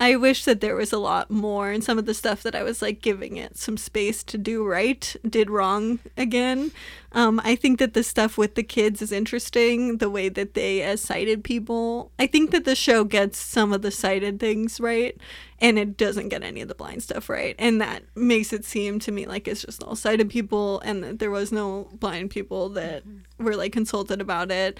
I wish that there was a lot more, and some of the stuff that I was like giving it some space to do right did wrong again. Um, I think that the stuff with the kids is interesting, the way that they, as sighted people, I think that the show gets some of the sighted things right, and it doesn't get any of the blind stuff right. And that makes it seem to me like it's just all sighted people, and that there was no blind people that were like consulted about it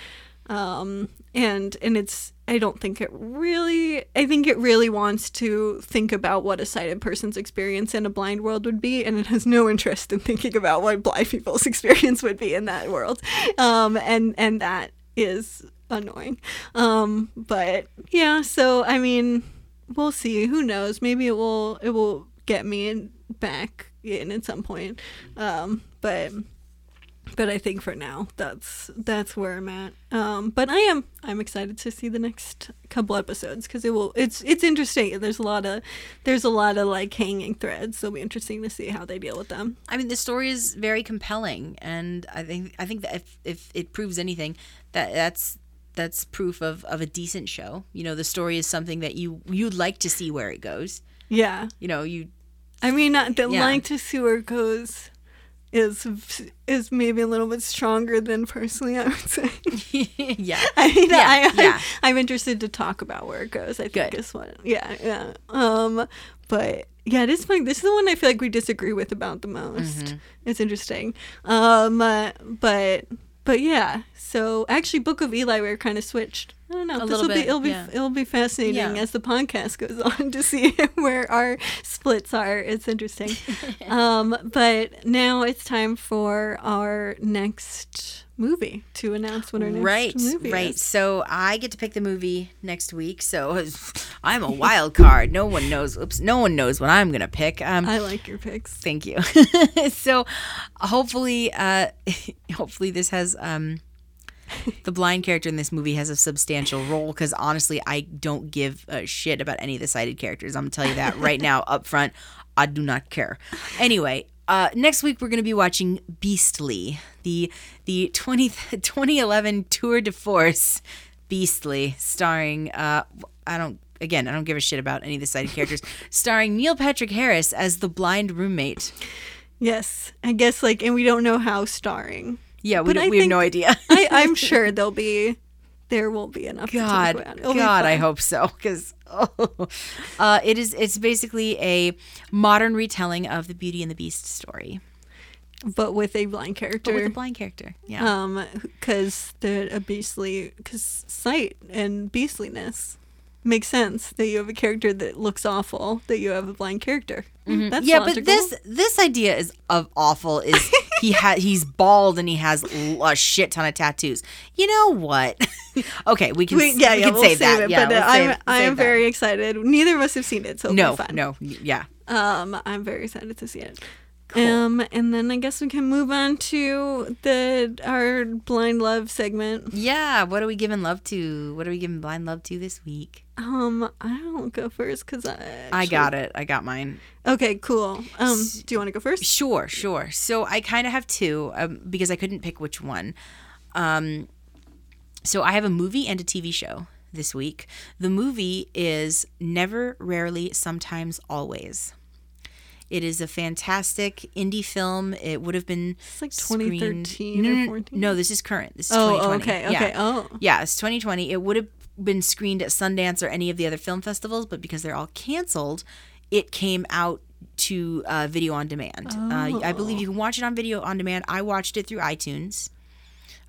um and and it's i don't think it really i think it really wants to think about what a sighted person's experience in a blind world would be and it has no interest in thinking about what blind people's [laughs] experience would be in that world. Um and and that is annoying. Um but yeah so i mean we'll see. Who knows? Maybe it will it will get me back in at some point. Um but but I think for now that's that's where I'm at. Um, but I am I'm excited to see the next couple episodes because it will it's it's interesting. There's a lot of there's a lot of like hanging threads. So it'll be interesting to see how they deal with them. I mean, the story is very compelling, and I think I think that if, if it proves anything, that that's that's proof of, of a decent show. You know, the story is something that you you'd like to see where it goes. Yeah, You know, you I mean uh, the Yeah. line to see where it goes is is maybe a little bit stronger than personally I would say. [laughs] yeah. [laughs] I mean, Yeah, I, yeah. I, am interested to talk about where it goes. I think Good. is what. Yeah, yeah. Um, but yeah, this one, this is the one I feel like we disagree with about the most. Mm-hmm. It's interesting. Um, uh, but but yeah. So actually, Book of Eli, we're kind of switched. I don't know. A this will be it'll be yeah. it'll be fascinating Yeah. as the podcast goes [laughs] on to see [laughs] where our splits are. It's interesting. [laughs] um, but now it's time for our next movie to announce what our next Right, movie right. is. So I get to pick the movie next week. So [laughs] I'm a wild card. No one knows. Oops, no one knows what I'm gonna pick. Um, I like your picks. thank you. [laughs] so hopefully, uh, [laughs] hopefully this has um, the blind character in this movie has a substantial role. Because honestly, I don't give a shit about any of the sighted characters. I'm gonna tell you that right now, up front. I do not care. Anyway, uh, next week we're going to be watching Beastly, the the 20, [laughs] 2011 tour de force Beastly, starring uh, I don't again I don't give a shit about any of the side characters, [laughs] starring Neil Patrick Harris as the blind roommate. Yes, I guess like, and we don't know how starring. Yeah, we, But don't, I we have no idea. I, I'm [laughs] sure there'll be, there won't be enough. God, about. God, I hope so because oh. [laughs] uh, it is. It's basically a modern retelling of the Beauty and the Beast story, But with a blind character. but with a blind character. Yeah, um, because the a beastly, because sight and beastliness makes sense that you have a character that looks awful, that you have a blind character. Mm, That's yeah, logical. but this this idea is of awful is [laughs] he had he's bald and he has a shit ton of tattoos. You know what? [laughs] okay, we can We, yeah, we yeah, can we'll save, save that. it. yeah, but uh, we'll I'm save- I'm save that. very excited. Neither of us have seen it, so it'll no be fun. no yeah. Um, I'm very excited to see it. Um, and then I guess we can move on to the our blind love segment. Yeah, what are we giving love to? What are we giving blind love to this week? Um, I don't go first because I I got it. I got mine. Okay, cool. Um, do you want to go first? Sure, sure. So I kind of have two um, because I couldn't pick which one. Um, so I have a movie and a TV show this week. The movie is Never, Rarely, Sometimes, Always. It is a fantastic indie film. It would have been It's like screened- 2013 no, or no, no, 14. No, this is current. This is Oh, 2020. okay, Yeah. okay. Oh, Yeah, it's 2020. It would have been screened at Sundance or any of the other film festivals, but because they're all canceled, it came out to uh, video on demand. Uh, I believe you can watch it on video on demand. I watched it through iTunes.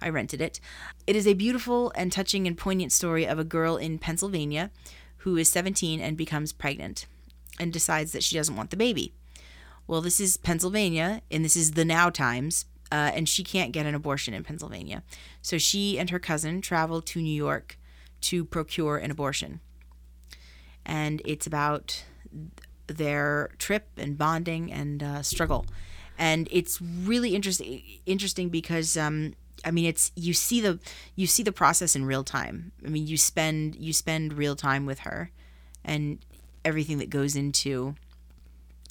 I rented it. It is a beautiful and touching and poignant story of a girl in Pennsylvania who is 17 and becomes pregnant and decides that she doesn't want the baby. Well, this is Pennsylvania, and this is the now times, uh, and she can't get an abortion in Pennsylvania. So she and her cousin travel to New York to procure an abortion. And it's about their trip and bonding and uh, struggle. And it's really interesting interesting because um, I mean it's you see the you see the process in real time. I mean you spend you spend real time with her and everything that goes into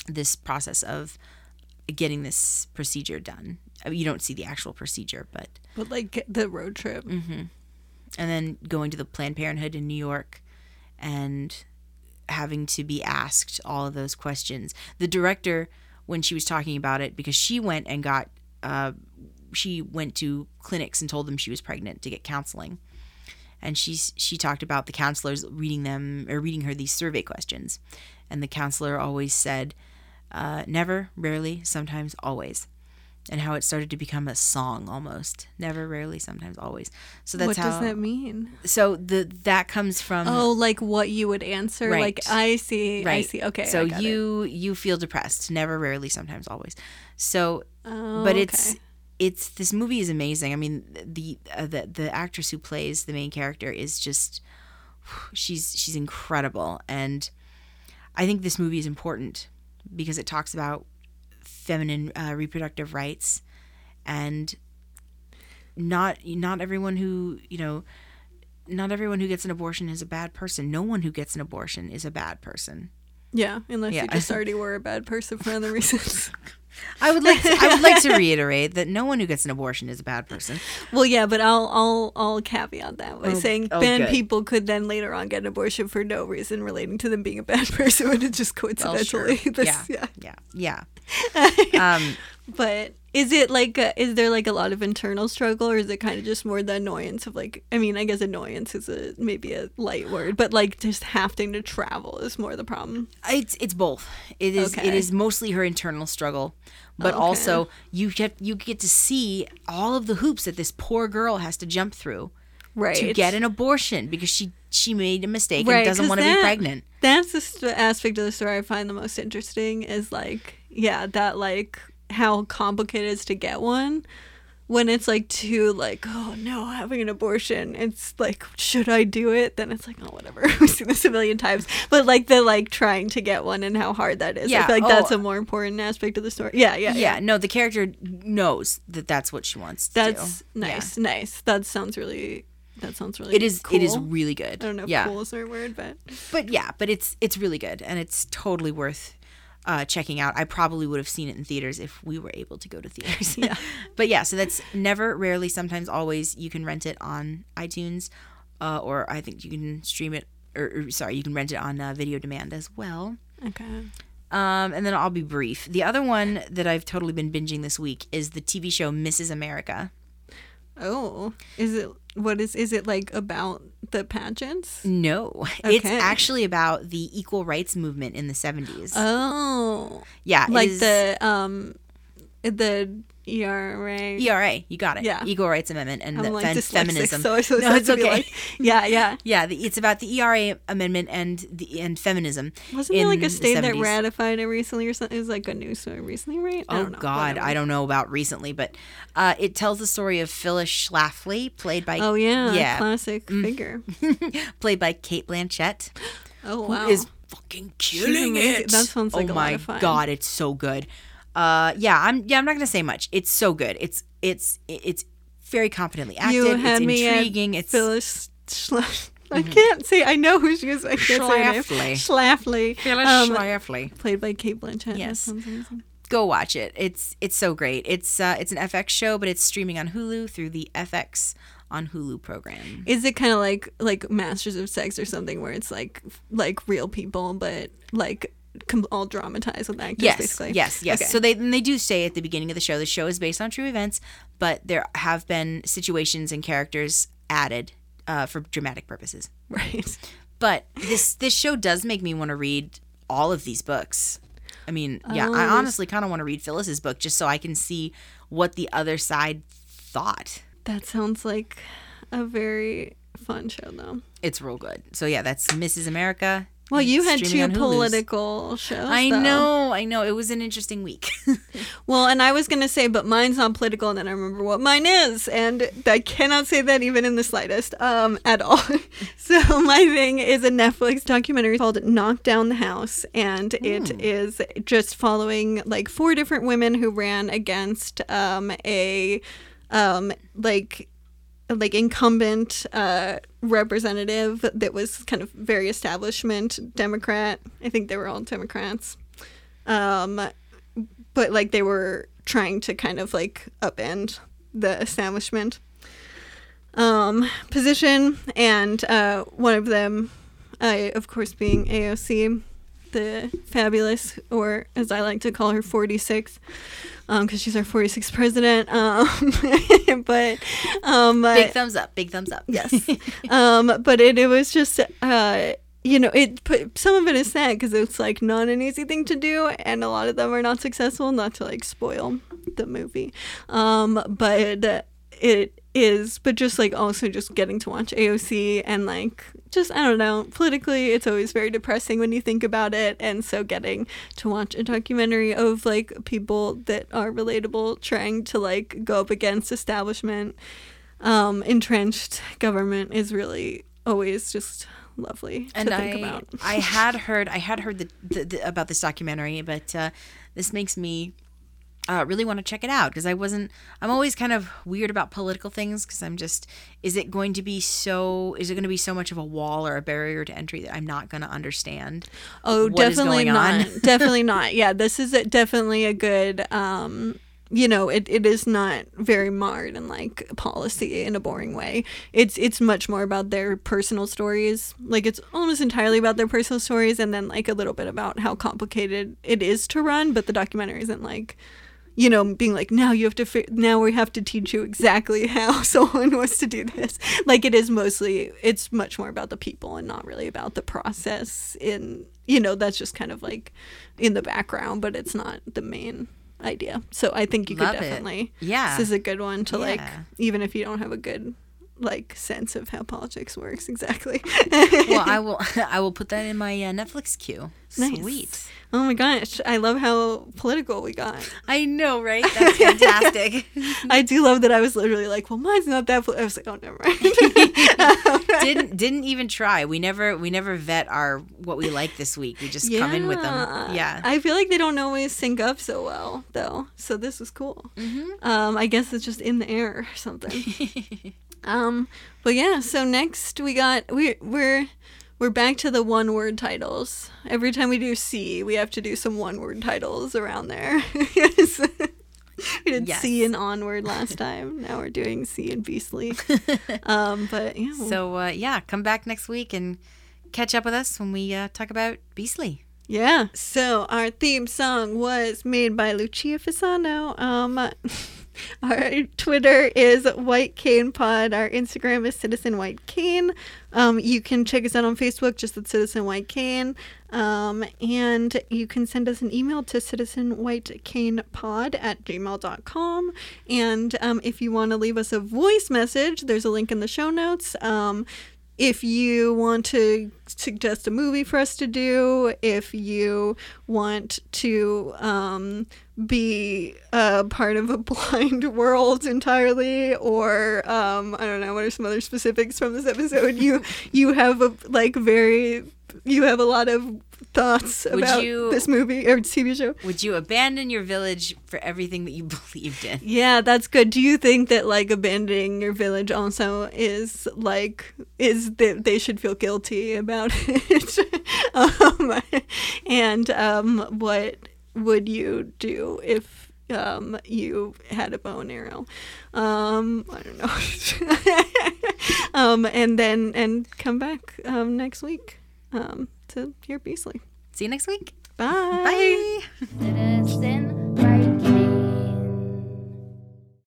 this process of getting this procedure done. I mean, you don't see the actual procedure, but but like the road trip. and then going to the Planned Parenthood in New York and having to be asked all of those questions. The director, when she was talking about it, because she went and got, uh, she went to clinics and told them she was pregnant to get counseling. And she she talked about the counselors reading them or reading her these survey questions, and the counselor always said, uh, "Never, rarely, sometimes, always." And how it started to become a song almost. Never, rarely, sometimes, always. So that's what how. does that mean? So the that comes from Oh, like what you would answer? Right. Like I see, I see. Okay, So got it. you you feel depressed. Never, rarely, sometimes, always. So, Oh, but it's okay. it's this movie is amazing. I mean, the uh, the the actress who plays the main character is just she's she's incredible, and I think this movie is important because it talks about feminine uh, reproductive rights and not not everyone who you know not everyone who gets an abortion is a bad person no one who gets an abortion is a bad person yeah, unless Yeah. you just [laughs] already were a bad person for other reasons. [laughs] i would like to, i would like to reiterate that no one who gets an abortion is a bad person well, yeah, but I'll I'll I'll caveat that by Oh, saying oh, bad good. people could then later on get an abortion for no reason relating to them being a bad [laughs] person, but it's just Well, coincidentally. sure. this, yeah yeah. yeah yeah [laughs] um But is it like a, is there like a lot of internal struggle, or is it kind of just more the annoyance of like? I mean, I guess annoyance is a maybe a light word, but like just having to travel is more the problem. It's it's both. It is it Okay. is mostly her internal struggle, but Okay. also you get you get to see all of the hoops that this poor girl has to jump through Right. to get an abortion because she she made a mistake Right, and doesn't want to be pregnant. That's the st- aspect of the story I find the most interesting is like, yeah, that like how complicated it is to get one. When it's like too like, oh no, having an abortion, it's like, should I do it? Then it's like, oh whatever. [laughs] We've seen this a million times. But like the like trying to get one and how hard that is. I Yeah, feel like that's oh. a more important aspect of the story. Yeah, yeah, Yeah, yeah. no, the character knows that that's what she wants to That's do. Yeah. nice, nice. That sounds really. That sounds really. It is it is really good. I don't know if yeah. cool is the right word, but But yeah, but it's it's really good and it's totally worth uh, checking out. I probably would have seen it in theaters if we were able to go to theaters. [laughs] [laughs] Yeah. but yeah, so that's never, rarely, sometimes, always. You can rent it on iTunes, uh, or I think you can stream it. Or, or sorry, you can rent it on uh, video demand as well. okay. Um, and then I'll be brief. The other one that I've totally been binging this week is the TV show Mrs. America. Oh, is it what is is it like about the pageants? No, it's actually about the equal rights movement in the 70s. Oh, yeah, like is- the um, the ERA. ERA, you got it. Yeah. Equal Rights Amendment and the like dyslexic, feminism. so was no, it's okay. like, [laughs] yeah, yeah. [laughs] yeah, the, it's about the ERA amendment and the and feminism. Wasn't there like a state that ratified it recently or something? It was like a news story recently, right? Oh. God, Whatever. I don't know about recently, but uh, it tells the story of Phyllis Schlafly, played by Oh yeah, yeah, Mm. classic figure. [laughs] played by Cate Blanchett, Oh wow. is fucking killing it. That sounds like oh my god, it's so good. Uh, yeah, I'm yeah, I'm not gonna say much. It's so good. It's it's it's very competently acted. you had it's me intriguing. at It's Phyllis I can't say. I know who she is. I can't say her name. Schlafly. Schlafly. Phyllis Um, Schlafly. played by Cate Blanchett. Yes. Go watch it. It's it's so great. It's uh, it's an FX show, but it's streaming on Hulu through the FX on Hulu program. Is it kind of like like Masters of Sex or something where it's like like real people, but like all dramatized with actors? Yes, basically. yes, yes. Okay. So they they do say at the beginning of the show the show is based on true events, but there have been situations and characters added uh, for dramatic purposes. right. But this this show does make me want to read all of these books. I mean, yeah, Oh, I honestly kind of want to read Phyllis's book just so I can see what the other side thought. That sounds like a very fun show, though. It's real good. So yeah, that's Mrs. America. Well, you had two political shows. I though. know, I know. It was an interesting week. [laughs] Well, and I was gonna say, but mine's not political, and then I remember what mine is, and I cannot say that even in the slightest, um, at all. [laughs] so my thing is a Netflix documentary called "Knock Down the House," and it is just following like four different women who ran against um a um like like incumbent uh, representative that was kind of very establishment Democrat. I think they were all Democrats. Um, but like they were trying to kind of like upend the establishment um, position, and uh, one of them, uh, of course, being AOC, the fabulous, or as I like to call her, 46, because she's our 46th president. Um, [laughs] but um, big thumbs up. Big thumbs up. Yes. [laughs] um, but it, it was just, uh, you know, it put some of it is sad because it's like not an easy thing to do, and a lot of them are not successful. Not to like spoil the movie, um, but it is. But just like also just getting to watch AOC and like just I don't know politically, it's always very depressing when you think about it, and so getting to watch a documentary of like people that are relatable trying to like go up against establishment um, entrenched government is really always just lovely and to I, think about. I [laughs] had heard, I had heard the, the, the, about this documentary, but uh, this makes me uh, really want to check it out because I wasn't. I'm always kind of weird about political things because I'm just. Is it going to be so? Is it going to be so much of a wall or a barrier to entry that I'm not going to understand? oh, definitely not. [laughs] definitely not. Yeah, this is a, definitely a good. Um, you know, it, it is not very marred in like policy in a boring way. It's it's much more about their personal stories. Like it's almost entirely about their personal stories, and then like a little bit about how complicated it is to run. But the documentary isn't like you know, being like, now you have to, fi- now we have to teach you exactly [laughs] how someone was to do this. Like it is mostly, it's much more about the people and not really about the process. In you know, that's just kind of like in the background, but it's not the main idea. So I think you could Love it. definitely, Yeah. this is a good one to like, even if you don't have a good like sense of how politics works exactly. well, I [laughs] will. [laughs] I will put that in my uh, Netflix queue. Nice. Sweet. oh my gosh, I love how political we got. I know, right? That's fantastic. [laughs] I do love that I was literally like, well, mine's not that. Pol-. I was like, oh, never mind. didn't didn't even try. We never we never vet our what we like this week. We just come in with them. Yeah. I feel like they don't always sync up so well, though. So this is cool. Mm-hmm. Um, I guess it's just in the air or something. Um, but yeah. So next we got we we're we're back to the one word titles. Every time we do See, we have to do some one word titles around there. Yes. [laughs] we did Yes. See and onward last time. Now we're doing See and beastly. [laughs] um, but yeah. So uh, yeah, come back next week and catch up with us when we uh, talk about Beastly. Yeah. So our theme song was made by Lucia Fasano. Um, [laughs] [laughs] Our Twitter is White Cane Pod. Our Instagram is Citizen White Cane. Um, you can check us out on Facebook, just at Citizen White Cane. Um, and you can send us an email to citizenwhitecanepod at gmail.com. And um, if you want to leave us a voice message, there's a link in the show notes. Um, if you want to suggest a movie for us to do, if you want to um, be a part of a [laughs] blind world entirely, or um, I don't know, what are some other specifics from this episode? You [laughs] you have a like very you have a lot of thoughts Would about you- this movie or TV show. Would you abandon your village for everything that you [laughs] believed in? Yeah, that's good. Do you think that like abandoning your village also is like is that they should feel guilty about it? um, and um, what would you do if um, you had a bow and arrow? Um, I don't know. [laughs] um, and then and come back um, next week um, to hear Beastly. See you next week. Bye. Bye. Citizen